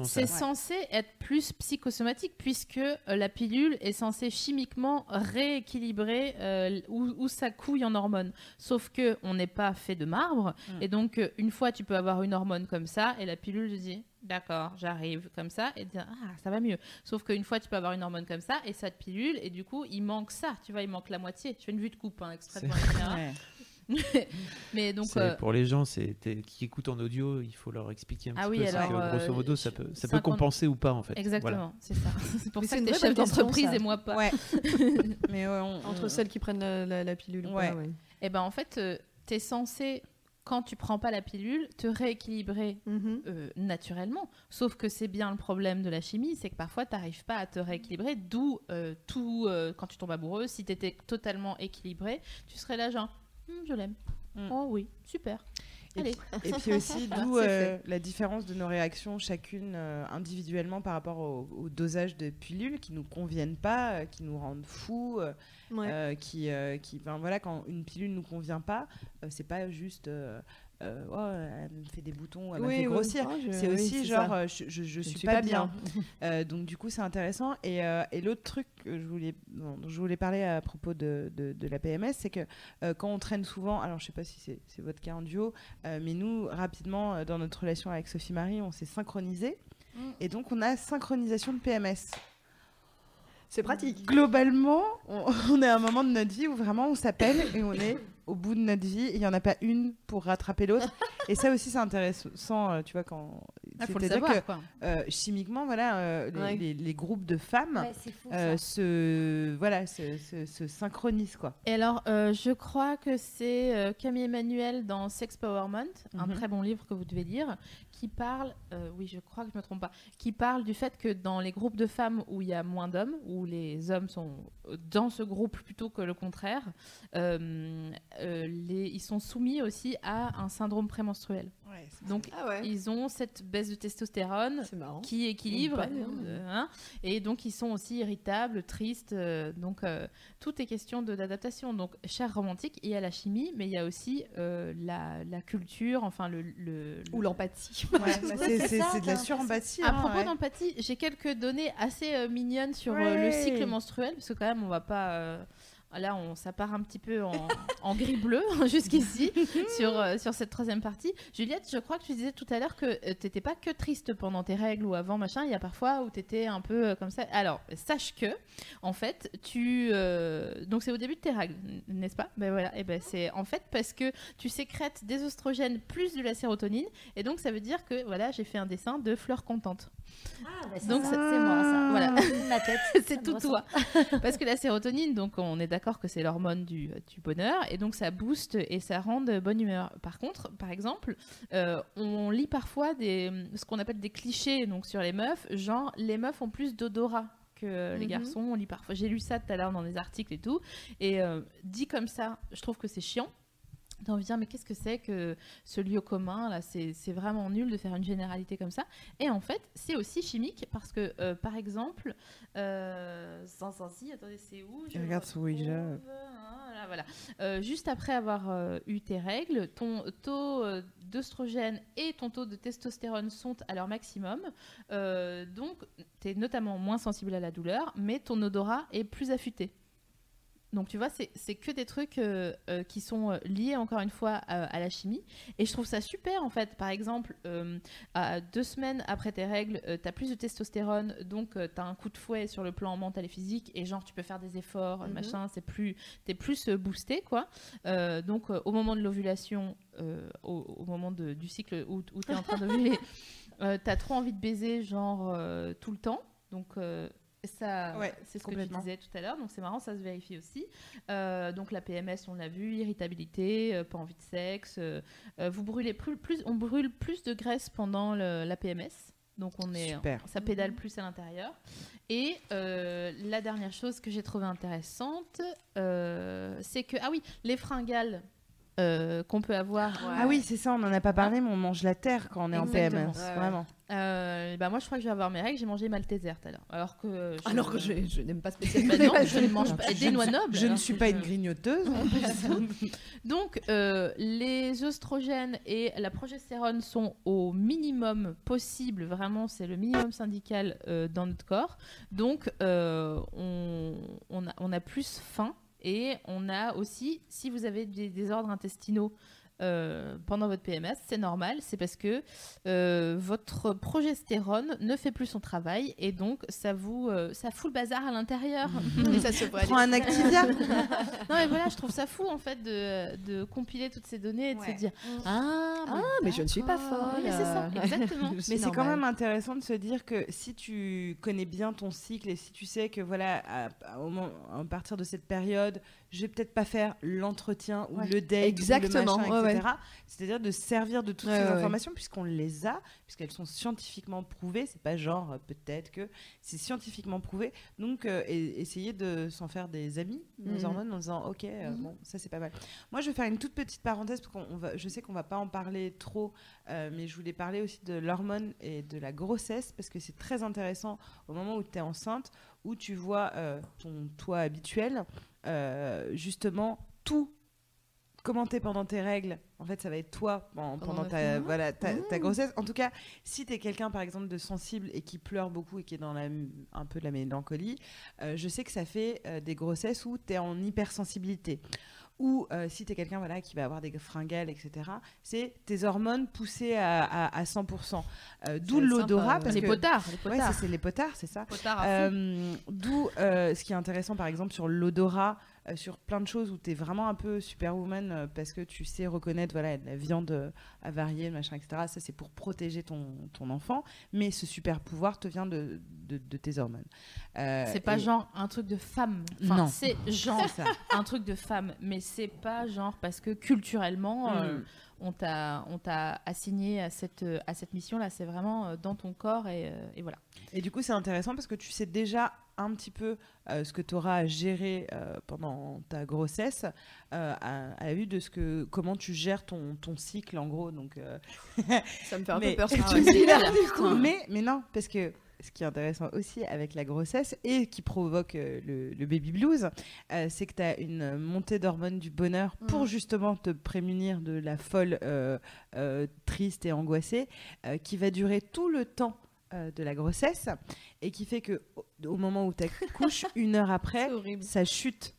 [SPEAKER 6] c'est
[SPEAKER 2] censé être plus psychosomatique puisque euh, la pilule est censée chimiquement rééquilibrer euh, où, où ça couille en hormones. Sauf que on n'est pas fait de marbre
[SPEAKER 4] Mm.
[SPEAKER 2] et donc euh, une fois tu peux avoir une hormone comme ça et la pilule te dit d'accord j'arrive comme ça et te dire ah ça va mieux. Sauf qu'une fois tu peux avoir une hormone comme ça et ça te pilule et du coup il manque ça tu vois il manque la moitié. Je fais une vue de coupe hein, extrêmement éclairée.
[SPEAKER 4] Ouais.
[SPEAKER 2] Mais donc euh,
[SPEAKER 6] Pour les gens c'est qui écoutent en audio, il faut leur expliquer un
[SPEAKER 2] Ah
[SPEAKER 6] petit
[SPEAKER 2] oui,
[SPEAKER 6] peu.
[SPEAKER 2] alors,
[SPEAKER 6] que,
[SPEAKER 2] euh,
[SPEAKER 6] grosso modo, ça peut, ça peut
[SPEAKER 2] 50
[SPEAKER 6] compenser ou pas en fait. Voilà.
[SPEAKER 2] exactement c'est ça. C'est pour
[SPEAKER 3] Mais
[SPEAKER 2] ça
[SPEAKER 3] c'est
[SPEAKER 2] que t'es chef d'entreprise et moi pas.
[SPEAKER 4] Ouais. mais ouais, on-
[SPEAKER 3] Entre
[SPEAKER 4] on-
[SPEAKER 3] celles qui prennent la, la- la pilule ou
[SPEAKER 4] Ouais.
[SPEAKER 3] pas, ouais.
[SPEAKER 2] Eh ben en fait, tu es censé, quand tu prends pas la pilule, te rééquilibrer
[SPEAKER 3] Mhm.
[SPEAKER 2] euh, naturellement. Sauf que c'est bien le problème de la chimie, c'est que parfois tu n'arrives pas à te rééquilibrer, d'où euh, tout, euh, quand tu tombes amoureux, si tu étais totalement équilibré, tu serais là genre, Hum, je l'aime.
[SPEAKER 4] Mm.
[SPEAKER 2] Oh oui, super.
[SPEAKER 4] Et
[SPEAKER 2] Allez.
[SPEAKER 4] Et puis aussi, d'où
[SPEAKER 3] C'est
[SPEAKER 4] euh, la différence de nos réactions chacune euh, individuellement par rapport au, au dosage de pilules qui nous conviennent pas, euh, qui nous rendent fous, euh,
[SPEAKER 3] Ouais.
[SPEAKER 4] euh, qui, euh, qui, voilà, quand une pilule nous convient pas, euh, c'est pas juste, euh, oh, elle me fait des boutons, elle
[SPEAKER 3] Oui,
[SPEAKER 4] me fait
[SPEAKER 3] oui.
[SPEAKER 4] grossir.
[SPEAKER 3] Je-
[SPEAKER 4] C'est
[SPEAKER 3] oui,
[SPEAKER 4] aussi genre, euh, je, je, je
[SPEAKER 3] Je
[SPEAKER 4] suis,
[SPEAKER 3] suis
[SPEAKER 4] pas,
[SPEAKER 3] pas
[SPEAKER 4] bien. Euh, donc du coup, c'est intéressant. Et, et l'autre truc que je voulais, dont je voulais parler à propos de, de, de la PMS, c'est que quand on traîne souvent, alors je sais pas si c'est votre cas en duo, mais nous, rapidement, dans notre relation avec Sophie Marie, on s'est synchronisé.
[SPEAKER 5] Mm.
[SPEAKER 4] Et donc, on a synchronisation de PMS.
[SPEAKER 3] C'est pratique.
[SPEAKER 4] Globalement, on, on est à un moment de notre vie où vraiment on s'appelle et on est au bout de notre vie il n'y en a pas une pour rattraper l'autre. et ça aussi, c'est intéressant, euh, tu vois, quand.
[SPEAKER 2] Il faut le
[SPEAKER 4] c'est-à-dire
[SPEAKER 2] savoir.
[SPEAKER 4] que,
[SPEAKER 2] quoi.
[SPEAKER 4] euh, chimiquement, voilà, euh, les,
[SPEAKER 3] Ouais.
[SPEAKER 4] les- les groupes de femmes
[SPEAKER 5] Ouais, fou.
[SPEAKER 4] euh, se, voilà, se, se- se synchronisent, quoi.
[SPEAKER 2] Et alors, euh, je crois que c'est euh, Camille Emmanuel dans Sex Powerment, un
[SPEAKER 4] Mhm.
[SPEAKER 2] très bon livre que vous devez lire, qui parle, euh, du fait que dans les groupes de femmes où il y a moins d'hommes, où les hommes sont dans ce groupe plutôt que le contraire, euh, euh, ils sont soumis aussi à un syndrome prémenstruel. Donc,
[SPEAKER 3] Ah ouais.
[SPEAKER 2] ils ont cette baisse de testostérone qui équilibre
[SPEAKER 3] mais-
[SPEAKER 2] euh, hein, et donc ils sont aussi irritables, tristes euh, donc euh, tout est question de d'adaptation donc cher romantique il y a la chimie mais il y a aussi la, la culture enfin le, le-
[SPEAKER 3] Ou l'empathie.
[SPEAKER 4] Ouais, bah, c'est de la surempathie.
[SPEAKER 2] à
[SPEAKER 4] hein,
[SPEAKER 2] propos
[SPEAKER 4] ouais.
[SPEAKER 2] d'empathie j'ai quelques données assez mignonnes sur le cycle menstruel parce que quand même on va pas Là, on, ça part un petit peu en, en gris bleu jusqu'ici sur, euh, sur cette troisième partie. Juliette, je crois que tu disais tout à l'heure que tu t'étais pas que triste pendant tes règles ou avant machin. Il y a parfois où tu étais un peu euh, comme ça. Alors, sache que, en fait, tu. euh, donc, c'est au début de tes règles, n'est-ce pas? Ben voilà. Et ben, c'est en fait parce que tu sécrètes des oestrogènes plus de la sérotonine. Et donc, ça veut dire que, voilà, j'ai fait un dessin de fleurs contentes.
[SPEAKER 5] Ah, bah,
[SPEAKER 2] Donc, c'est-
[SPEAKER 5] moi, ça.
[SPEAKER 2] Voilà.
[SPEAKER 5] Ma tête.
[SPEAKER 2] c'est tout toi. Parce que la sérotonine, donc on est d'accord que c'est l'hormone du, du bonheur, et donc ça booste et ça rend de bonne humeur. Par contre, par exemple, euh, on lit parfois des, ce qu'on appelle des clichés donc sur les meufs, genre les meufs ont plus d'odorat que les
[SPEAKER 3] Mhm.
[SPEAKER 2] garçons. On lit parfois. J'ai lu ça tout à l'heure dans des articles et tout, et euh, dit comme ça, je trouve que c'est chiant. T'as envie de dire, mais qu'est-ce que c'est que ce lieu commun là C'est vraiment nul de faire une généralité comme ça. Et en fait, c'est aussi chimique parce que, euh, par exemple, euh, sans sans si, attendez, c'est où? Je
[SPEAKER 4] Regarde sur Ouija.
[SPEAKER 2] là, voilà. Euh, juste après avoir eu tes règles, ton taux d'œstrogène et ton taux de testostérone sont à leur maximum. Donc, tu es notamment moins sensible à la douleur, mais ton odorat est plus affûté. Donc tu vois, c'est que des trucs euh, euh, qui sont euh, liés encore une fois à, à la chimie. Et je trouve ça super en fait. Par exemple, euh, à deux semaines après tes règles, tu as plus de testostérone, donc tu as un coup de fouet sur le plan mental et physique. Et genre, tu peux faire des efforts,
[SPEAKER 3] Mhm.
[SPEAKER 2] machin, c'est plus, t'es plus boosté quoi. Donc au moment de l'ovulation, au, au moment de- du cycle où, où tu es en train d'ovuler, tu as trop envie de baiser, genre tout le temps. Donc ça,
[SPEAKER 4] Ouais,
[SPEAKER 2] c'est ce que tu disais tout à l'heure, donc c'est marrant, ça se vérifie aussi. Euh, donc la PMS, on l'a vu, irritabilité, euh, pas envie de sexe. euh, euh, vous brûlez plus, plus, on brûle plus de graisse pendant le- la PMS, donc on est,
[SPEAKER 4] Super.
[SPEAKER 2] ça pédale plus à l'intérieur. Et euh, la dernière chose que j'ai trouvée intéressante, euh, c'est que ah oui, les fringales euh, qu'on peut avoir.
[SPEAKER 4] Ah oui, c'est ça, on n'en a pas parlé, mais on mange la terre quand on est
[SPEAKER 2] Exactement.
[SPEAKER 4] en PMS.
[SPEAKER 3] Ouais.
[SPEAKER 4] Vraiment.
[SPEAKER 2] Euh, bah moi je crois que je vais avoir mes règles, j'ai mangé malteser tout à l'heure. Alors que je,
[SPEAKER 3] Alors que je, je n'aime pas spécialement.
[SPEAKER 2] non, je ne mange pas des
[SPEAKER 4] ne
[SPEAKER 2] noix
[SPEAKER 4] suis-
[SPEAKER 2] nobles.
[SPEAKER 4] Je ne suis pas
[SPEAKER 2] je-
[SPEAKER 4] une grignoteuse.
[SPEAKER 2] Donc, euh, les oestrogènes et la progestérone sont au minimum possible, vraiment, c'est le minimum syndical euh, dans notre corps. Donc, euh, on, on a, on a plus faim et on a aussi, si vous avez des désordres intestinaux, euh, pendant votre PMS, c'est normal, c'est parce que euh, votre progestérone ne fait plus son travail et donc ça vous euh, ça fout le bazar à l'intérieur.
[SPEAKER 3] Et ça se voit.
[SPEAKER 4] Prends un Activia.
[SPEAKER 2] Non mais voilà, je trouve ça fou en fait de, de compiler toutes ces données et de se
[SPEAKER 3] Ouais.
[SPEAKER 2] dire ah,
[SPEAKER 3] Ah, mais je ne suis pas folle.
[SPEAKER 2] Mais c'est ça, exactement.
[SPEAKER 4] Mais c'est quand même intéressant de se dire que si tu connais bien ton cycle et si tu sais que voilà, à, à- au moment- à partir de cette période, je vais peut-être pas faire l'entretien ou
[SPEAKER 2] Ouais.
[SPEAKER 4] le date,
[SPEAKER 3] Exactement,
[SPEAKER 4] ou le machin,
[SPEAKER 3] ouais, ouais.
[SPEAKER 4] etc. C'est-à-dire de se servir de toutes ces informations puisqu'on les a, puisqu'elles sont scientifiquement prouvées. C'est pas genre euh, peut-être que c'est scientifiquement prouvé. Donc euh, et- essayer de s'en faire des amis, nos
[SPEAKER 3] Mhm.
[SPEAKER 4] hormones, en disant ok, euh,
[SPEAKER 2] Mhm.
[SPEAKER 4] bon, ça c'est pas mal. Moi, je vais faire une toute petite parenthèse parce qu'on on va, je sais qu'on va pas en parler trop, euh, mais je voulais parler aussi de l'hormone et de la grossesse parce que c'est très intéressant au moment où tu es enceinte, où tu vois ton toi habituel, euh, justement tout commenter pendant tes règles. En fait, ça va être toi pen- pendant,
[SPEAKER 3] le
[SPEAKER 4] ta,
[SPEAKER 3] film.
[SPEAKER 4] voilà, ta, ta grossesse. En tout cas, si tu es quelqu'un, par exemple, de sensible et qui pleure beaucoup et qui est dans la, un peu de la mélancolie, euh, je sais que ça fait euh, des grossesses où tu es en hypersensibilité. Ou euh, si tu es quelqu'un voilà, qui va avoir des fringales, etc., c'est tes hormones poussées à, à, à 100%. Euh, D'où l'odorat. parce
[SPEAKER 2] les
[SPEAKER 4] que-
[SPEAKER 2] potards, les
[SPEAKER 4] Ouais,
[SPEAKER 2] potards.
[SPEAKER 4] ça, c'est les potards, c'est ça. Euh, D'où ce qui est intéressant, par exemple, sur l'odorat, euh, sur plein de choses où tu es vraiment un peu superwoman euh, parce que tu sais reconnaître voilà, de la viande euh, avariée, machin, etc. Ça, c'est pour protéger ton, ton enfant. Mais ce super pouvoir te vient de, de, de tes hormones.
[SPEAKER 2] C'est pas
[SPEAKER 4] et-
[SPEAKER 2] genre un truc de femme. Enfin,
[SPEAKER 4] Non.
[SPEAKER 2] c'est genre
[SPEAKER 4] ça.
[SPEAKER 2] un truc de femme, mais c'est pas genre parce que culturellement euh,
[SPEAKER 4] Mm.
[SPEAKER 2] on t'a on t'a assigné à cette à cette mission là. C'est vraiment dans ton corps et, et voilà.
[SPEAKER 4] Et du coup, c'est intéressant parce que tu sais déjà un petit peu euh, ce que tu auras à gérer euh, pendant ta grossesse euh, à, à la vue de ce que comment tu gères ton, ton cycle en gros. Donc,
[SPEAKER 3] Ça me fait un
[SPEAKER 4] Mais-
[SPEAKER 3] peu peur ce que tu dis là.
[SPEAKER 4] mais, mais non, parce que ce qui est intéressant aussi avec la grossesse et qui provoque le, le baby blues, euh, c'est que tu as une montée d'hormones du bonheur pour
[SPEAKER 3] Mhm.
[SPEAKER 4] justement te prémunir de la folle euh, euh, triste et angoissée qui va durer tout le temps euh, de la grossesse et qui fait que au, au moment où tu accouches, une heure après, ça chute.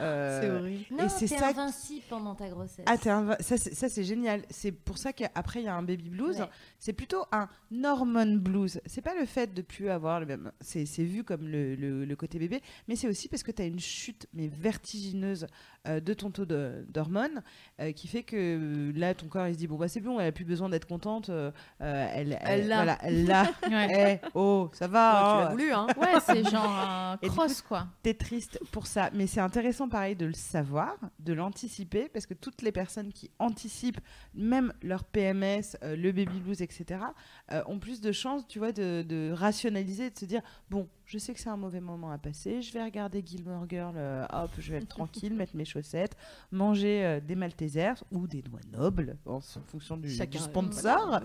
[SPEAKER 4] Euh,
[SPEAKER 3] C'est horrible.
[SPEAKER 5] Non,
[SPEAKER 4] c'est
[SPEAKER 5] t'es
[SPEAKER 4] ça-
[SPEAKER 5] invincible pendant ta grossesse.
[SPEAKER 4] ah, ça, c'est- ça c'est génial. C'est pour ça qu'après il y a un baby blues.
[SPEAKER 5] Ouais.
[SPEAKER 4] C'est plutôt un hormone blues. C'est pas le fait de plus avoir le même. C'est c'est vu comme le, le- le côté bébé, mais c'est aussi parce que tu as une chute mais vertigineuse euh, de ton taux de- d'hormones euh, qui fait que euh, là ton corps il se dit bon bah c'est bon, elle a plus besoin d'être contente. euh, elle,
[SPEAKER 3] Elle l'a.
[SPEAKER 4] voilà, elle l'a.
[SPEAKER 2] Ouais,
[SPEAKER 4] Eh, oh, ça
[SPEAKER 3] Ouais,
[SPEAKER 4] va.
[SPEAKER 3] tu
[SPEAKER 4] hein.
[SPEAKER 3] l'as voulu, hein.
[SPEAKER 2] Ouais, c'est genre un cross quoi.
[SPEAKER 4] T'es triste pour ça, mais c'est intéressant pareil de le savoir, de l'anticiper, parce que toutes les personnes qui anticipent, même leur PMS, euh, le baby blues, etc., etc euh, ont plus de chances, tu vois, de, de rationaliser, de se dire, bon, je sais que c'est un mauvais moment à passer, je vais regarder Gilmore Girl, euh, hop, je vais être tranquille, mettre mes chaussettes, manger euh, des Maltesers ou des noix nobles, en, fonction du, sponsor.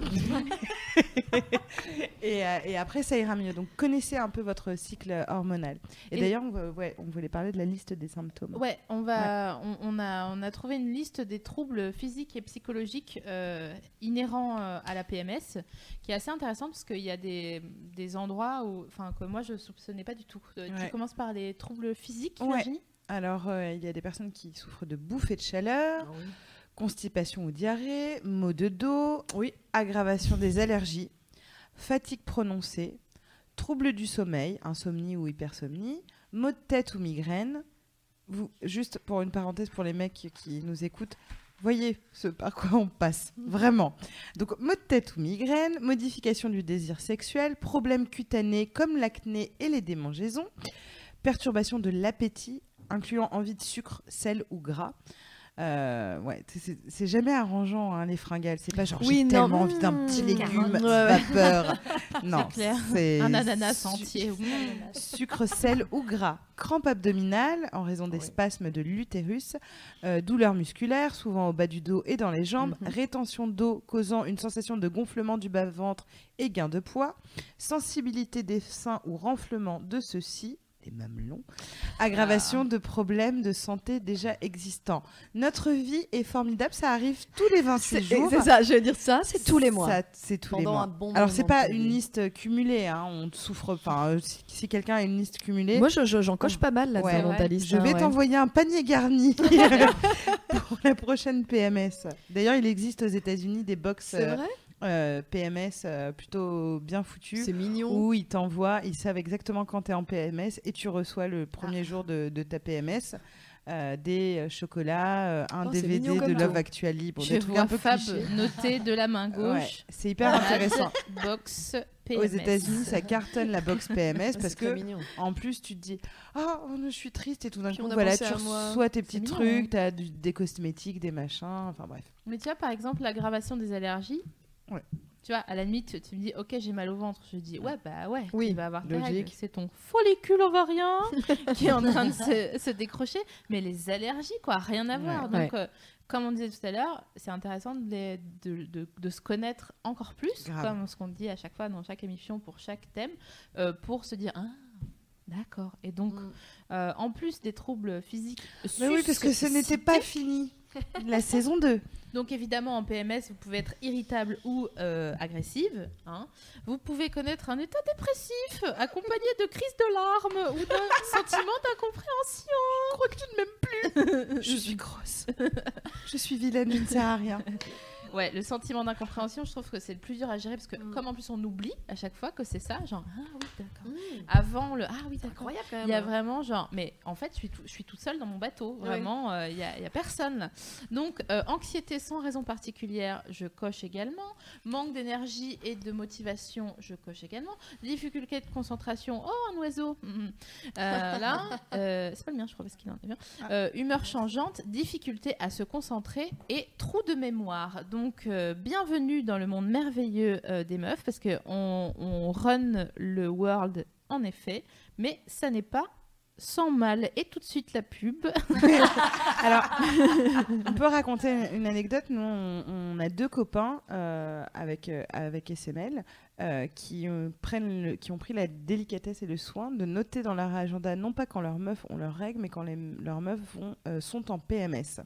[SPEAKER 4] et, et après, ça ira mieux. Donc, connaissez un peu votre cycle hormonal. Et,
[SPEAKER 2] Et-
[SPEAKER 4] d'ailleurs, on, ouais, on voulait parler de la liste des symptômes.
[SPEAKER 2] Ouais, on va, on, on a, on a trouvé une liste des troubles physiques et psychologiques inhérents à la PMS, qui est assez intéressante parce qu'il y a des, des endroits où, enfin, que moi je soupçonnais pas du tout. Euh,
[SPEAKER 4] Ouais.
[SPEAKER 2] Tu commences par les troubles physiques,
[SPEAKER 4] Ouais.
[SPEAKER 2] Virginie?
[SPEAKER 4] Alors, euh, il y a des personnes qui souffrent de bouffées de chaleur, constipation ou diarrhée, maux de dos,
[SPEAKER 3] Oui.
[SPEAKER 4] aggravation des allergies, fatigue prononcée, troubles du sommeil, insomnie ou hypersomnie, maux de tête ou migraine. Vous, juste pour une parenthèse pour les mecs qui nous écoutent, voyez ce par quoi on passe, vraiment. Donc, maux de tête ou migraine, modification du désir sexuel, problèmes cutanés comme l'acné et les démangeaisons, perturbation de l'appétit, incluant envie de sucre, sel ou gras. Euh, ouais, c'est- jamais arrangeant hein, les fringales. C'est pas genre
[SPEAKER 3] Oui,
[SPEAKER 4] j'ai tellement envie d'un petit
[SPEAKER 3] Mmh.
[SPEAKER 4] légume
[SPEAKER 3] Ouais, ouais.
[SPEAKER 4] vapeur. non, c'est
[SPEAKER 2] Un ananas entier. Mmh.
[SPEAKER 4] Sucre, sel ou gras. Crampe abdominale en raison des spasmes de l'utérus. Euh, douleurs musculaires, souvent au bas du dos et dans les jambes.
[SPEAKER 3] Mhm.
[SPEAKER 4] Rétention d'eau causant une sensation de gonflement du bas-ventre et gain de poids. Sensibilité des seins ou renflement de ceux-ci. Les mamelons. Aggravation de problèmes de santé déjà existants. Notre vie est formidable, ça arrive tous les 28
[SPEAKER 3] C'est
[SPEAKER 4] jours.
[SPEAKER 3] c'est ça, je vais dire ça, c'est tous les mois.
[SPEAKER 4] C'est tous les
[SPEAKER 3] Pendant
[SPEAKER 4] mois.
[SPEAKER 3] un bon
[SPEAKER 4] Alors c'est pas une liste cumulée, hein, on souffre. Enfin, euh, si, si quelqu'un a une liste cumulée,
[SPEAKER 3] Moi, je- je- j'en coche pas mal là
[SPEAKER 4] Ouais.
[SPEAKER 3] dans ta liste.
[SPEAKER 4] je
[SPEAKER 3] hein,
[SPEAKER 4] vais
[SPEAKER 3] ouais.
[SPEAKER 4] t'envoyer un panier garni pour la prochaine PMS. D'ailleurs, il existe aux États-Unis des box
[SPEAKER 3] C'est
[SPEAKER 4] euh,
[SPEAKER 3] vrai?
[SPEAKER 4] Euh, PMS euh, plutôt bien foutus.
[SPEAKER 3] C'est mignon.
[SPEAKER 4] Où ils t'envoient, ils savent exactement quand tu es en PMS et tu reçois le
[SPEAKER 3] Ah.
[SPEAKER 4] premier jour de, de ta PMS euh, des chocolats, euh, un
[SPEAKER 3] Oh,
[SPEAKER 4] DVD
[SPEAKER 3] mignon
[SPEAKER 4] de Love
[SPEAKER 3] tout.
[SPEAKER 4] Actually. Bon,
[SPEAKER 2] Je
[SPEAKER 4] des trucs un peu
[SPEAKER 2] Fab noté de la main
[SPEAKER 4] Ouais,
[SPEAKER 2] gauche.
[SPEAKER 4] c'est hyper intéressant.
[SPEAKER 2] Box PMS.
[SPEAKER 4] Aux États-Unis, ça cartonne la box PMS
[SPEAKER 3] Ah,
[SPEAKER 4] parce que
[SPEAKER 3] mignon.
[SPEAKER 4] en plus tu te dis ah oh, je suis triste et tout d'un coup voilà tu reçois tes petits trucs,
[SPEAKER 2] hein.
[SPEAKER 4] tu as des cosmétiques, des machins, enfin bref.
[SPEAKER 2] Mais tu vois, par exemple, l'aggravation des allergies.
[SPEAKER 4] Ouais.
[SPEAKER 2] Tu vois, à la limite, tu me dis, ok, j'ai mal au ventre. Je dis, ouais, bah ouais,
[SPEAKER 3] Oui,
[SPEAKER 2] tu vas avoir tes
[SPEAKER 3] logique.
[SPEAKER 2] règles. C'est ton follicule ovarien qui est en train de se, se décrocher. Mais les allergies, quoi, rien à voir.
[SPEAKER 4] Ouais.
[SPEAKER 2] Donc, euh, comme on disait tout à l'heure, c'est intéressant de, les- de, de- de se connaître encore plus,
[SPEAKER 4] Grave.
[SPEAKER 2] comme ce qu'on dit à chaque fois dans chaque émission pour chaque thème, euh, pour se dire, ah, d'accord. Et donc,
[SPEAKER 3] Mm.
[SPEAKER 2] euh, en plus des troubles physiques.
[SPEAKER 4] Mais oui parce que ce n'était pas fini. La saison 2.
[SPEAKER 2] Donc évidemment en PMS, vous pouvez être irritable ou euh, agressive. hein. Vous pouvez connaître un état dépressif accompagné de crises de larmes ou d'un sentiment d'incompréhension. Je crois que tu ne m'aimes plus.
[SPEAKER 4] Je suis grosse. je suis vilaine, je ne sers à rien.
[SPEAKER 2] Ouais, le sentiment d'incompréhension, je trouve que c'est le plus dur à gérer parce que
[SPEAKER 3] Mm.
[SPEAKER 2] comme en plus on oublie à chaque fois que c'est ça, genre ah oui d'accord.
[SPEAKER 3] Mm.
[SPEAKER 2] Avant le ah oui d'accord. Il y a vraiment genre, mais en fait, je suis, tout- je suis toute seule dans mon bateau. Vraiment, euh, il y, a, y a personne. là. Donc, euh, anxiété sans raison particulière, je coche également. Manque d'énergie et de motivation, je coche également. Difficulté de concentration, oh, un oiseau. Mhm. Euh, là, c'est pas le mien, je crois, parce qu'il en est bien. Euh, humeur changeante, difficulté à se concentrer et trou de mémoire. Donc, euh, bienvenue dans le monde merveilleux euh, des meufs, parce qu'on on run le world en effet, mais ça n'est pas sans mal. Et tout de suite la pub.
[SPEAKER 4] Alors, on peut raconter une anecdote. Nous, on, on a deux copains euh, avec, euh, avec SML euh, qui, prennent le- qui ont pris la délicatesse et le soin de noter dans leur agenda, non pas quand leurs meufs ont leurs règles, mais quand les- leurs meufs vont, sont en PMS.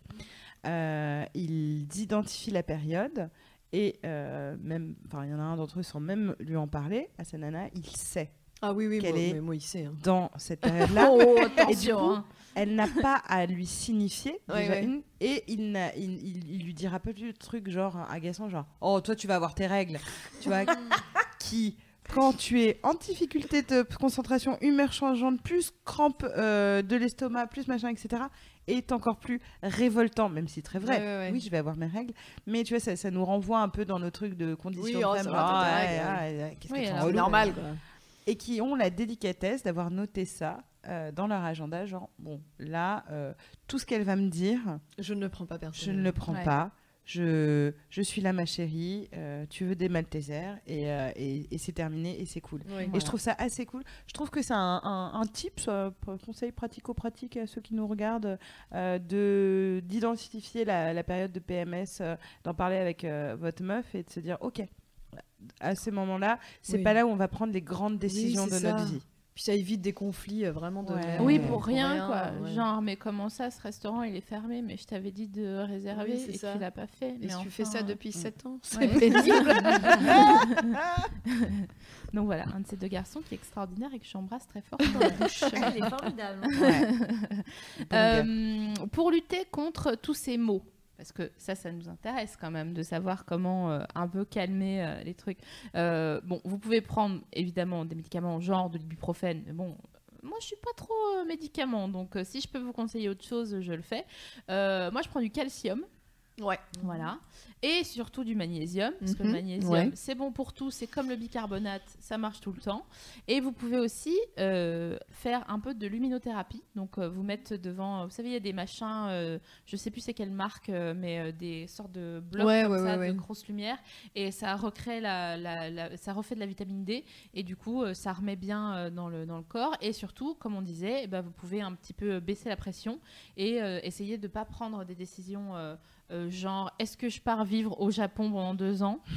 [SPEAKER 4] Euh, ils identifient la période et euh, même, enfin, il y en a un d'entre eux sans même lui en parler à sa nana, il sait
[SPEAKER 3] Ah oui, oui,
[SPEAKER 4] Qu'elle est-
[SPEAKER 3] mais moi, il sait. hein.
[SPEAKER 4] dans cette période-là.
[SPEAKER 2] oh,
[SPEAKER 4] du coup,
[SPEAKER 2] hein.
[SPEAKER 4] elle n'a pas à lui signifier
[SPEAKER 3] Ouais,
[SPEAKER 4] déjà
[SPEAKER 3] ouais.
[SPEAKER 4] une et il, il, il, il lui dira pas plus de trucs genre agaçant genre oh toi tu vas avoir tes règles tu vois qui quand tu es en difficulté de concentration humeur changeante plus crampe euh, de l'estomac plus machin etc est encore plus révoltant même si très vrai
[SPEAKER 3] Ouais, ouais, ouais.
[SPEAKER 4] oui je vais avoir mes règles mais tu vois ça, ça nous renvoie un peu dans nos trucs de conditions
[SPEAKER 3] Oui, oh,
[SPEAKER 4] ah, ah, relou,
[SPEAKER 3] normal, quoi.
[SPEAKER 4] et qui ont la délicatesse d'avoir noté ça euh, dans leur agenda, genre, bon, là, euh, tout ce qu'elle va me dire,
[SPEAKER 3] Je ne le prends pas
[SPEAKER 4] je
[SPEAKER 3] personnellement.
[SPEAKER 4] ne le prends pas. Je, je suis là, ma chérie. euh, tu veux des Maltesers et, euh, et, et c'est terminé et c'est cool.
[SPEAKER 3] Oui.
[SPEAKER 4] Et je trouve ça assez cool. Je trouve que c'est un, un, un tips, euh, conseil pratico-pratique à ceux qui nous regardent, euh, de d'identifier la, la période de PMS, d'en parler avec votre meuf et de se dire, ok, à ce moment-là, c'est
[SPEAKER 3] Oui.
[SPEAKER 4] pas là où on va prendre les grandes décisions de notre vie.
[SPEAKER 3] Puis ça évite des conflits euh, vraiment de
[SPEAKER 4] Ouais.
[SPEAKER 2] Oui,
[SPEAKER 3] euh,
[SPEAKER 2] pour rien, quoi.
[SPEAKER 3] ouais.
[SPEAKER 2] Genre, mais comment ça, ce restaurant, il est fermé, mais je t'avais dit de réserver
[SPEAKER 3] Oui, c'est
[SPEAKER 2] et
[SPEAKER 3] ça.
[SPEAKER 2] tu l'as pas fait.
[SPEAKER 3] Et
[SPEAKER 2] mais
[SPEAKER 3] tu fais ça depuis
[SPEAKER 2] euh,
[SPEAKER 3] 7 ans, c'est
[SPEAKER 2] ouais.
[SPEAKER 3] pénible.
[SPEAKER 2] Donc voilà, un de ces deux garçons qui est extraordinaire et que j'embrasse très fort dans la bouche.
[SPEAKER 5] Elle est formidable.
[SPEAKER 2] Euh, pour lutter contre tous ces mots, parce que ça, ça nous intéresse quand même de savoir comment euh, un peu calmer euh, les trucs. Euh, bon, vous pouvez prendre évidemment des médicaments genre de l'ibuprofène, mais bon. Moi, je suis pas trop médicament, donc si je peux vous conseiller autre chose, je le fais. Moi, je prends du calcium,
[SPEAKER 3] Ouais.
[SPEAKER 2] voilà, et surtout du magnésium, parce que le
[SPEAKER 3] Mhm,
[SPEAKER 2] magnésium,
[SPEAKER 3] ouais.
[SPEAKER 2] c'est bon pour tout, c'est comme le bicarbonate, ça marche tout le temps. Et vous pouvez aussi euh, faire un peu de luminothérapie. Donc, euh, vous mettre devant, vous savez, il y a des machins, euh, je sais plus c'est quelle marque, euh, mais des sortes de blocs
[SPEAKER 3] Ouais,
[SPEAKER 2] comme
[SPEAKER 3] ouais,
[SPEAKER 2] ça,
[SPEAKER 3] ouais,
[SPEAKER 2] de grosses lumières. Et ça recrée la, la- la- ça refait de la vitamine D. Et du coup, ça remet bien dans, le, dans le corps. Et surtout, comme on disait, eh ben, vous pouvez un petit peu baisser la pression et essayer de ne pas prendre des décisions. Euh, genre, est-ce que je pars vivre au Japon pendant deux ans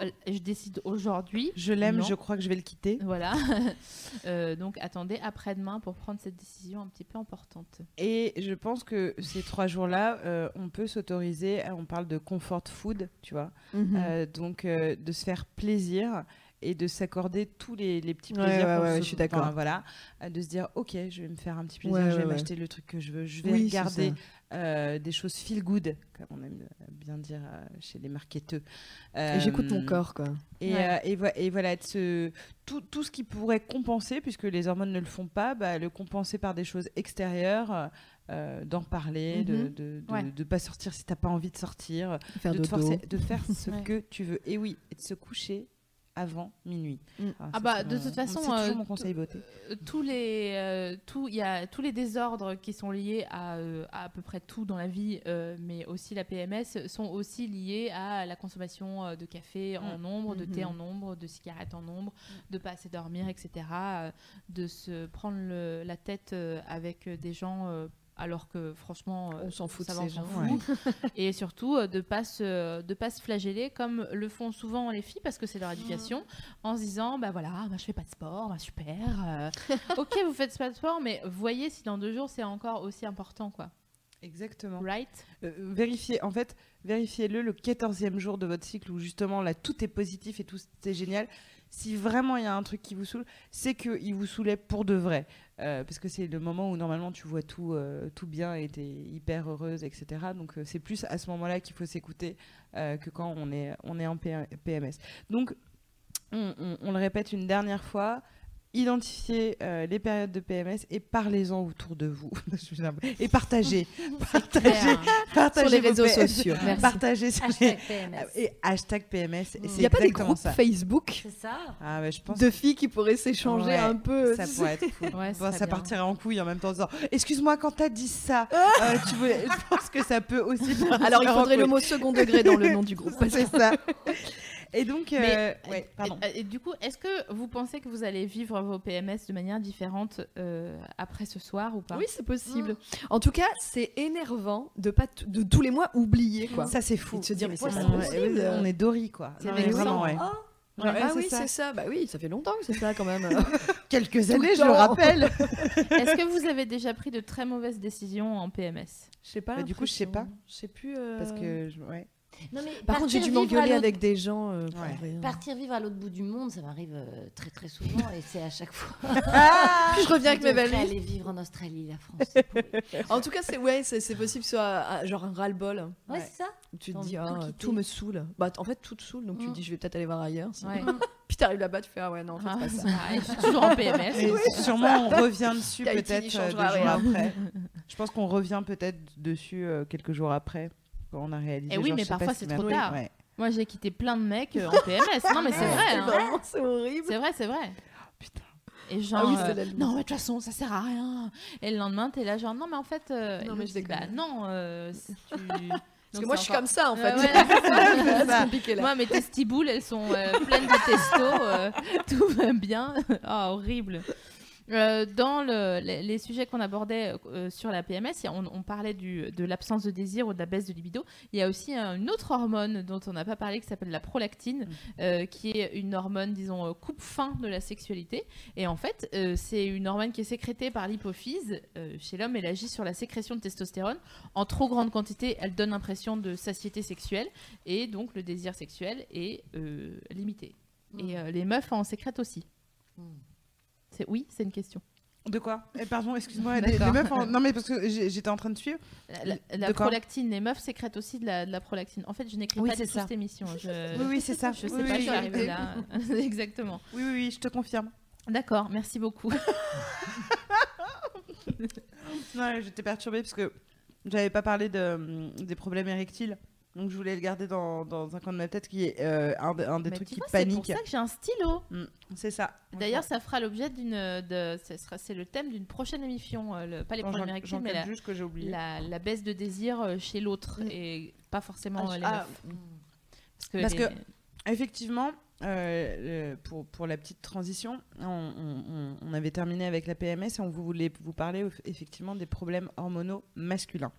[SPEAKER 2] Euh, Je décide aujourd'hui.
[SPEAKER 4] Je l'aime, je crois que je vais le quitter.
[SPEAKER 2] Voilà. Euh, donc attendez après-demain pour prendre cette décision un petit peu importante.
[SPEAKER 4] Et je pense que ces trois jours-là, euh, on peut s'autoriser, on parle de comfort food, tu vois,
[SPEAKER 3] Mhm.
[SPEAKER 4] Euh, donc euh, de se faire plaisir et de s'accorder tous les, les petits plaisirs.
[SPEAKER 3] ouais,
[SPEAKER 4] qu'on
[SPEAKER 3] ouais,
[SPEAKER 4] se-
[SPEAKER 3] je suis d'accord.
[SPEAKER 4] enfin, voilà, euh, de se dire, ok, je vais me faire un petit plaisir,
[SPEAKER 3] Ouais,
[SPEAKER 4] je vais
[SPEAKER 3] ouais, ouais.
[SPEAKER 4] m'acheter le truc que je veux, je vais
[SPEAKER 3] Oui,
[SPEAKER 4] regarder euh, des choses feel good, comme on aime bien dire euh, chez les marketeurs.
[SPEAKER 3] Et J'écoute mon
[SPEAKER 4] Euh,
[SPEAKER 3] corps, quoi.
[SPEAKER 4] et,
[SPEAKER 2] Ouais.
[SPEAKER 4] euh, et, vo- et voilà, de se- tout, tout ce qui pourrait compenser, puisque les hormones ne le font pas, bah, le compenser par des choses extérieures, euh, d'en parler, de ne de, de,
[SPEAKER 2] Ouais.
[SPEAKER 4] de pas sortir si t'as pas envie de sortir,
[SPEAKER 3] Faire
[SPEAKER 4] de, te forcer, de faire ce
[SPEAKER 2] Ouais.
[SPEAKER 4] que tu veux. Et oui, et de se coucher avant minuit.
[SPEAKER 3] Mm.
[SPEAKER 2] Ah
[SPEAKER 4] ça,
[SPEAKER 2] bah, de
[SPEAKER 4] mon-
[SPEAKER 2] toute façon,
[SPEAKER 4] c'est toujours
[SPEAKER 2] euh,
[SPEAKER 4] mon conseil beauté.
[SPEAKER 2] Euh, tous les euh, tout y a tous les désordres qui sont liés à, euh, à à peu près tout dans la vie euh, mais aussi la PMS sont aussi liés à la consommation de café en nombre de thé
[SPEAKER 3] Mhm.
[SPEAKER 2] en nombre de cigarettes en nombre de pas assez dormir etc de se prendre le- la tête avec des gens alors que franchement euh,
[SPEAKER 3] On s'en fout de
[SPEAKER 2] ça va,
[SPEAKER 3] ces gens,
[SPEAKER 2] fout. et surtout euh, de pas se de pas se flageller comme le font souvent les filles parce que c'est leur éducation en se disant bah voilà bah, je fais pas de sport bah super euh, ok vous faites pas de sport mais voyez si dans deux jours c'est encore aussi important quoi
[SPEAKER 4] Exactement.
[SPEAKER 2] right?
[SPEAKER 4] Euh, vérifiez, en fait, vérifiez-le le 14e jour de votre cycle où justement là tout est positif et tout est génial. Si vraiment il y a un truc qui vous saoule, c'est qu'il vous saoulait pour de vrai. Euh, parce que c'est le moment où normalement tu vois tout, euh, tout bien et tu es hyper heureuse, etc. Donc euh, c'est plus à ce moment-là qu'il faut s'écouter que quand on est, on est en PMS. Donc on, on- on le répète une dernière fois. Identifiez euh, les périodes de PMS et parlez-en autour de vous. et partagez. partagez. Partagez
[SPEAKER 3] Sur les
[SPEAKER 4] vos
[SPEAKER 3] réseaux
[SPEAKER 4] PMS.
[SPEAKER 3] sociaux. Merci.
[SPEAKER 4] Partagez sur les-
[SPEAKER 5] Hashtag PMS.
[SPEAKER 4] et hashtag PMS. et
[SPEAKER 3] Il
[SPEAKER 4] c'est
[SPEAKER 3] n'y a pas des groupes
[SPEAKER 4] ça.
[SPEAKER 3] Facebook
[SPEAKER 5] ça.
[SPEAKER 4] Ah ouais, je pense
[SPEAKER 3] de filles qui pourraient s'échanger
[SPEAKER 4] Ouais,
[SPEAKER 3] un peu
[SPEAKER 4] ça pourrait être cool.
[SPEAKER 2] Ouais,
[SPEAKER 4] Bon,
[SPEAKER 2] ça
[SPEAKER 4] partirait en couille en même temps en disant Excuse-moi, quand t'as dit ça, euh, tu voulais- je pense que ça peut aussi.
[SPEAKER 3] Alors il faudrait le mot second degré dans le nom du groupe.
[SPEAKER 4] C'est ça. Et donc, euh,
[SPEAKER 2] Mais,
[SPEAKER 4] ouais, pardon.
[SPEAKER 2] Et, et du coup, est-ce que vous pensez que vous allez vivre vos PMS de manière différente euh, après ce soir ou pas?
[SPEAKER 3] Oui, c'est possible. En tout cas, c'est énervant de pas de tous les mois oublier quoi.
[SPEAKER 4] Ça, c'est fou.
[SPEAKER 3] Et de se dire mais c'est pas possible.
[SPEAKER 4] on est Dory, quoi.
[SPEAKER 2] C'est
[SPEAKER 4] Non, mais vraiment, ouais.
[SPEAKER 5] Oh,
[SPEAKER 4] Ouais,
[SPEAKER 3] ah
[SPEAKER 4] c'est
[SPEAKER 3] oui, c'est ça. Bah oui, ça fait longtemps que c'est ça quand même.
[SPEAKER 4] Quelques années, je le rappelle.
[SPEAKER 2] Est-ce que vous avez déjà pris de très mauvaises décisions en PMS
[SPEAKER 3] Je sais pas.
[SPEAKER 4] Bah, du coup, je sais pas.
[SPEAKER 3] Je sais plus. euh,
[SPEAKER 4] Parce que, je- ouais.
[SPEAKER 5] Non, mais
[SPEAKER 3] Par contre, j'ai dû m'engueuler avec des gens. euh,
[SPEAKER 4] Ouais.
[SPEAKER 5] Partir vivre à l'autre bout du monde, ça m'arrive euh, très très souvent et c'est à chaque fois.
[SPEAKER 3] Puis je reviens avec
[SPEAKER 5] Je
[SPEAKER 3] mes valises.
[SPEAKER 5] aller vivre en Australie, la France.
[SPEAKER 3] En tout cas, c'est ouais, c'est possible que ce soit ah, genre un ras-le-bol.
[SPEAKER 5] Ouais,
[SPEAKER 4] Ouais.
[SPEAKER 5] c'est ça.
[SPEAKER 3] Tu te dis ah,
[SPEAKER 5] tout
[SPEAKER 3] me saoule. Bah en fait tout te saoule donc tu
[SPEAKER 5] Mm.
[SPEAKER 3] te dis je vais peut-être aller voir ailleurs.
[SPEAKER 2] Ouais.
[SPEAKER 3] Puis t'arrives là-bas tu fais ah ouais non en fait
[SPEAKER 2] Ah,
[SPEAKER 3] pas ça.
[SPEAKER 2] je suis toujours en PMS.
[SPEAKER 4] Et sûrement, on revient dessus peut-être euh, deux jours après. Je pense qu'on revient peut-être dessus euh, quelques jours après, quand on a réalisé.
[SPEAKER 2] Eh oui,
[SPEAKER 4] genre,
[SPEAKER 2] mais parfois,
[SPEAKER 4] ce
[SPEAKER 2] c'est trop tard.
[SPEAKER 4] Ouais.
[SPEAKER 2] Moi, j'ai quitté plein de mecs euh, en PMS. Non, mais c'est vrai.
[SPEAKER 3] C'est
[SPEAKER 2] hein.
[SPEAKER 3] c'est horrible.
[SPEAKER 2] C'est vrai, c'est vrai.
[SPEAKER 4] Putain.
[SPEAKER 2] Et genre,
[SPEAKER 3] Ah oui,
[SPEAKER 2] euh, non, mais de toute façon, ça sert à rien. Et le lendemain, t'es là, genre, non, mais en fait, euh,
[SPEAKER 3] Non,
[SPEAKER 2] et
[SPEAKER 3] mais je
[SPEAKER 2] dit, bah non, euh, si tu.
[SPEAKER 3] Parce que moi, je suis comme ça, en fait.
[SPEAKER 2] Ouais, ouais,
[SPEAKER 3] c'est compliqué, là.
[SPEAKER 2] Moi, mes testiboules, elles sont euh, pleines de testo. euh, tout va bien. Ah, horrible. Euh, dans le- les, les sujets qu'on abordait euh, sur la PMS, on, on parlait du, de l'absence de désir ou de la baisse de libido. Il y a aussi euh, une autre hormone dont on n'a pas parlé qui s'appelle la prolactine, euh, qui est une hormone, disons, euh, coupe-fin de la sexualité. Et en fait, euh, c'est une hormone qui est sécrétée par l'hypophyse euh, chez l'homme. Elle agit sur la sécrétion de testostérone. En trop grande quantité, elle donne l'impression de satiété sexuelle et donc le désir sexuel est euh, limité. Et euh, les meufs en sécrètent aussi. C'est oui, c'est une question.
[SPEAKER 4] De quoi? Eh, Pardon, excuse-moi. Les, meufs en- Non, mais parce que j'étais en train de suivre.
[SPEAKER 2] La, la- la
[SPEAKER 4] De quoi?
[SPEAKER 2] prolactine, les meufs sécrètent aussi de la, de la prolactine. En fait, je n'écris
[SPEAKER 4] Oui,
[SPEAKER 2] pas
[SPEAKER 4] ça.
[SPEAKER 2] cette émission. Je,
[SPEAKER 4] Oui, oui, c'est ça.
[SPEAKER 2] je sais
[SPEAKER 4] Oui,
[SPEAKER 2] pas,
[SPEAKER 4] oui,
[SPEAKER 2] je suis arrivée là. Exactement.
[SPEAKER 4] Oui, oui, oui, je te confirme.
[SPEAKER 2] D'accord, merci beaucoup.
[SPEAKER 4] Non, j'étais perturbée parce que j'avais pas parlé de, des problèmes érectiles. Donc je voulais le garder dans, dans un coin de ma tête qui est euh, un, de- un des
[SPEAKER 2] Mais
[SPEAKER 4] trucs qui
[SPEAKER 2] vois, c'est pour
[SPEAKER 4] panique.
[SPEAKER 2] ça que j'ai un stylo.
[SPEAKER 4] Mm, c'est ça.
[SPEAKER 2] D'ailleurs, ça fera l'objet d'une. C'est le thème d'une prochaine émission. euh, le- pas les problèmes
[SPEAKER 4] j'en
[SPEAKER 2] mais la,
[SPEAKER 4] juste que j'ai oublié.
[SPEAKER 2] la, la baisse de désir euh, chez l'autre et pas forcément
[SPEAKER 3] Ah,
[SPEAKER 2] les
[SPEAKER 3] ah,
[SPEAKER 2] meufs. Parce que,
[SPEAKER 4] Parce
[SPEAKER 2] les-
[SPEAKER 4] que- Effectivement, euh, pour, pour la petite transition, on, on- avait terminé avec la PMS et on voulait vous parler eff- effectivement des problèmes hormonaux masculins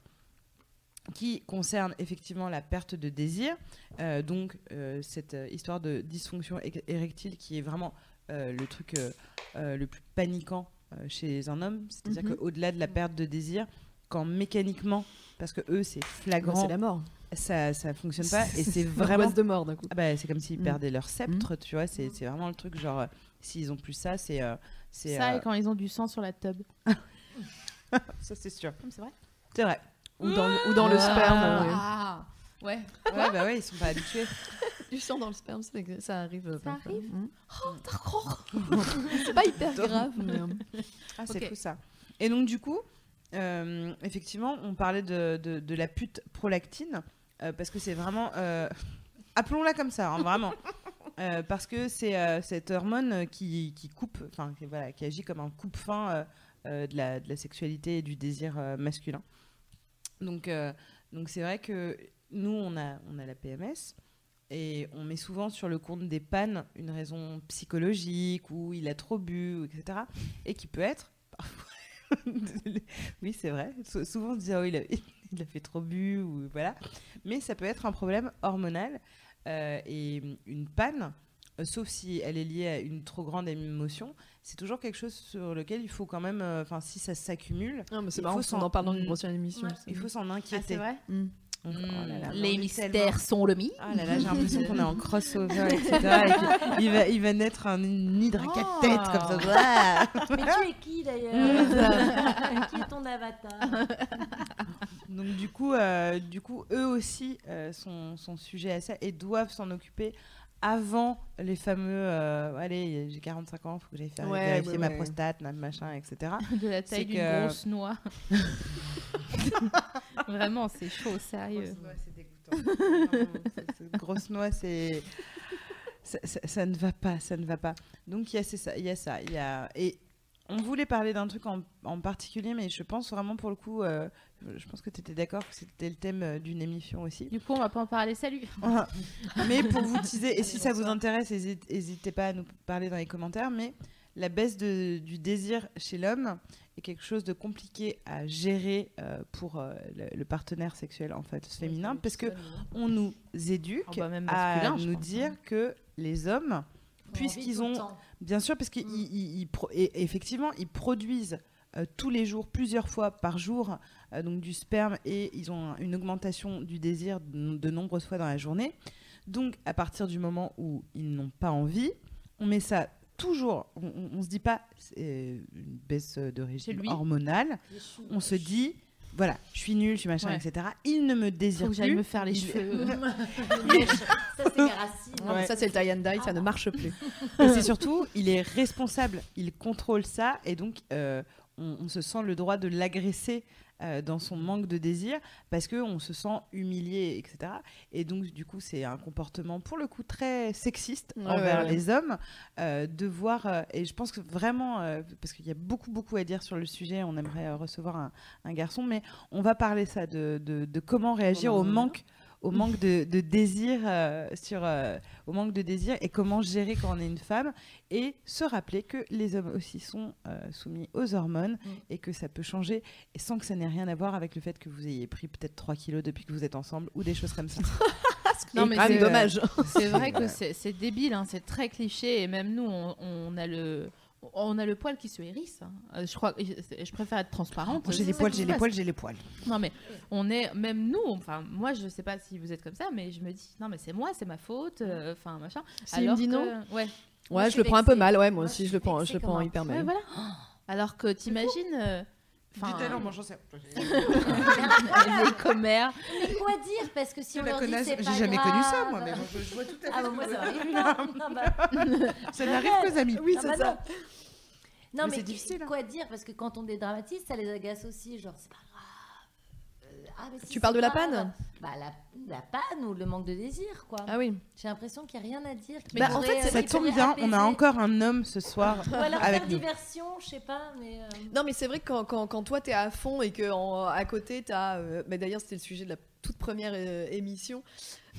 [SPEAKER 4] qui concernent effectivement la perte de désir, euh, donc euh, cette euh, histoire de dysfonction érectile qui est vraiment euh, le truc euh, euh, le plus paniquant euh, chez un homme, c'est-à-dire
[SPEAKER 3] Mhm.
[SPEAKER 4] qu'au-delà de la perte de désir, quand mécaniquement, parce que eux c'est flagrant,
[SPEAKER 3] c'est la mort.
[SPEAKER 4] ça ça fonctionne pas et c'est
[SPEAKER 3] Vraiment de mort d'un coup.
[SPEAKER 4] ah bah, c'est comme s'ils
[SPEAKER 3] Mm.
[SPEAKER 4] perdaient leur sceptre, tu vois. C'est c'est vraiment le truc, genre, euh, s'ils ont plus ça, c'est. euh, c'est,
[SPEAKER 2] Ça,
[SPEAKER 4] euh,
[SPEAKER 2] et quand ils ont du sang sur la tub.
[SPEAKER 4] ça, c'est sûr.
[SPEAKER 2] C'est vrai
[SPEAKER 4] C'est vrai.
[SPEAKER 3] Ou dans, le- ou dans le sperme. ouais.
[SPEAKER 2] Ah Ouais.
[SPEAKER 4] Ouais, bah ouais, ils sont pas habitués.
[SPEAKER 3] Du sang dans le sperme, c'est- ça arrive. euh,
[SPEAKER 2] Ça
[SPEAKER 3] parfois.
[SPEAKER 2] arrive
[SPEAKER 3] Mm.
[SPEAKER 2] Oh, d'accord.
[SPEAKER 3] C'est pas hyper grave. mais, euh,
[SPEAKER 4] Ah, c'est
[SPEAKER 2] Ok.
[SPEAKER 4] fou ça. Et donc, du coup, euh, effectivement, on parlait de, de, de la pute prolactine, euh, parce que c'est vraiment. euh, Appelons-la comme ça, hein, vraiment. Euh, parce que c'est euh, cette hormone qui, qui coupe, enfin, qui, voilà, qui agit comme un coupe-fin euh, euh, de, la, de la sexualité et du désir euh, masculin. Donc, euh, donc c'est vrai que nous, on a, on a la PMS. Et on met souvent sur le compte des pannes une raison psychologique ou il a trop bu, etc. Et qui peut être oui, c'est vrai. Sou- souvent on se dit oh, il, a, il a fait trop bu ou voilà. Mais ça peut être un problème hormonal euh, et une panne, euh, sauf si elle est liée à une trop grande émotion, c'est toujours quelque chose sur lequel il faut quand même, euh, enfin si ça s'accumule,
[SPEAKER 3] Non, mais c'est
[SPEAKER 4] Il
[SPEAKER 3] marrant,
[SPEAKER 4] faut
[SPEAKER 3] on
[SPEAKER 4] s'en-
[SPEAKER 3] en parle dans une
[SPEAKER 4] Mm.
[SPEAKER 3] prochaine émission.
[SPEAKER 2] Ouais.
[SPEAKER 4] il faut s'en
[SPEAKER 2] Ah,
[SPEAKER 4] inquiéter.
[SPEAKER 2] c'est vrai
[SPEAKER 3] Mm.
[SPEAKER 4] Donc, oh là là,
[SPEAKER 2] Les mystères
[SPEAKER 4] tellement-
[SPEAKER 2] sont le mythe.
[SPEAKER 4] Ah là là, j'ai l'impression qu'on est en crossover, etc. et il, va, il va naître un nid de quatre têtes comme ça.
[SPEAKER 5] Mais tu es qui d'ailleurs Qui est ton avatar
[SPEAKER 4] Donc du coup, euh, du coup, eux aussi euh, sont, sont sujets à ça et doivent s'en occuper avant les fameux. euh, allez, j'ai 45 ans, faut que j'aille faire
[SPEAKER 3] Ouais,
[SPEAKER 4] vérifier
[SPEAKER 3] ouais,
[SPEAKER 4] ma
[SPEAKER 3] ouais.
[SPEAKER 4] prostate, ma- machin, etc.
[SPEAKER 2] De la taille d'une
[SPEAKER 4] que-
[SPEAKER 2] grosse noix. Vraiment, c'est chaud, sérieux.
[SPEAKER 4] Grosse noix, c'est Grosse noix, c'est. Ça, ça- ça ne va pas, ça ne va pas. Donc il y a c'est ça, il y a ça, il y a et on voulait parler d'un truc en, en particulier, mais je pense vraiment pour le coup, euh, je pense que tu étais d'accord que c'était le thème euh, d'une émission aussi.
[SPEAKER 2] Du coup, on va pas en parler. Salut.
[SPEAKER 4] Voilà. mais pour vous teaser, et si ça vous intéresse, n'hésitez pas à nous parler dans les commentaires, mais la baisse de- du désir chez l'homme est quelque chose de compliqué à gérer euh, pour euh, le, le partenaire sexuel en fait féminin, parce que on nous éduque
[SPEAKER 2] Oh bah,
[SPEAKER 4] à nous
[SPEAKER 2] pense,
[SPEAKER 4] dire que les hommes, puisqu'ils ont Bien sûr, parce qu'effectivement, pro- et- effectivement, ils produisent euh, tous les jours, plusieurs fois par jour, euh, donc du sperme et ils ont un- une augmentation du désir de, de nombreuses fois dans la journée. Donc, à partir du moment où ils n'ont pas envie, on met ça toujours. On, on- on se dit pas c'est une baisse de régime hormonal. On se dit voilà, je suis nulle, je suis machin,
[SPEAKER 2] Ouais.
[SPEAKER 4] etc. Il ne me désire
[SPEAKER 2] Faut que j'aille
[SPEAKER 4] plus.
[SPEAKER 2] me faire les cheveux.
[SPEAKER 5] Ça, c'est Garacine.
[SPEAKER 3] Non, mais Ça, c'est le tie and die, ça ne marche plus.
[SPEAKER 4] Et c'est surtout, il est responsable, il contrôle ça, et donc euh, on, on se sent le droit de l'agresser euh, dans son manque de désir parce qu'on se sent humilié, etc. Et donc, du coup, c'est un comportement pour le coup très sexiste
[SPEAKER 3] Ouais,
[SPEAKER 4] envers
[SPEAKER 3] ouais, ouais.
[SPEAKER 4] les hommes euh, de voir. euh, et je pense que vraiment, parce qu'il y a beaucoup, beaucoup à dire sur le sujet, on aimerait recevoir un, un garçon, mais on va parler ça de, de, de comment réagir au manque au manque de, de désir euh, sur euh, au manque de désir et comment gérer quand on est une femme et se rappeler que les hommes aussi sont euh, soumis aux hormones et que ça peut changer et sans que ça n'ait rien à voir avec le fait que vous ayez pris peut-être 3 kilos depuis que vous êtes ensemble ou des choses comme ça.
[SPEAKER 2] Non, mais c'est
[SPEAKER 3] dommage.
[SPEAKER 2] C'est vrai que c'est c'est débile, hein, c'est très cliché et même nous, on, on a le. On a le poil qui se hérisse. hein. Euh, Je crois, je préfère être transparente.
[SPEAKER 4] J'ai les poils, j'ai les poils, j'ai les poils.
[SPEAKER 2] Non mais on est même nous. Enfin moi je sais pas si vous êtes comme ça, mais je me dis non mais c'est moi, c'est ma faute. euh, Enfin machin.
[SPEAKER 3] S'il me dit
[SPEAKER 2] que-
[SPEAKER 3] non
[SPEAKER 2] ouais.
[SPEAKER 5] Moi,
[SPEAKER 3] Ouais,
[SPEAKER 5] je
[SPEAKER 3] je le prends un peu mal. Ouais, moi
[SPEAKER 5] Moi,
[SPEAKER 3] aussi,
[SPEAKER 5] je
[SPEAKER 3] je le prends, je le prends hyper
[SPEAKER 2] Ouais,
[SPEAKER 3] mal.
[SPEAKER 2] voilà. Alors que t'imagines. Enfin,
[SPEAKER 4] mangeant ça.
[SPEAKER 2] les commères.
[SPEAKER 5] Mais quoi dire Parce que si on leur dit
[SPEAKER 4] j'ai jamais connu ça,
[SPEAKER 5] grave.
[SPEAKER 4] moi, mais je, je vois tout à fait.
[SPEAKER 5] Ah bah
[SPEAKER 4] que
[SPEAKER 5] moi ça m'arrive pas. Non, bah,
[SPEAKER 4] Ça n'arrive qu'aux amis.
[SPEAKER 3] Oui,
[SPEAKER 5] Ah
[SPEAKER 3] c'est
[SPEAKER 5] bah
[SPEAKER 3] ça.
[SPEAKER 5] Non,
[SPEAKER 4] Mais
[SPEAKER 5] mais,
[SPEAKER 4] c'est difficile, hein.
[SPEAKER 5] Quoi dire Parce que quand on dédramatise, ça les agace aussi. Genre, c'est pas grave. Ah, mais si,
[SPEAKER 3] Tu parles de la panne
[SPEAKER 5] Bah, la, la panne ou le manque de désir, quoi.
[SPEAKER 3] Ah oui.
[SPEAKER 5] J'ai l'impression qu'il n'y a rien à dire. qui
[SPEAKER 3] Bah, en fait,
[SPEAKER 4] Ça tombe bien, on a encore un homme ce soir
[SPEAKER 5] Ou alors
[SPEAKER 4] avec
[SPEAKER 5] faire
[SPEAKER 4] nous.
[SPEAKER 5] diversion, je sais pas, mais. euh,
[SPEAKER 3] Non, mais c'est vrai que quand, quand, quand toi t'es à fond et que en- à côté t'as. euh, mais d'ailleurs, c'était le sujet de la toute première euh, émission.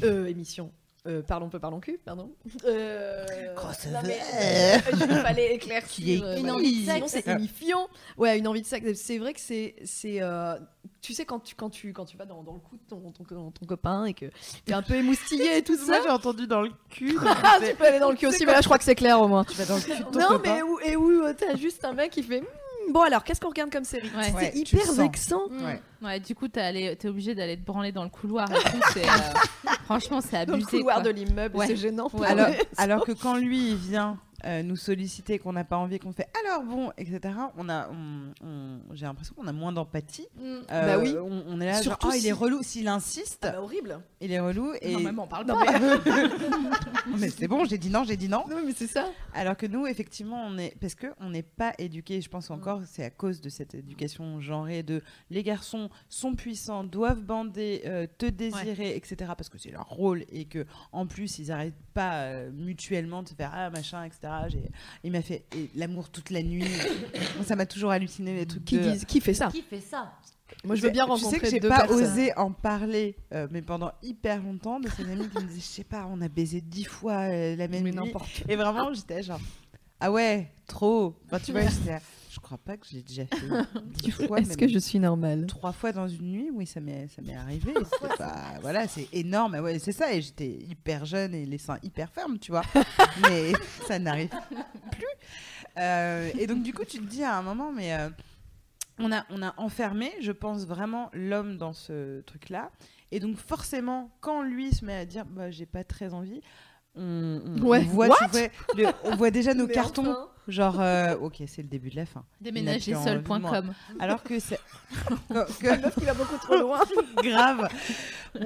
[SPEAKER 3] Euh, émission. Euh, parlons peu, parlons cul, pardon. Euh, non, mais, euh, il fallait éclaircir.
[SPEAKER 4] Qui est
[SPEAKER 3] euh,
[SPEAKER 5] Une envie de
[SPEAKER 3] Sinon,
[SPEAKER 5] sexe.
[SPEAKER 3] c'est émifiant. Ouais, une envie de sexe. C'est vrai que c'est. c'est euh, tu sais, quand tu, quand, tu, quand tu vas dans, dans le cou de ton, ton, ton, ton copain et que t'es un peu émoustillé et tout ça.
[SPEAKER 4] Moi, j'ai entendu dans le cul.
[SPEAKER 3] Ah, tu peux aller dans le cul aussi, mais là, je crois que c'est clair au moins.
[SPEAKER 4] Tu vas dans le cul de ton
[SPEAKER 3] Non,
[SPEAKER 4] copain.
[SPEAKER 3] mais où, et où euh, t'as juste un mec qui fait Hmm, Bon, alors, qu'est-ce qu'on regarde comme série?
[SPEAKER 2] Ouais.
[SPEAKER 3] C'est
[SPEAKER 4] Ouais, tu
[SPEAKER 3] hyper
[SPEAKER 4] le sens.
[SPEAKER 3] vexant.
[SPEAKER 4] Ouais.
[SPEAKER 2] Ouais, du coup, t'es allé- t'es obligé d'aller te branler dans le couloir et tout. c'est, euh, franchement, c'est
[SPEAKER 3] Dans le
[SPEAKER 2] abusé.
[SPEAKER 3] couloir
[SPEAKER 2] quoi.
[SPEAKER 3] de l'immeuble,
[SPEAKER 2] Ouais.
[SPEAKER 3] c'est gênant.
[SPEAKER 2] Ouais.
[SPEAKER 4] Alors, alors que quand lui il vient euh, nous solliciter, qu'on n'a pas envie, qu'on fait alors bon, etc., on a, on- on- j'ai l'impression qu'on a moins d'empathie. Euh,
[SPEAKER 3] Bah oui.
[SPEAKER 4] On, on est là,
[SPEAKER 3] Surtout
[SPEAKER 4] genre, oh, il est relou. S'il insiste,
[SPEAKER 3] Ah bah, horrible.
[SPEAKER 4] il est relou. Et...
[SPEAKER 2] Non, maman, on parle
[SPEAKER 3] Non,
[SPEAKER 2] pas.
[SPEAKER 4] mais c'est bon, j'ai dit non, j'ai dit non.
[SPEAKER 3] Non, mais c'est ça.
[SPEAKER 4] Alors que nous, effectivement, on est parce que on n'est pas éduqués. Je pense encore, c'est à cause de cette éducation genrée de les garçons sont puissants, doivent bander, euh, te désirer, etc. Parce que c'est leur rôle et que en plus ils n'arrêtent pas euh, mutuellement de faire ah machin, etc. J'ai- Il m'a fait l'amour toute la nuit. Ça m'a toujours halluciné les trucs
[SPEAKER 3] Qui,
[SPEAKER 4] de-
[SPEAKER 3] disent, qui fait ça
[SPEAKER 5] Qui fait ça
[SPEAKER 3] Moi, je veux bien
[SPEAKER 4] tu
[SPEAKER 3] rencontrer
[SPEAKER 4] sais que j'ai pas
[SPEAKER 3] personnes.
[SPEAKER 4] osé en parler, euh, mais pendant hyper longtemps, de ces amis qui me disaient, je sais pas, on a baisé dix fois euh, la même
[SPEAKER 3] Mais
[SPEAKER 4] nuit.
[SPEAKER 3] n'importe.
[SPEAKER 4] Et vraiment, j'étais genre, ah ouais, trop. Enfin, tu vois, j'étais, crois pas que j'ai déjà fait dix fois.
[SPEAKER 3] Est-ce que je suis normale
[SPEAKER 4] Trois fois dans une nuit, oui, ça m'est, ça m'est arrivé. Pas- voilà, c'est énorme. Ouais, c'est ça. Et j'étais hyper jeune et les seins hyper fermes, tu vois. Mais ça n'arrive plus. Euh, et donc, du coup, tu te dis à un moment, mais euh, on, a, on a enfermé, je pense vraiment, l'homme dans ce truc-là. Et donc, forcément, quand lui se met à dire, bah, j'ai pas très envie. On, on-
[SPEAKER 3] Ouais.
[SPEAKER 4] on voit,
[SPEAKER 3] What?
[SPEAKER 4] tu vois, le- on voit déjà nos
[SPEAKER 3] Mais
[SPEAKER 4] cartons,
[SPEAKER 3] enfin.
[SPEAKER 4] Genre, euh, ok, c'est le début de la fin.
[SPEAKER 2] Déménagerseul.com.
[SPEAKER 4] Alors que c'est que-
[SPEAKER 3] meuf qui va beaucoup trop loin.
[SPEAKER 4] grave.
[SPEAKER 2] Ah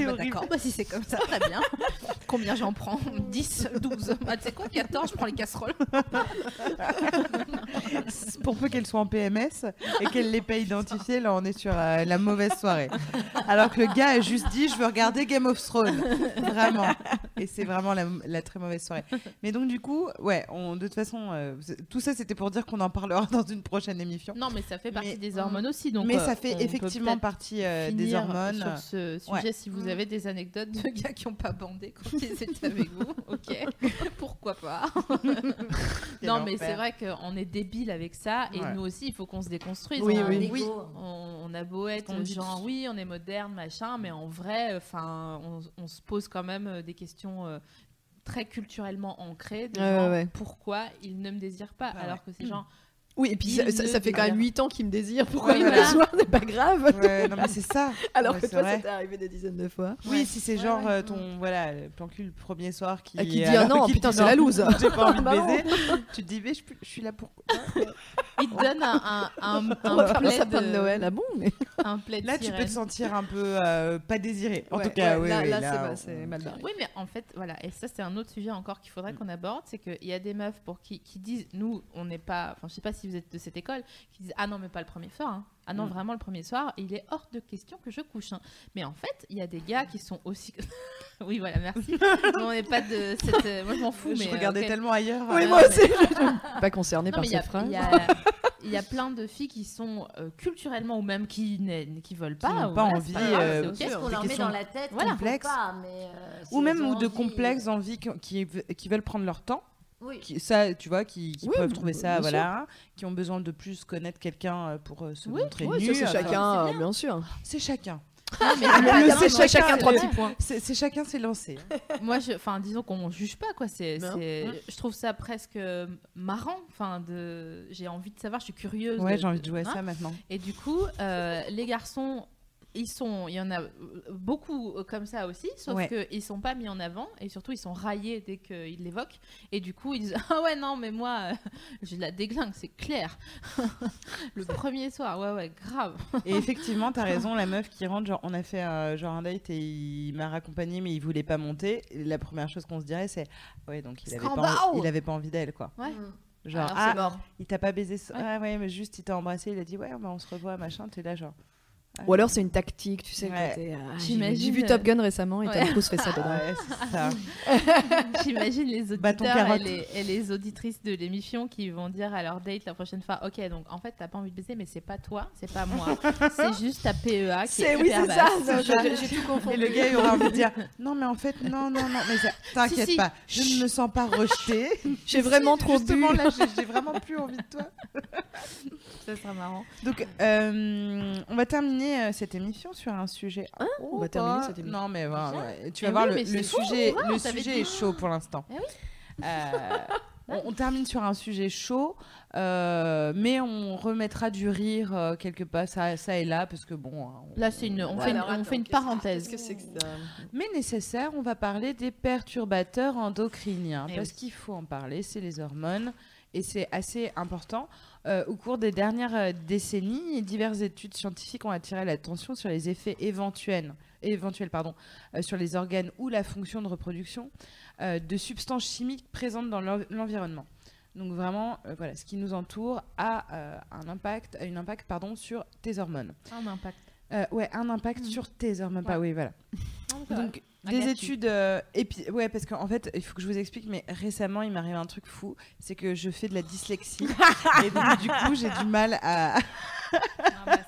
[SPEAKER 2] bah d'accord, bah si c'est comme ça, très bien. Combien j'en prends? 10, 12 Ah, tu sais quoi, 14, je prends les casseroles.
[SPEAKER 4] Pour peu qu'elle soit en PMS et qu'elle l'ait pas identifié, là on est sur euh, la mauvaise soirée. Alors que le gars a juste dit je veux regarder Game of Thrones. Vraiment. Et c'est vraiment la, la très mauvaise soirée. Mais donc du coup, ouais, on, toute façon, euh, tout ça c'était pour dire qu'on en parlera dans une prochaine émission.
[SPEAKER 2] Non, mais ça fait partie
[SPEAKER 4] Mais-
[SPEAKER 2] des hormones aussi. Donc,
[SPEAKER 4] Mais
[SPEAKER 2] euh,
[SPEAKER 4] ça fait effectivement partie euh, des hormones.
[SPEAKER 2] Sur ce sujet,
[SPEAKER 4] Ouais.
[SPEAKER 2] si vous avez des anecdotes de gars qui n'ont pas bandé quand ils étaient avec vous, ok, pourquoi pas. Non, mais c'est vrai qu'on est débile avec ça et
[SPEAKER 4] Ouais.
[SPEAKER 2] nous aussi, il faut qu'on se déconstruise.
[SPEAKER 3] Oui,
[SPEAKER 2] On-
[SPEAKER 3] oui.
[SPEAKER 4] Oui.
[SPEAKER 2] On, on a beau être genre oui, on est moderne, machin, mais en vrai, enfin, on, on se pose quand même des questions très culturellement ancrées. de
[SPEAKER 3] Ouais,
[SPEAKER 2] genre,
[SPEAKER 3] ouais, ouais.
[SPEAKER 2] Pourquoi ils ne me désirent pas
[SPEAKER 4] Bah
[SPEAKER 2] alors que ces gens
[SPEAKER 3] Oui, et puis
[SPEAKER 2] Il
[SPEAKER 3] ça, ça-
[SPEAKER 2] ne
[SPEAKER 3] ça fait quand même
[SPEAKER 2] désire.
[SPEAKER 3] 8 ans qu'il me désire. Pourquoi il le soir C'est pas grave.
[SPEAKER 4] Ouais, non mais c'est ça.
[SPEAKER 3] Alors
[SPEAKER 4] Ouais,
[SPEAKER 3] que
[SPEAKER 4] c'est
[SPEAKER 3] toi,
[SPEAKER 4] vrai.
[SPEAKER 3] ça t'est arrivé des dizaines de fois.
[SPEAKER 4] Oui,
[SPEAKER 2] Ouais.
[SPEAKER 4] si c'est
[SPEAKER 2] Ouais,
[SPEAKER 4] genre
[SPEAKER 2] ouais.
[SPEAKER 4] euh, ton voilà plan cul le premier soir qui,
[SPEAKER 3] Ah, qui dit, ah non, putain,
[SPEAKER 4] dit,
[SPEAKER 3] c'est la loose.
[SPEAKER 4] J'ai pas envie de baiser. tu te dis mais je, je suis là pour
[SPEAKER 2] ils te donnent un, un, un,
[SPEAKER 3] On va
[SPEAKER 2] un
[SPEAKER 3] faire le
[SPEAKER 2] plaid,
[SPEAKER 3] de
[SPEAKER 2] euh,
[SPEAKER 3] Noël. Ah bon mais...
[SPEAKER 2] un plaid
[SPEAKER 4] Là tu peux te sentir un peu euh, pas désiré. En tout cas, oui,
[SPEAKER 3] là, c'est pas-
[SPEAKER 4] on-
[SPEAKER 3] c'est mal barré.
[SPEAKER 2] Oui, mais en fait, voilà, et ça c'est un autre sujet encore qu'il faudrait
[SPEAKER 4] Mm.
[SPEAKER 2] qu'on aborde, c'est qu'il y a des meufs pour qui, qui disent, nous, on n'est pas, enfin, je sais pas si si vous êtes de cette école, qui disent ah non mais pas le premier soir, hein. ah non
[SPEAKER 4] Mm.
[SPEAKER 2] vraiment le premier soir, il est hors de question que je couche. hein. Mais en fait, il y a des gars qui sont aussi, oui voilà merci. on n'est pas de cette, euh, moi je m'en fous.
[SPEAKER 4] je
[SPEAKER 2] mais, euh,
[SPEAKER 4] regardais tellement ailleurs.
[SPEAKER 3] Oui,
[SPEAKER 2] Ouais,
[SPEAKER 3] moi aussi. Pas concerné
[SPEAKER 2] Non,
[SPEAKER 3] par
[SPEAKER 2] mais il y a-
[SPEAKER 3] cette phrase.
[SPEAKER 2] il y a- il y a plein de filles qui sont euh, culturellement ou même qui qui veulent pas,
[SPEAKER 4] n'ont
[SPEAKER 2] ou
[SPEAKER 4] pas
[SPEAKER 2] voilà,
[SPEAKER 4] envie, euh.
[SPEAKER 5] Qu'est-ce qu'on leur met dans la tête
[SPEAKER 2] Voilà.
[SPEAKER 5] pas, mais, euh, si
[SPEAKER 4] Ou même ou de
[SPEAKER 5] envie,
[SPEAKER 4] complexes
[SPEAKER 5] euh,
[SPEAKER 4] envies qui, qui, qui veulent prendre leur temps.
[SPEAKER 5] Oui.
[SPEAKER 4] Qui, ça, tu vois, qui, qui
[SPEAKER 3] Oui,
[SPEAKER 4] peuvent trouver ça,
[SPEAKER 3] bien
[SPEAKER 4] voilà, qui ont besoin de plus connaître quelqu'un euh, pour euh, se
[SPEAKER 2] Oui,
[SPEAKER 4] montrer
[SPEAKER 3] Oui,
[SPEAKER 4] nu.
[SPEAKER 3] c'est
[SPEAKER 4] enfin,
[SPEAKER 3] chacun, euh,
[SPEAKER 5] bien.
[SPEAKER 3] bien sûr.
[SPEAKER 4] C'est chacun.
[SPEAKER 2] Non, mais
[SPEAKER 3] Le,
[SPEAKER 2] pas
[SPEAKER 3] le
[SPEAKER 2] grave,
[SPEAKER 3] c'est
[SPEAKER 2] moi,
[SPEAKER 3] chacun
[SPEAKER 2] c'est-
[SPEAKER 3] trois petits points.
[SPEAKER 4] C'est chacun s'est lancé.
[SPEAKER 2] Moi, je, enfin, disons qu'on juge pas quoi. C'est,
[SPEAKER 3] Non.
[SPEAKER 2] c'est-
[SPEAKER 4] Mm.
[SPEAKER 2] je trouve ça presque euh, marrant. Enfin, de, j'ai envie de savoir. Je suis curieuse.
[SPEAKER 4] Ouais, j'ai envie de jouer à
[SPEAKER 2] hein.
[SPEAKER 4] ça maintenant.
[SPEAKER 2] Et du coup, euh, les garçons, ils sont, il y en a euh, beaucoup euh, comme ça aussi, sauf
[SPEAKER 4] Ouais.
[SPEAKER 2] qu'ils sont pas mis en avant et surtout ils sont raillés dès qu'ils l'évoquent. Et du coup, ils disent ah ouais non mais moi, euh, j'ai de la déglingue, c'est clair. Le premier soir, ouais ouais, grave.
[SPEAKER 4] Et effectivement, t'as raison, la meuf qui rentre, genre, on a fait euh, genre un date et il m'a raccompagné, mais il voulait pas monter. Et la première chose qu'on se dirait, c'est ouais, donc il avait, pas, il avait pas envie d'elle, quoi.
[SPEAKER 2] Ouais.
[SPEAKER 5] Mm.
[SPEAKER 4] Genre,
[SPEAKER 2] Alors,
[SPEAKER 4] ah,
[SPEAKER 2] mort.
[SPEAKER 4] il t'a pas baisé,
[SPEAKER 2] Ouais.
[SPEAKER 4] ah ouais, mais juste il t'a embrassé, il a dit ouais, bah, on se revoit, machin. T'es là, genre.
[SPEAKER 3] Ou alors c'est une tactique, tu sais.
[SPEAKER 4] Ouais.
[SPEAKER 3] ah, j'ai- vu Top Gun récemment et
[SPEAKER 2] ouais.
[SPEAKER 3] Tom Cruise fait ça
[SPEAKER 4] ah
[SPEAKER 3] dedans.
[SPEAKER 4] ouais.
[SPEAKER 2] J'imagine les auditeurs et les, et les auditrices de l'émission qui vont dire à leur date la prochaine fois Ok, donc en fait, t'as pas envie de baiser, mais c'est pas toi, c'est pas moi, c'est juste ta PEA qui est,
[SPEAKER 3] C'est oui, c'est ça. J'ai tout
[SPEAKER 4] Et
[SPEAKER 3] confondu.
[SPEAKER 4] le gars, il aura envie de dire non, mais en fait, non, non, non, mais t'inquiète
[SPEAKER 2] Si, si.
[SPEAKER 4] pas, je ne me sens pas rejetée.
[SPEAKER 3] J'ai vraiment trop bu.
[SPEAKER 4] Justement, là, j'ai- j'ai vraiment plus envie de toi.
[SPEAKER 2] Ça sera marrant.
[SPEAKER 4] Donc, euh, on va terminer euh, cette émission sur un sujet.
[SPEAKER 3] Hein On va terminer cette émission.
[SPEAKER 4] Non, mais voilà, ouais, tu vas
[SPEAKER 2] Eh
[SPEAKER 4] voir,
[SPEAKER 2] oui,
[SPEAKER 4] le,
[SPEAKER 2] fou,
[SPEAKER 4] sujet, le sujet est chaud pour l'instant.
[SPEAKER 2] Eh oui.
[SPEAKER 4] Euh, on, on termine sur un sujet chaud, euh, mais on remettra du rire euh, quelque part, ça, ça et là, parce que bon. hein, on-
[SPEAKER 2] Là, c'est une, on
[SPEAKER 4] voilà.
[SPEAKER 2] fait une,
[SPEAKER 3] Alors,
[SPEAKER 2] on
[SPEAKER 3] attends,
[SPEAKER 2] fait une
[SPEAKER 3] qu'est-ce-
[SPEAKER 2] parenthèse.
[SPEAKER 3] Qu'est-ce que c'est que ça
[SPEAKER 4] Mais nécessaire, on va parler des perturbateurs endocriniens,
[SPEAKER 2] Eh
[SPEAKER 4] parce
[SPEAKER 2] oui.
[SPEAKER 4] qu'il faut en parler, c'est les hormones, et c'est assez important. Euh, au cours des dernières euh, décennies, diverses études scientifiques ont attiré l'attention sur les effets éventuels, éventuels pardon, euh, sur les organes ou la fonction de reproduction euh, de substances chimiques présentes dans l'env- l'environnement. Donc vraiment, voilà, ce qui nous entoure a un impact, a une impact pardon, sur tes hormones.
[SPEAKER 2] Un impact.
[SPEAKER 4] Ouais, un impact
[SPEAKER 2] Mhm.
[SPEAKER 4] sur tes hormones. Pas,
[SPEAKER 2] Ouais.
[SPEAKER 4] oui, voilà. Donc,
[SPEAKER 2] I
[SPEAKER 4] des études. euh, et puis, ouais, parce qu'en fait, il faut que je vous explique, mais récemment, il m'arrive un truc fou c'est que je fais de la dyslexie. et donc, du coup, j'ai du mal à.
[SPEAKER 2] Ah bah,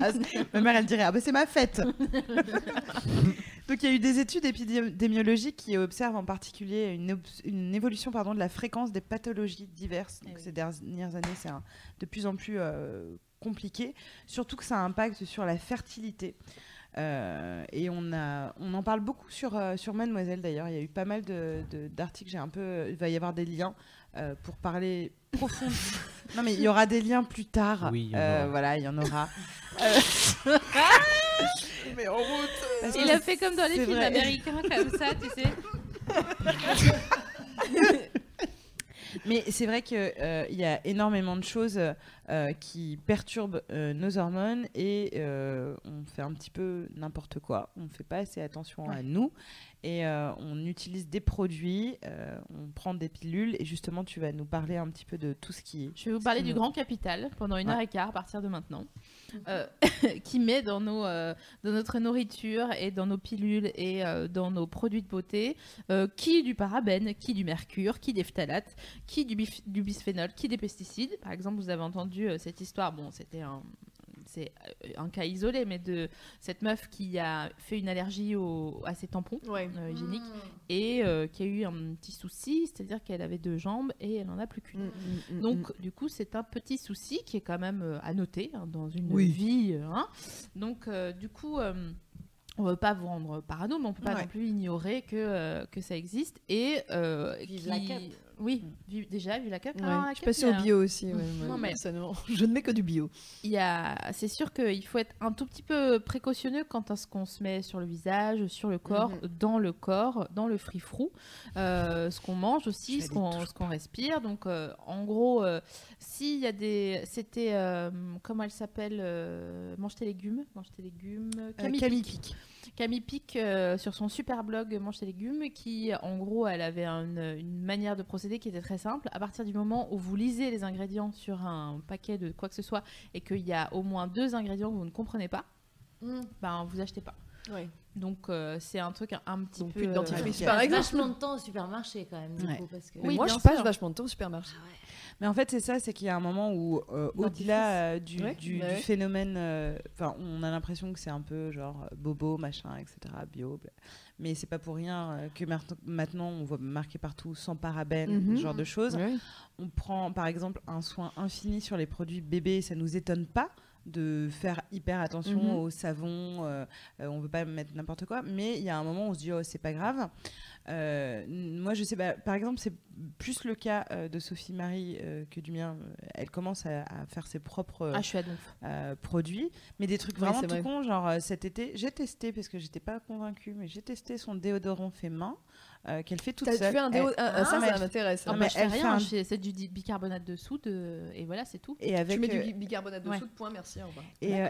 [SPEAKER 4] à- ma mère, elle dirait Ah, bah, c'est ma fête Donc, il y a eu des études épidémiologiques qui observent en particulier une, une évolution pardon, de la fréquence des pathologies diverses. Donc,
[SPEAKER 2] Eh oui.
[SPEAKER 4] Ces dernières années, c'est un- de plus en plus euh, compliqué. Surtout que ça impacte sur la fertilité. Euh, et on, a, on en parle beaucoup sur, euh, sur Mademoiselle d'ailleurs. Il y a eu pas mal de- de- d'articles. J'ai un peu, il va y avoir des liens euh, pour parler profond. non mais il y aura des liens plus tard.
[SPEAKER 6] Oui, il
[SPEAKER 4] Euh,
[SPEAKER 6] aura.
[SPEAKER 4] voilà, il y en aura.
[SPEAKER 1] Mais en route
[SPEAKER 2] Il a fait comme dans les films
[SPEAKER 4] vrai.
[SPEAKER 2] américains, comme ça, tu sais.
[SPEAKER 4] Mais c'est vrai qu'il y a énormément de choses euh, qui perturbent euh, nos hormones et euh, on fait un petit peu n'importe quoi. On ne fait pas assez attention à nous et on utilise des produits, on prend des pilules et justement tu vas nous parler un petit peu de tout ce qui
[SPEAKER 2] Je vais vous parler du
[SPEAKER 4] nous-
[SPEAKER 2] grand capital pendant une
[SPEAKER 4] Ouais.
[SPEAKER 2] heure et quart à partir de maintenant, qui met dans, nos, dans notre nourriture et dans nos pilules et dans nos produits de beauté, qui du parabène, qui du mercure, qui des phtalates, qui du bisphénol, qui des pesticides. Par exemple, vous avez entendu euh, cette histoire, bon, c'était un... C'est euh, un cas isolé, mais de cette meuf qui a fait une allergie au- à ses tampons
[SPEAKER 3] Ouais.
[SPEAKER 2] euh, hygiéniques et euh, qui a eu un petit souci, c'est-à-dire qu'elle avait deux jambes et elle en a plus qu'une.
[SPEAKER 3] Mm,
[SPEAKER 2] Donc, du coup, c'est un petit souci qui est quand même euh, à noter hein, dans une
[SPEAKER 3] Oui.
[SPEAKER 2] vie. hein. Donc, euh, du coup, euh, on ne veut pas vous rendre parano, mais on ne peut pas
[SPEAKER 4] Ouais.
[SPEAKER 2] non plus ignorer que, euh, que ça existe. Et euh,
[SPEAKER 5] Vive
[SPEAKER 2] qui-
[SPEAKER 5] la cup.
[SPEAKER 2] Oui, vive- déjà, vu la cup.
[SPEAKER 3] Ouais,
[SPEAKER 2] Alors, la
[SPEAKER 3] Je suis passée au
[SPEAKER 2] a-
[SPEAKER 3] bio aussi. ouais,
[SPEAKER 2] Non,
[SPEAKER 3] ouais,
[SPEAKER 2] mais-
[SPEAKER 3] personnellement. Je ne mets que du bio.
[SPEAKER 2] il y a, c'est sûr qu'il faut être un tout petit peu précautionneux quant à ce qu'on se met sur le visage, sur le corps,
[SPEAKER 3] Mhm.
[SPEAKER 2] dans le corps, dans le free-frou, euh, ce qu'on mange aussi, ce qu'on, qu'on respire. Donc, euh, en gros, euh, s'il y a des, c'était, comment elle s'appelle, mange tes légumes, mange tes légumes, Camille
[SPEAKER 4] Camille
[SPEAKER 2] Pic.
[SPEAKER 4] Pic.
[SPEAKER 2] Camille Pic euh, sur son super blog Mange tes légumes, qui en gros, elle avait une, une manière de procéder qui était très simple. À partir du moment où vous lisez les ingrédients sur un paquet de quoi que ce soit et qu'il y a au moins deux ingrédients que vous ne comprenez pas,
[SPEAKER 3] Mm.
[SPEAKER 2] ben vous achetez pas. Donc euh, c'est un truc un, un petit
[SPEAKER 3] Donc
[SPEAKER 2] peu.
[SPEAKER 3] plus de dentifrice,
[SPEAKER 2] euh,
[SPEAKER 3] par
[SPEAKER 5] Passe
[SPEAKER 3] exemple.
[SPEAKER 5] vachement de temps au supermarché quand même, du
[SPEAKER 4] Ouais.
[SPEAKER 5] coup, parce que...
[SPEAKER 2] Oui,
[SPEAKER 3] moi, je passe
[SPEAKER 2] sûr.
[SPEAKER 3] vachement de temps au supermarché.
[SPEAKER 4] Mais en fait, c'est ça, c'est qu'il y a un moment où, euh, au-delà euh, du,
[SPEAKER 3] Ouais,
[SPEAKER 4] du,
[SPEAKER 3] bah
[SPEAKER 4] du phénomène, euh, enfin, on a l'impression que c'est un peu genre euh, bobo, machin, etc., bio, bla. mais c'est pas pour rien euh, que maintenant on voit marqué partout sans parabènes,
[SPEAKER 3] Mhm.
[SPEAKER 4] ce genre de choses.
[SPEAKER 3] Ouais.
[SPEAKER 4] On prend par exemple un soin infini sur les produits bébés, ça nous étonne pas de faire hyper attention
[SPEAKER 3] Mhm.
[SPEAKER 4] au savon, euh, euh, on veut pas mettre n'importe quoi, mais il y a un moment où on se dit oh c'est pas grave. Euh, moi je sais, bah, par exemple c'est plus le cas euh, de Sophie Marie euh, que du mien. Elle commence à, à faire ses propres
[SPEAKER 2] Ah,
[SPEAKER 4] produits, mais des trucs vraiment tout
[SPEAKER 3] vrai.
[SPEAKER 4] cons. Genre cet été, j'ai testé parce que j'étais pas convaincue, mais j'ai testé son déodorant fait main euh, qu'elle fait toute
[SPEAKER 3] T'as
[SPEAKER 4] seule.
[SPEAKER 3] fait un déo.
[SPEAKER 4] Elle-
[SPEAKER 3] ah, ah, ça,
[SPEAKER 4] Ah,
[SPEAKER 3] ça m'intéresse.
[SPEAKER 2] Ah, bah, je fais
[SPEAKER 4] elle fait
[SPEAKER 2] rien,
[SPEAKER 4] un-
[SPEAKER 2] c'est du bicarbonate de soude euh, et voilà, c'est tout.
[SPEAKER 4] Et avec
[SPEAKER 3] Tu mets
[SPEAKER 4] euh,
[SPEAKER 3] du bi- bicarbonate de
[SPEAKER 2] ouais.
[SPEAKER 3] soude, point, merci, au revoir.
[SPEAKER 4] et, euh,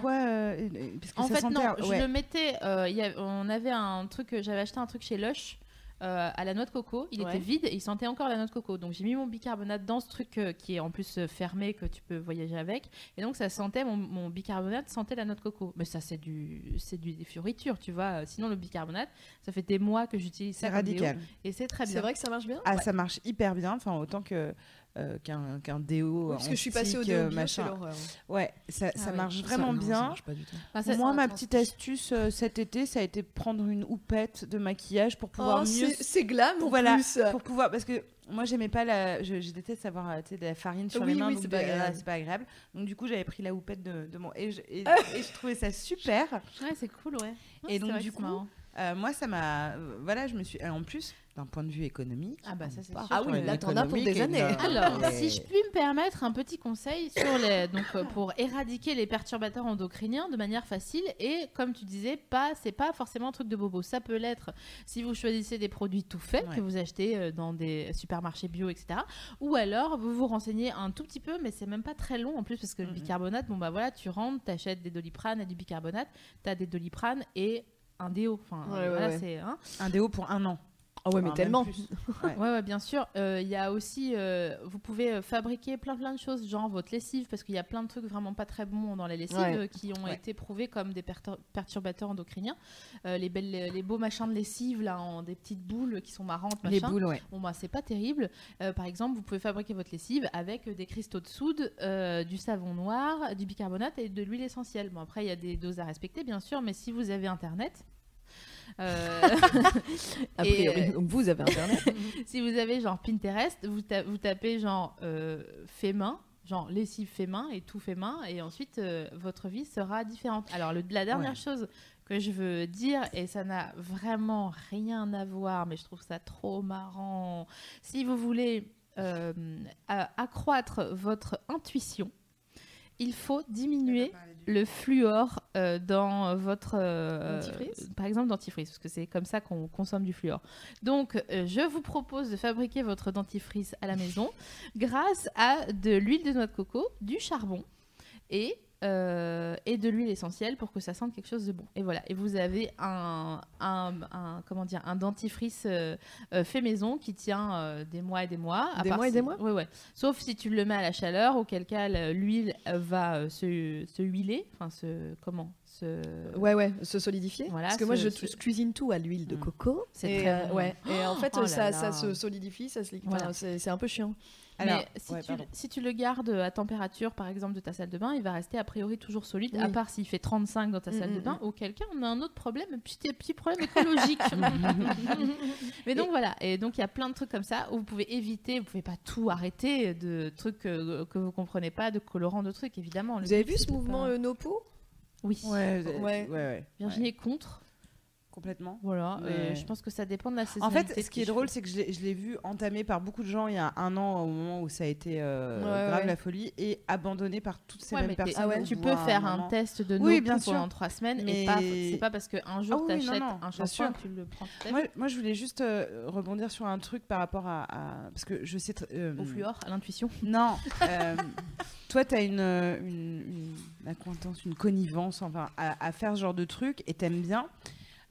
[SPEAKER 4] quoi euh, euh, parce que
[SPEAKER 2] En
[SPEAKER 4] ça
[SPEAKER 2] fait,
[SPEAKER 4] sentait
[SPEAKER 2] non, je le mettais. euh, il y a- on avait un truc, euh, j'avais acheté un truc chez Lush. Euh, à la noix de coco, il
[SPEAKER 3] Ouais.
[SPEAKER 2] était vide et il sentait encore la noix de coco. Donc j'ai mis mon bicarbonate dans ce truc euh, qui est en plus euh, fermé que tu peux voyager avec. Et donc ça sentait mon, mon bicarbonate sentait la noix de coco. Mais ça c'est du c'est du des fioritures, tu vois. Sinon le bicarbonate, ça fait des mois que j'utilise ça
[SPEAKER 4] C'est
[SPEAKER 2] déo
[SPEAKER 4] radical.
[SPEAKER 2] et c'est très bien.
[SPEAKER 3] C'est vrai que ça marche bien?
[SPEAKER 4] Ah, ça marche hyper bien, enfin autant que euh, qu'un qu'un déo.
[SPEAKER 3] Parce que je suis passée au déo
[SPEAKER 4] euh,
[SPEAKER 3] bio, c'est
[SPEAKER 4] machin.
[SPEAKER 3] l'horreur.
[SPEAKER 4] Ouais, ça,
[SPEAKER 2] Ah
[SPEAKER 4] ça
[SPEAKER 2] oui.
[SPEAKER 4] marche
[SPEAKER 2] Ça,
[SPEAKER 4] vraiment
[SPEAKER 1] non, ça
[SPEAKER 4] bien.
[SPEAKER 1] marche pas du tout.
[SPEAKER 2] Enfin, ça-
[SPEAKER 4] Moi, ma petite astuce euh, cet été, ça a été prendre une houppette de maquillage pour pouvoir
[SPEAKER 3] Oh,
[SPEAKER 4] mieux
[SPEAKER 3] c'est glam en
[SPEAKER 4] voilà,
[SPEAKER 3] plus.
[SPEAKER 4] pour pouvoir parce que moi j'aimais pas la je, je déteste avoir euh, tu sais, de la farine sur
[SPEAKER 3] Oui,
[SPEAKER 4] les mains
[SPEAKER 3] oui,
[SPEAKER 4] donc
[SPEAKER 3] c'est pas agréable.
[SPEAKER 4] c'est pas agréable donc du coup j'avais pris la houppette de, de mon et je, et, et je trouvais ça super
[SPEAKER 2] Ouais, c'est cool, ouais.
[SPEAKER 4] Et donc, du coup,
[SPEAKER 2] marrant.
[SPEAKER 4] Euh, moi ça m'a voilà je me suis et en plus d'un point de vue économique
[SPEAKER 2] Ah bah, ça,
[SPEAKER 4] on
[SPEAKER 2] c'est sûr.
[SPEAKER 3] Ah oui, là, t'en as pour des années.
[SPEAKER 2] Alors, si je puis me permettre un petit conseil sur les, donc euh, pour éradiquer les perturbateurs endocriniens de manière facile et comme tu disais, pas c'est pas forcément un truc de bobo. Ça peut l'être si vous choisissez des produits tout faits
[SPEAKER 4] Ouais.
[SPEAKER 2] que vous achetez euh, dans des supermarchés bio, etc. Ou alors vous vous renseignez un tout petit peu, mais c'est même pas très long en plus parce que le bicarbonate, bon bah voilà, tu rentres, t'achètes des doliprane et du bicarbonate, t'as des doliprane et un déo. Enfin
[SPEAKER 3] Ouais, ouais,
[SPEAKER 2] voilà,
[SPEAKER 3] ouais.
[SPEAKER 2] hein.
[SPEAKER 4] un déo pour un an
[SPEAKER 3] Ah ouais, mais tellement.
[SPEAKER 4] Ouais.
[SPEAKER 2] Ouais, ouais, bien sûr. Euh, Il y a aussi, euh, vous pouvez euh, fabriquer plein plein de choses, genre votre lessive, parce qu'il y a plein de trucs vraiment pas très bons dans la lessive
[SPEAKER 3] Ouais.
[SPEAKER 2] euh, qui ont été prouvés comme des pertur- perturbateurs endocriniens. Euh, les belles, les beaux machins de lessive là, en des petites boules qui sont marrantes,
[SPEAKER 4] les
[SPEAKER 2] machin.
[SPEAKER 4] boules ouais
[SPEAKER 2] Bon bah c'est pas terrible. Euh, par exemple, vous pouvez fabriquer votre lessive avec euh, des cristaux de soude, euh, du savon noir, du bicarbonate et de l'huile essentielle. Bon après il y a des doses à respecter bien sûr, mais si vous avez internet. Euh,
[SPEAKER 3] A priori,
[SPEAKER 2] euh,
[SPEAKER 3] donc vous avez internet.
[SPEAKER 2] si vous avez genre Pinterest, vous, ta- vous tapez genre euh, fait main, genre lessive fait main et tout fait main, et ensuite euh, votre vie sera différente. Alors le, la dernière
[SPEAKER 4] Ouais.
[SPEAKER 2] chose que je veux dire, et ça n'a vraiment rien à voir, mais je trouve ça trop marrant, si vous voulez euh, accroître votre intuition, il faut diminuer le fluor euh, dans votre euh,
[SPEAKER 3] Dentifrice
[SPEAKER 2] par exemple dentifrice parce que c'est comme ça qu'on consomme du fluor. Donc euh, je vous propose de fabriquer votre dentifrice à la maison grâce à de l'huile de noix de coco, du charbon et euh, et de l'huile essentielle pour que ça sente quelque chose de bon. Et voilà. Et vous avez un, un, un- comment dire un dentifrice euh, euh, fait maison qui tient des mois et des mois. à
[SPEAKER 3] Des
[SPEAKER 2] part
[SPEAKER 3] mois et des mois
[SPEAKER 2] Ouais ouais. Sauf si tu le mets à la chaleur, auquel cas le- l'huile va se, se huiler, enfin se comment se
[SPEAKER 3] Ouais, ouais, se solidifier.
[SPEAKER 2] Voilà,
[SPEAKER 3] Parce que moi, je, cuisine tout à l'huile de
[SPEAKER 4] Mm.
[SPEAKER 3] coco.
[SPEAKER 2] C'est
[SPEAKER 3] Et,
[SPEAKER 2] très
[SPEAKER 3] euh,
[SPEAKER 2] bon.
[SPEAKER 3] ouais. Et en fait,
[SPEAKER 2] Oh là
[SPEAKER 3] ça,
[SPEAKER 2] là.
[SPEAKER 3] se solidifie, ça se liquide.
[SPEAKER 2] Voilà.
[SPEAKER 3] Enfin, c'est c'est un peu chiant.
[SPEAKER 2] Mais si,
[SPEAKER 4] ouais,
[SPEAKER 2] tu,
[SPEAKER 4] pardon.
[SPEAKER 2] si tu le gardes à température, par exemple, de ta salle de bain, il va rester a priori toujours solide, à part s'il fait 35 dans ta
[SPEAKER 3] Mm,
[SPEAKER 2] salle de
[SPEAKER 3] mm,
[SPEAKER 2] bain, auquel cas on a un autre problème, un petit, petit problème écologique. Mais donc voilà, et donc il y a plein de trucs comme ça où vous pouvez éviter, vous pouvez pas tout arrêter de trucs euh, que vous comprenez pas, de colorants, de trucs évidemment.
[SPEAKER 3] Vous avez
[SPEAKER 2] but,
[SPEAKER 3] vu ce
[SPEAKER 2] de
[SPEAKER 3] mouvement
[SPEAKER 2] pas-
[SPEAKER 3] euh, No Po
[SPEAKER 2] Oui.
[SPEAKER 4] ouais
[SPEAKER 3] Ouais.
[SPEAKER 4] ouais ouais,
[SPEAKER 2] Virginie est contre.
[SPEAKER 4] Complètement.
[SPEAKER 2] Voilà,
[SPEAKER 4] Mais-
[SPEAKER 2] euh, je pense que ça dépend de la
[SPEAKER 4] En
[SPEAKER 2] saisonnalité.
[SPEAKER 4] fait, ce qui est drôle, c'est que je l'ai- vu entamé par beaucoup de gens il y a un an, au moment où ça a été euh,
[SPEAKER 3] Ouais,
[SPEAKER 4] grave
[SPEAKER 3] ouais.
[SPEAKER 4] la folie, et abandonné par toutes ces
[SPEAKER 2] Ouais,
[SPEAKER 4] mêmes
[SPEAKER 2] mais t'es-
[SPEAKER 4] personnes.
[SPEAKER 2] tu peux faire un test de
[SPEAKER 4] Oui, bien sûr.
[SPEAKER 2] pendant trois semaines
[SPEAKER 4] Mais-
[SPEAKER 2] et c'est pas parce qu'un jour
[SPEAKER 4] Ah oui,
[SPEAKER 2] t'achètes un shampoing que tu le prends
[SPEAKER 4] Moi, moi, je voulais juste euh, rebondir sur un truc par rapport à, à- parce que je sais euh,
[SPEAKER 2] au fluor, à l'intuition.
[SPEAKER 4] Non, toi, tu as une, une, une connivence enfin, à, à faire ce genre de truc et t'aimes bien.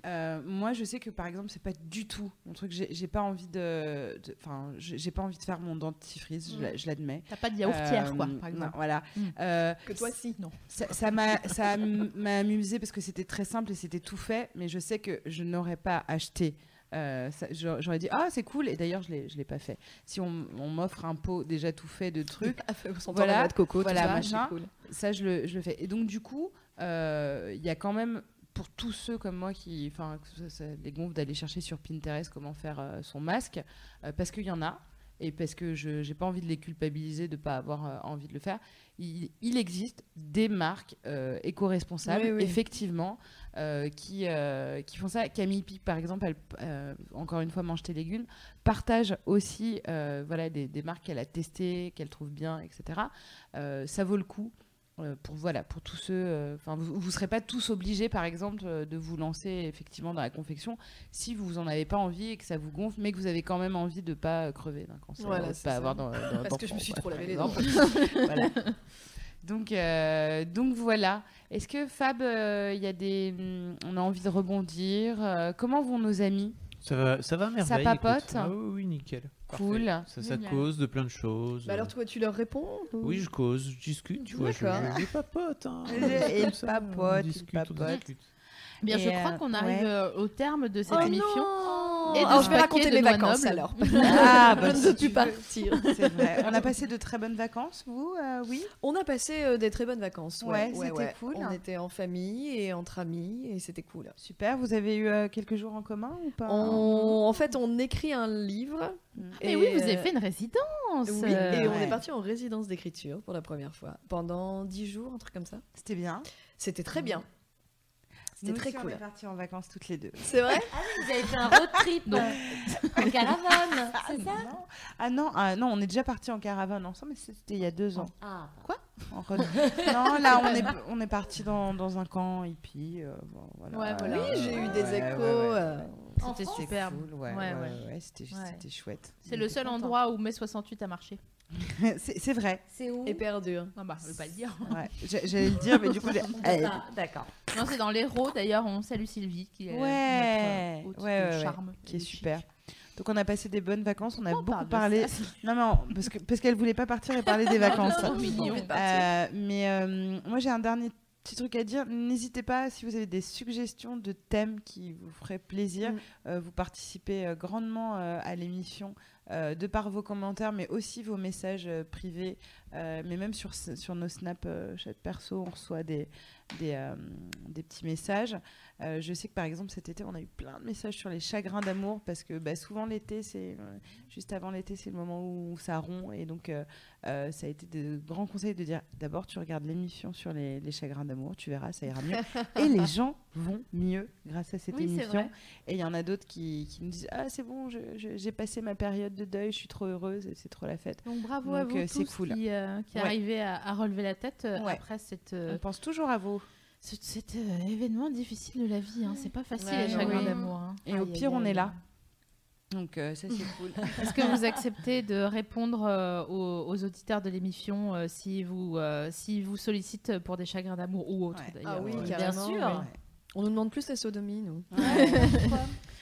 [SPEAKER 4] Euh, moi, je sais que par exemple, c'est pas du tout mon truc. J'ai pas envie de, enfin, j'ai pas envie de faire mon dentifrice. je Je l'admets.
[SPEAKER 2] T'as pas de yaourtière
[SPEAKER 4] Euh,
[SPEAKER 2] quoi, par
[SPEAKER 4] non,
[SPEAKER 2] exemple.
[SPEAKER 4] voilà.
[SPEAKER 2] Mm.
[SPEAKER 4] Euh,
[SPEAKER 3] Que toi, si.
[SPEAKER 2] Non.
[SPEAKER 4] ça m'a ça m'a amusé parce que c'était très simple et c'était tout fait, mais je sais que je n'aurais pas acheté. euh, j'aurais dit ah c'est cool et d'ailleurs je l'ai je l'ai pas fait. Si on, on m'offre un pot déjà tout fait de trucs,
[SPEAKER 3] Son
[SPEAKER 4] Voilà,
[SPEAKER 3] de coco,
[SPEAKER 4] voilà,
[SPEAKER 3] tout ça,
[SPEAKER 4] machin.
[SPEAKER 3] cool.
[SPEAKER 4] ça je le, je le fais. Et donc du coup euh, il y a quand même pour tous ceux comme moi qui, enfin, les gonfle d'aller chercher sur Pinterest comment faire euh, son masque, euh, parce qu'il y en a, et parce que je n'ai pas envie de les culpabiliser de ne pas avoir euh, envie de le faire. Il, il existe des marques éco-responsables,
[SPEAKER 3] Oui, oui.
[SPEAKER 4] effectivement, qui, qui font ça. Camille Pic, par exemple, elle, encore une fois, mange tes légumes, partage aussi voilà, des, des marques qu'elle a testées, qu'elle trouve bien, etc. Ça vaut le coup. Euh, pour voilà pour tous ceux euh, enfin vous ne serez pas tous obligés par exemple euh, de vous lancer effectivement dans la confection si vous en avez pas envie et que ça vous gonfle mais que vous avez quand même envie de pas crever d'un cancer
[SPEAKER 3] Voilà,
[SPEAKER 4] de pas
[SPEAKER 3] ça.
[SPEAKER 4] avoir dans, dans-
[SPEAKER 3] Parce que je me suis
[SPEAKER 4] quoi,
[SPEAKER 3] trop lavé les dents.
[SPEAKER 4] voilà. Donc, euh, donc voilà. Est-ce que Fab, euh, il y a des, hum, on a envie de rebondir Comment vont nos amis?
[SPEAKER 6] Ça va, ça va merveille.
[SPEAKER 4] papote
[SPEAKER 6] écoute. Ah oui, oui, nickel.
[SPEAKER 4] Cool.
[SPEAKER 6] Ça, ça
[SPEAKER 2] Génial.
[SPEAKER 6] cause de plein de choses.
[SPEAKER 3] Bah alors toi, tu leur réponds ou-
[SPEAKER 6] Oui, je cause, je discute, tu vois. Je, je, je papote. Hein, ça,
[SPEAKER 4] papote,
[SPEAKER 6] on
[SPEAKER 4] il
[SPEAKER 6] discute, on
[SPEAKER 4] papote.
[SPEAKER 6] discute.
[SPEAKER 2] Bien, je
[SPEAKER 4] Et,
[SPEAKER 2] crois
[SPEAKER 4] euh,
[SPEAKER 2] qu'on arrive
[SPEAKER 4] ouais.
[SPEAKER 2] euh, au terme de cette
[SPEAKER 3] Oh
[SPEAKER 2] émission.
[SPEAKER 3] non
[SPEAKER 2] Et de
[SPEAKER 3] Alors
[SPEAKER 2] ce
[SPEAKER 3] je vais raconter mes vacances alors.
[SPEAKER 4] Ah, bah,
[SPEAKER 3] je ne veux plus partir.
[SPEAKER 4] C'est vrai. On a passé de très bonnes vacances, vous euh, Oui?
[SPEAKER 3] On a passé euh, des très bonnes vacances. Ouais,
[SPEAKER 4] Ouais, c'était cool.
[SPEAKER 3] On était en famille et entre amis et c'était cool.
[SPEAKER 4] Super. Vous avez eu euh, quelques jours en commun ou pas?
[SPEAKER 3] On- En fait, on écrit un livre.
[SPEAKER 2] Mais
[SPEAKER 3] et,
[SPEAKER 2] oui, vous avez fait une résidence.
[SPEAKER 3] Oui, et on
[SPEAKER 4] Ouais.
[SPEAKER 3] est parti en résidence d'écriture pour la première fois pendant dix jours, un truc comme ça.
[SPEAKER 4] C'était bien.
[SPEAKER 3] C'était très bien. C'était très cool.
[SPEAKER 4] On est partis en vacances toutes les deux.
[SPEAKER 3] C'est vrai
[SPEAKER 5] Vous avez fait un road trip euh, en caravane, c'est ça
[SPEAKER 4] non. Ah non, ah non, on est déjà partis en caravane ensemble, mais c'était il y a deux ans.
[SPEAKER 5] Ah,
[SPEAKER 4] En road- non, là, on est, on est parti dans, dans un camp hippie. euh, bon, voilà.
[SPEAKER 2] Ouais, voilà.
[SPEAKER 3] Oui, j'ai eu des
[SPEAKER 4] Ouais,
[SPEAKER 3] échos.
[SPEAKER 4] ouais, ouais.
[SPEAKER 3] euh,
[SPEAKER 2] C'était superbe.
[SPEAKER 4] Cool, ouais,
[SPEAKER 2] Ouais,
[SPEAKER 4] ouais,
[SPEAKER 2] ouais.
[SPEAKER 4] ouais, c'était chouette.
[SPEAKER 2] C'est le seul
[SPEAKER 5] content.
[SPEAKER 2] endroit où mai 68 a marché.
[SPEAKER 4] c'est vrai.
[SPEAKER 5] c'est où?
[SPEAKER 3] Éperdu.
[SPEAKER 2] Ah bah, je vais pas le dire.
[SPEAKER 4] Ouais. J'a- J'allais le dire, mais du coup, j'ai-
[SPEAKER 5] Ah, D'accord.
[SPEAKER 2] Non, c'est dans l'Hérault d'ailleurs. On salue Sylvie qui est
[SPEAKER 4] Ouais,
[SPEAKER 2] notre
[SPEAKER 4] ouais, ouais,
[SPEAKER 2] charme.
[SPEAKER 4] qui est
[SPEAKER 2] et
[SPEAKER 4] super. Donc on a passé des bonnes vacances, on a
[SPEAKER 2] on
[SPEAKER 4] beaucoup parlé. Non non, parce que parce qu'elle voulait pas partir et parler des vacances.
[SPEAKER 2] Trop mignon.
[SPEAKER 4] Euh, mais euh, moi j'ai un dernier petit truc à dire. N'hésitez pas si vous avez des suggestions de thèmes qui vous feraient plaisir.
[SPEAKER 3] Mm.
[SPEAKER 4] euh, vous participez euh, grandement euh, à l'émission euh, de par vos commentaires, mais aussi vos messages euh, privés. euh, mais même sur, sur nos snaps euh, chat perso, on reçoit des petits messages. Euh, je sais que par exemple cet été, on a eu plein de messages sur les chagrins d'amour parce que bah, souvent l'été, c'est euh, juste avant l'été, c'est le moment où ça rompt et donc euh, ça a été de grands conseils de dire d'abord tu regardes l'émission sur les, les chagrins d'amour, tu verras, ça ira mieux et les gens vont mieux grâce à cette
[SPEAKER 2] Oui,
[SPEAKER 4] émission. Et il y en a d'autres qui, qui nous disent ah c'est bon, j'ai passé ma période de deuil, je suis trop heureuse, c'est trop la fête.
[SPEAKER 2] Donc bravo à vous tous
[SPEAKER 4] cool.
[SPEAKER 2] qui, qui
[SPEAKER 4] Ouais.
[SPEAKER 2] arrivez à, à relever la tête
[SPEAKER 4] Ouais.
[SPEAKER 2] après cette,
[SPEAKER 4] On pense toujours à vous.
[SPEAKER 2] Ce- cet euh, événement difficile de la vie. hein. C'est pas facile
[SPEAKER 3] Ouais,
[SPEAKER 2] les chagrins
[SPEAKER 3] oui.
[SPEAKER 2] d'amour. hein.
[SPEAKER 4] Et au pire,
[SPEAKER 2] aïe,
[SPEAKER 4] on est là. Donc euh, ça c'est cool.
[SPEAKER 2] Est-ce que vous acceptez de répondre euh, aux, aux auditeurs de l'émission euh, si vous euh, si vous sollicitent pour des chagrins d'amour ou autres
[SPEAKER 4] Ouais.
[SPEAKER 2] d'ailleurs?
[SPEAKER 3] Ah oui,
[SPEAKER 5] bien sûr.
[SPEAKER 3] mais On nous demande plus la sodomie, nous.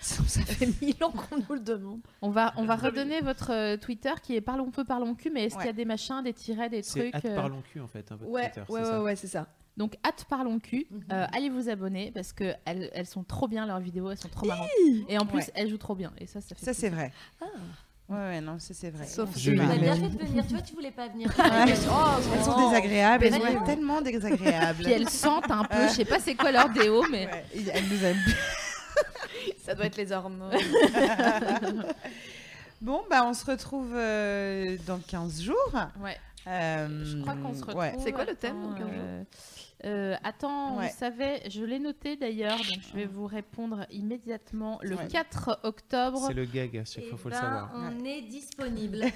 [SPEAKER 3] Ça fait mille ans qu'on nous le demande.
[SPEAKER 2] On va on va redonner votre Twitter qui est parlons peu parlons cul mais est-ce
[SPEAKER 4] Ouais.
[SPEAKER 2] qu'il y a des machins des tirets des
[SPEAKER 6] C'est
[SPEAKER 2] trucs
[SPEAKER 6] hâte
[SPEAKER 2] euh,
[SPEAKER 6] parlons cul en fait. Un peu de
[SPEAKER 3] Ouais,
[SPEAKER 6] Twitter,
[SPEAKER 3] ouais,
[SPEAKER 6] c'est
[SPEAKER 3] ouais,
[SPEAKER 6] ça
[SPEAKER 3] ouais, c'est ça.
[SPEAKER 2] Donc, hâte parlons cul.
[SPEAKER 5] Mhm.
[SPEAKER 2] Euh, allez vous abonner parce que elles, elles sont trop bien leurs vidéos, elles sont trop marrantes. Et en plus,
[SPEAKER 4] Ouais.
[SPEAKER 2] elles jouent trop bien. Et ça, ça fait.
[SPEAKER 4] Ça c'est vrai. Ouais ouais non ça c'est vrai.
[SPEAKER 3] Sauf
[SPEAKER 5] a
[SPEAKER 4] marre.
[SPEAKER 5] bien fait de venir. Tu vois, tu voulais pas venir.
[SPEAKER 4] Ouais.
[SPEAKER 5] Oh,
[SPEAKER 4] Elles sont
[SPEAKER 5] non.
[SPEAKER 4] désagréables, elles sont tellement désagréables.
[SPEAKER 2] Puis elles sentent un peu. Je sais pas c'est quoi leur déo, mais
[SPEAKER 4] Ouais, elles nous aiment.
[SPEAKER 3] Ça doit être les hormones.
[SPEAKER 4] Bon bah on se retrouve euh, dans 15 jours.
[SPEAKER 2] ouais.
[SPEAKER 4] Euh,
[SPEAKER 2] Je crois qu'on se retrouve.
[SPEAKER 4] ouais.
[SPEAKER 3] C'est quoi le thème, dans quinze jours?
[SPEAKER 2] Euh, attends,
[SPEAKER 4] ouais.
[SPEAKER 2] je l'ai noté d'ailleurs, donc je vais vous répondre immédiatement. Le
[SPEAKER 4] ouais.
[SPEAKER 2] 4 octobre.
[SPEAKER 6] C'est le gag, à chaque fois, faut le
[SPEAKER 5] ben,
[SPEAKER 6] savoir.
[SPEAKER 5] On est disponible.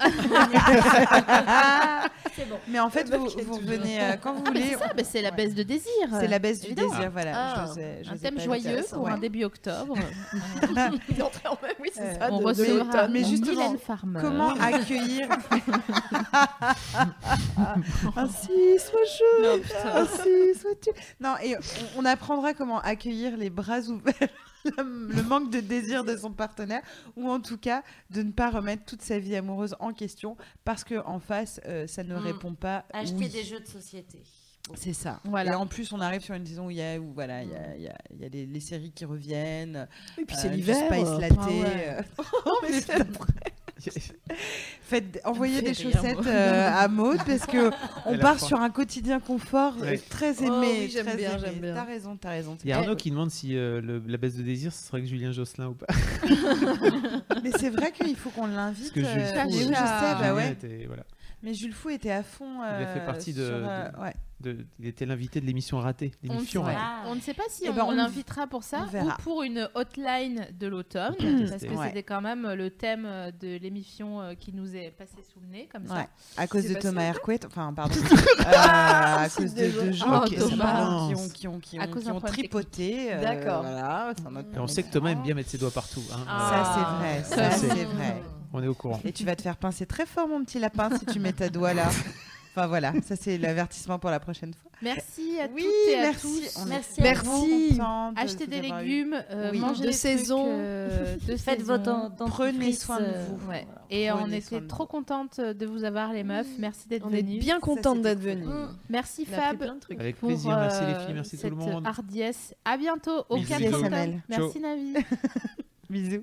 [SPEAKER 5] c'est bon.
[SPEAKER 4] Mais en fait, vous, vous venez euh, quand vous
[SPEAKER 2] ah,
[SPEAKER 4] voulez.
[SPEAKER 2] C'est ça, c'est la baisse de désir.
[SPEAKER 4] C'est la baisse du désir, voilà.
[SPEAKER 3] Ah,
[SPEAKER 2] un thème joyeux pour un début octobre.
[SPEAKER 3] oui, c'est
[SPEAKER 4] euh,
[SPEAKER 3] ça.
[SPEAKER 2] On
[SPEAKER 3] de,
[SPEAKER 2] recevra
[SPEAKER 3] de
[SPEAKER 4] mais justement, comment accueillir un 6 au jeu non, et on, apprendra comment accueillir les bras ouverts le, manque de désir de son partenaire, ou en tout cas de ne pas remettre toute sa vie amoureuse en question parce que en face, euh, ça ne
[SPEAKER 5] mm.
[SPEAKER 4] répond pas.
[SPEAKER 5] Acheter
[SPEAKER 4] oui.
[SPEAKER 5] des jeux de société.
[SPEAKER 4] C'est ça.
[SPEAKER 2] Voilà.
[SPEAKER 4] Et en plus, on arrive sur une saison où il y a, où, voilà, il y a, mm. y a les, séries qui reviennent.
[SPEAKER 3] Et puis
[SPEAKER 4] euh,
[SPEAKER 3] c'est l'hiver.
[SPEAKER 4] Spice oh,
[SPEAKER 3] oh, mais c'est.
[SPEAKER 4] Faites, envoyez des chaussettes euh, à Maud parce que on part sur un quotidien confort euh,
[SPEAKER 6] Ouais.
[SPEAKER 4] très
[SPEAKER 3] Oh
[SPEAKER 4] aimé.
[SPEAKER 3] oui, j'aime bien, j'aime bien.
[SPEAKER 4] T'as raison, t'as raison.
[SPEAKER 6] Il y a Arnaud qui demande si euh, le- la baisse de désir, ce serait que Julien Josselin ou pas.
[SPEAKER 4] Mais c'est vrai qu'il faut qu'on l'invite.
[SPEAKER 6] Parce que
[SPEAKER 4] euh, je
[SPEAKER 2] euh,
[SPEAKER 4] sais, bah ouais.
[SPEAKER 6] était- voilà.
[SPEAKER 4] Mais Jules Fou était à fond.
[SPEAKER 6] Il a fait
[SPEAKER 4] euh,
[SPEAKER 6] partie de-
[SPEAKER 4] sur, euh,
[SPEAKER 6] de-
[SPEAKER 4] ouais.
[SPEAKER 6] De- il était l'invité de l'émission ratée.
[SPEAKER 2] On,
[SPEAKER 6] L'émission.
[SPEAKER 5] Ah.
[SPEAKER 2] On ne sait pas si
[SPEAKER 4] Eh
[SPEAKER 2] on,
[SPEAKER 4] ben,
[SPEAKER 2] on
[SPEAKER 4] on-
[SPEAKER 2] invitera pour ça ou pour une hotline de l'automne, parce que
[SPEAKER 4] Ouais.
[SPEAKER 2] c'était quand même le thème de l'émission euh, qui nous est passé sous le nez, comme ça.
[SPEAKER 4] Ouais. À cause de Thomas Hercouet, enfin pardon, Euh, à cause de, de gens
[SPEAKER 2] Oh,
[SPEAKER 4] qui, ont, qui ont, qui ont, qui ont tripoté. euh,
[SPEAKER 3] D'accord.
[SPEAKER 4] Voilà,
[SPEAKER 6] on sait que Thomas aime bien mettre ses doigts partout. hein.
[SPEAKER 2] Ah.
[SPEAKER 4] Ça, c'est vrai. Ça,
[SPEAKER 6] c'est
[SPEAKER 4] vrai.
[SPEAKER 6] On est au courant.
[SPEAKER 4] Et tu vas te faire pincer très fort, mon petit lapin, si tu mets ta doigt là. Enfin voilà, ça c'est l'avertissement pour la prochaine fois.
[SPEAKER 2] Merci à
[SPEAKER 4] Oui,
[SPEAKER 2] toutes et à
[SPEAKER 4] merci.
[SPEAKER 2] tous.
[SPEAKER 4] On
[SPEAKER 5] Merci à
[SPEAKER 3] Merci.
[SPEAKER 4] de
[SPEAKER 2] Achetez
[SPEAKER 4] vous
[SPEAKER 2] des légumes, euh,
[SPEAKER 4] Oui.
[SPEAKER 2] mangez
[SPEAKER 3] De
[SPEAKER 2] des
[SPEAKER 3] saison.
[SPEAKER 2] trucs, euh, de
[SPEAKER 5] Faites
[SPEAKER 2] saison.
[SPEAKER 5] votre
[SPEAKER 4] Prenez soin de
[SPEAKER 5] euh,
[SPEAKER 4] vous.
[SPEAKER 2] Ouais.
[SPEAKER 5] voilà.
[SPEAKER 2] Et on
[SPEAKER 4] Prenez
[SPEAKER 2] était trop contente de vous avoir les meufs. Merci d'être
[SPEAKER 3] On est
[SPEAKER 2] venues.
[SPEAKER 3] bien contente d'être
[SPEAKER 4] cool.
[SPEAKER 3] venue.
[SPEAKER 5] Mm.
[SPEAKER 2] Merci
[SPEAKER 3] On
[SPEAKER 2] Fab.
[SPEAKER 6] Avec
[SPEAKER 2] pour,
[SPEAKER 6] plaisir. Merci les
[SPEAKER 2] euh,
[SPEAKER 6] filles. Merci tout le monde.
[SPEAKER 2] hardiesse. À bientôt au
[SPEAKER 6] Bisous,
[SPEAKER 2] 4
[SPEAKER 4] bisous.
[SPEAKER 2] octobre.
[SPEAKER 4] Samuel.
[SPEAKER 2] Merci. Navi.
[SPEAKER 4] Bisous.